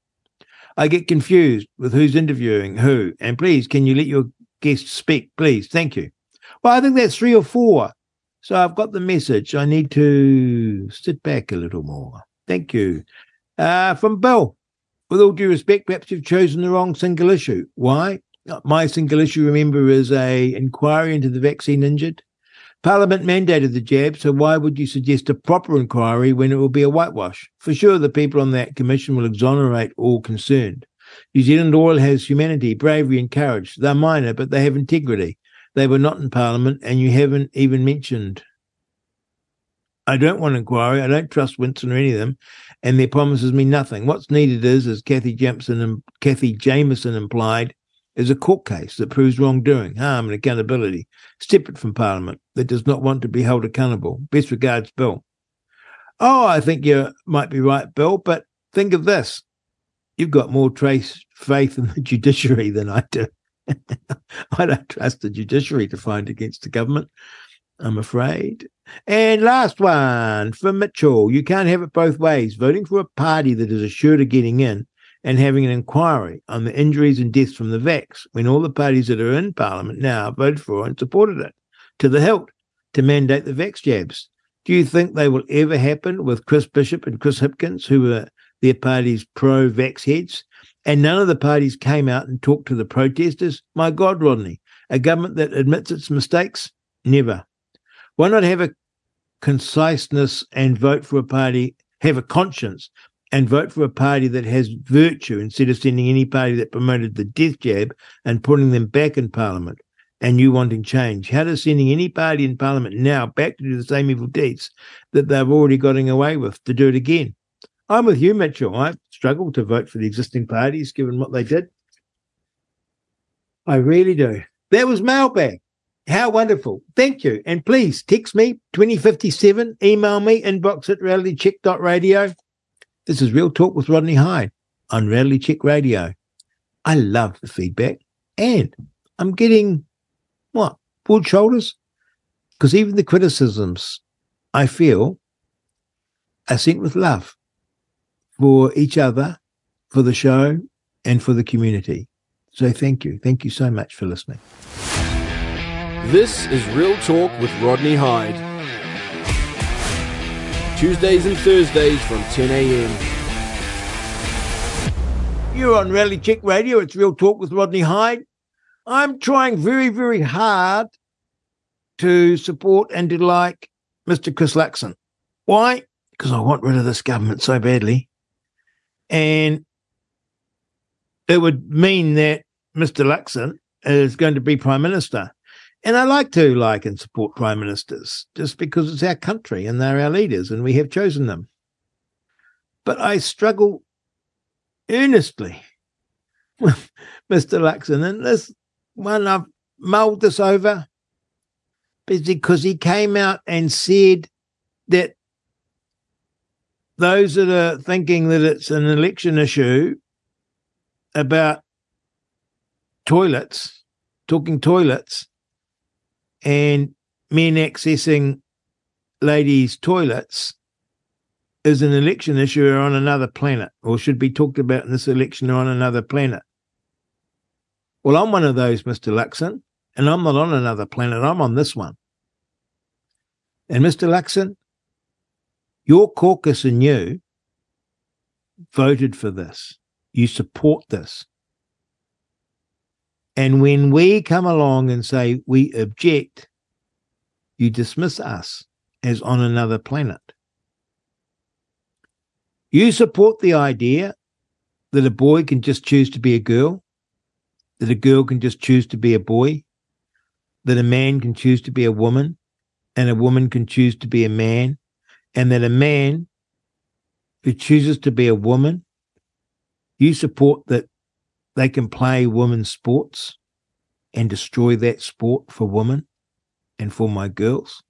B: I get confused with who's interviewing who. And please, can you let your guests speak, please? Thank you. Well, I think that's three or four. So I've got the message. I need to sit back a little more. Thank you. Uh, from Bill, with all due respect, perhaps you've chosen the wrong single issue. Why? My single issue, remember, is a inquiry into the vaccine injured. Parliament mandated the jab, so why would you suggest a proper inquiry when it will be a whitewash? For sure, the people on that commission will exonerate all concerned. New Zealand Loyal has humanity, bravery, and courage. They're minor, but they have integrity. They were not in Parliament, and you haven't even mentioned. I don't want inquiry. I don't trust Winston or any of them, and their promises mean nothing. What's needed is, as Kathy Jameson and Kathy Jameson implied, is a court case that proves wrongdoing, harm, and accountability, separate from Parliament, that does not want to be held accountable. Best regards, Bill. Oh, I think you might be right, Bill, but think of this. You've got more trace faith in the judiciary than I do. I don't trust the judiciary to find against the government, I'm afraid. And last one from Mitchell. You can't have it both ways. Voting for a party that is assured of getting in and having an inquiry on the injuries and deaths from the vax when all the parties that are in Parliament now voted for and supported it to the hilt to mandate the vax jabs. Do you think they will ever happen with Chris Bishop and Chris Hipkins, who were their party's pro vax heads? And none of the parties came out and talked to the protesters? My God, Rodney, a government that admits its mistakes? Never. Why not have a conciseness and vote for a party, have a conscience and vote for a party that has virtue instead of sending any party that promoted the death jab and putting them back in Parliament and you wanting change. How does sending any party in Parliament now back to do the same evil deeds that they've already gotten away with to do it again? I'm with you, Mitchell. I struggle to vote for the existing parties given what they did. I really do. That was mailbag. How wonderful. Thank you. And please text me 2057, email me, inbox at realitycheck.radio. This is Real Talk with Rodney Hide on Reality Check Radio. I love the feedback and I'm getting what? Broad shoulders? Because even the criticisms I feel are sent with love for each other, for the show, and for the community. So thank you. Thank you so much for listening.
A: This is Real Talk with Rodney Hide. Tuesdays and Thursdays from 10 a.m.
B: You're on Reality Check Radio. It's Real Talk with Rodney Hide. I'm trying very, very hard to support and to like Mr. Chris Luxon. Why? Because I want rid of this government so badly. And it would mean that Mr. Luxon is going to be Prime Minister. And I like to like and support Prime Ministers just because it's our country and they're our leaders and we have chosen them. But I struggle earnestly with Mr. Luxon. And this one, I've mulled this over because he came out and said that those that are thinking that it's an election issue about toilets, talking toilets, and men accessing ladies' toilets is an election issue on another planet, or should be talked about in this election on another planet. Well, I'm one of those, Mr. Luxon, and I'm not on another planet. I'm on this one. And Mr. Luxon, your caucus and you voted for this. You support this. And when we come along and say we object, you dismiss us as on another planet. You support the idea that a boy can just choose to be a girl, that a girl can just choose to be a boy, that a man can choose to be a woman, and a woman can choose to be a man, and that a man who chooses to be a woman, you support that they can play women's sports and destroy that sport for women and for my girls.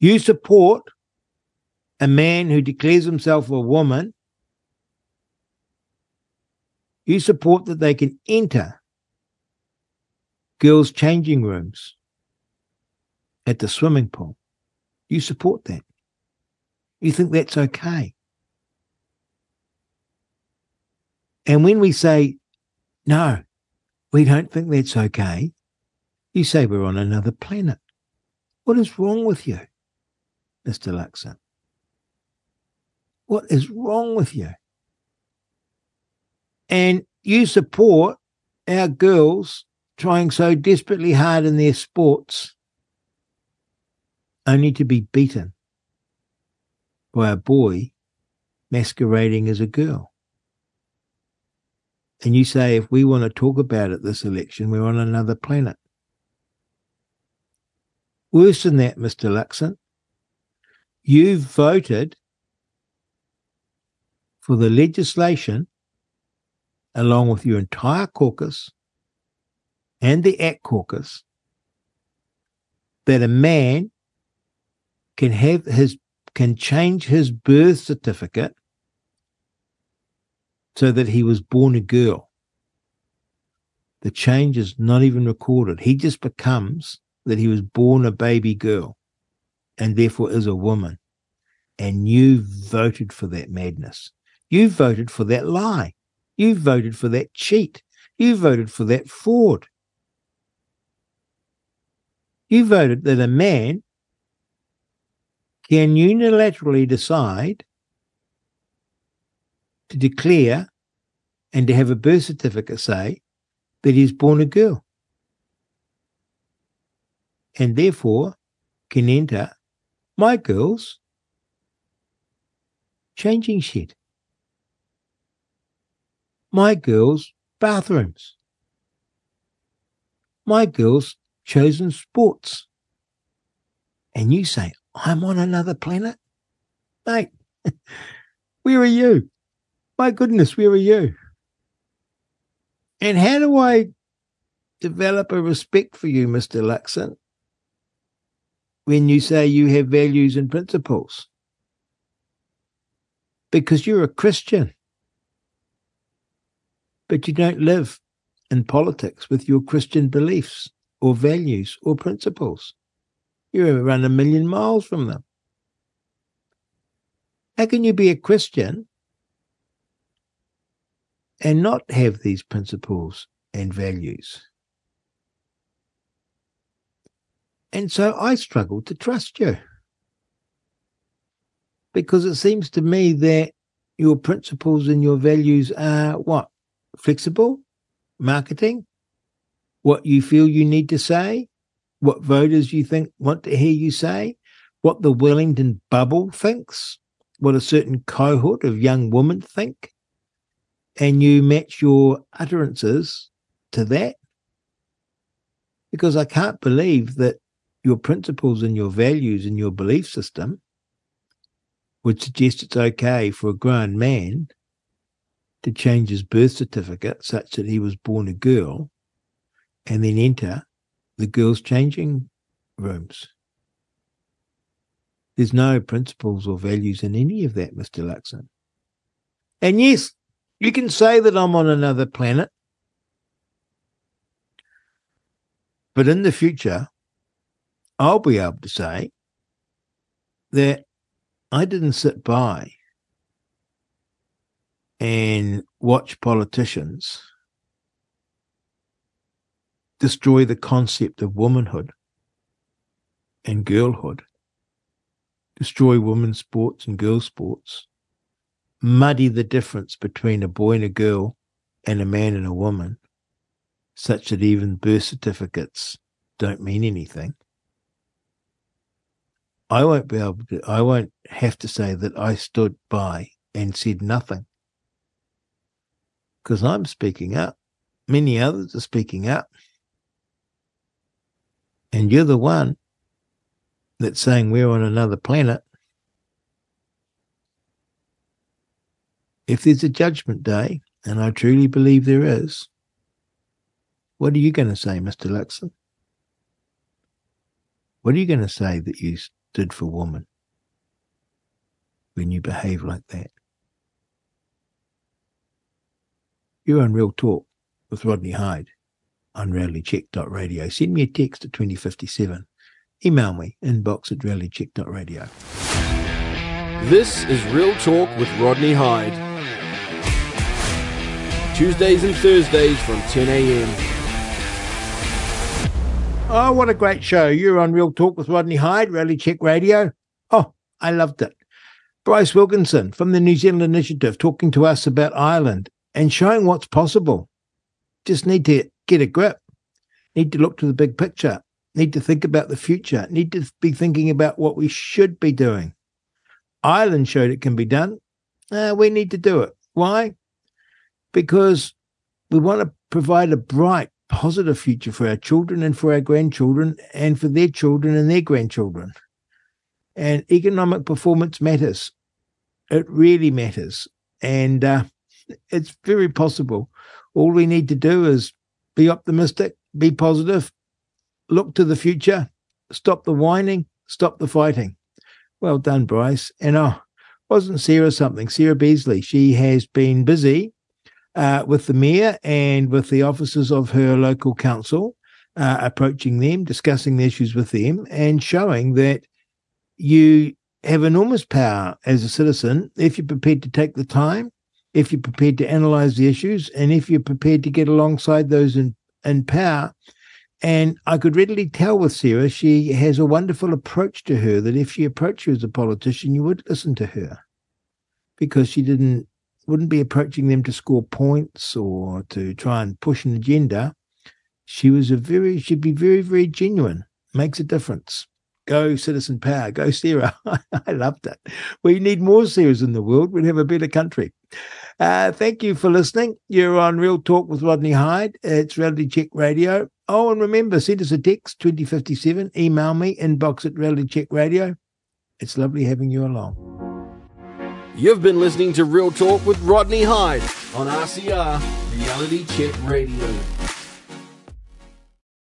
B: You support a man who declares himself a woman. You support that they can enter girls' changing rooms at the swimming pool. You support that. You think that's okay. And when we say, no, we don't think that's okay, you say we're on another planet. What is wrong with you, Mr. Luxon? What is wrong with you? And you support our girls trying so desperately hard in their sports only to be beaten by a boy masquerading as a girl. And you say, if we want to talk about it this election, we're on another planet. Worse than that, Mr. Luxon, you've voted for the legislation, along with your entire caucus and the ACT caucus, that a man can have his can change his birth certificate so that he was born a girl. The change is not even recorded. He just becomes that he was born a baby girl and therefore is a woman. And you voted for that madness. You voted for that lie. You voted for that cheat. You voted for that fraud. You voted that a man can unilaterally decide to declare and to have a birth certificate say that he's born a girl. And therefore can enter my girl's changing shed, my girl's bathrooms, my girl's chosen sports. And you say, I'm on another planet? Mate, where are you? My goodness, where are you? And how do I develop a respect for you, Mr. Luxon, when you say you have values and principles? Because you're a Christian, but you don't live in politics with your Christian beliefs or values or principles. You're around a million miles from them. How can you be a Christian and not have these principles and values. And so I struggle to trust you because it seems to me that your principles and your values are what? Flexible, marketing, what you feel you need to say, what voters you think want to hear you say, what the Wellington bubble thinks, what a certain cohort of young women think, and you match your utterances to that. Because I can't believe that your principles and your values and your belief system would suggest it's okay for a grown man to change his birth certificate such that he was born a girl and then enter the girls' changing rooms. There's no principles or values in any of that, Mr. Luxon. And yes, you can say that I'm on another planet. But in the future, I'll be able to say that I didn't sit by and watch politicians destroy the concept of womanhood and girlhood, destroy women's sports and girls' sports, muddy the difference between a boy and a girl and a man and a woman, such that even birth certificates don't mean anything. I won't be able to, I won't have to say that I stood by and said nothing because I'm speaking up. Many others are speaking up. And you're the one that's saying we're on another planet. If there's a judgment day, and I truly believe there is, what are you going to say, Mr. Luxon? What are you going to say that you stood for woman when you behave like that? You're on Real Talk with Rodney Hide on realitycheck.radio. Send me a text at 2057. Email me, inbox at realitycheck.radio.
A: This is Real Talk with Rodney Hide. Tuesdays and Thursdays from 10 a.m.
B: Oh, what a great show. You're on Real Talk with Rodney Hide, Reality Check Radio. Oh, I loved it. Bryce Wilkinson from the New Zealand Initiative talking to us about Ireland and showing what's possible. Just need to get a grip, need to look to the big picture, need to think about the future, need to be thinking about what we should be doing. Ireland showed it can be done. Uh, we need to do it. Why? Because we want to provide a bright, positive future for our children and for our grandchildren and for their children and their grandchildren. And economic performance matters. It really matters. And uh, it's very possible. All we need to do is be optimistic, be positive, look to the future, stop the whining, stop the fighting. Well done, Bryce. And oh, wasn't Sarah something? Sarah Beasley. She has been busy uh, with the mayor and with the officers of her local council, uh, approaching them, discussing the issues with them, and showing that you have enormous power as a citizen if you're prepared to take the time if you're prepared to analyze the issues and if you're prepared to get alongside those in, in power. And I could readily tell with Sarah, she has a wonderful approach to her that if she approached you as a politician, you would listen to her because she didn't wouldn't be approaching them to score points or to try and push an agenda. She was a very she'd be very, very genuine. Makes a difference. Go citizen power. Go Sarah. I loved it. We need more Sarahs in the world. We'd have a better country. Uh, thank you for listening. You're on Real Talk with Rodney Hide. It's Reality Check Radio. Oh, and remember, send us a text 2057. Email me, inbox at Reality Check Radio. It's lovely having you along.
A: You've been listening to Real Talk with Rodney Hide on RCR Reality Check Radio.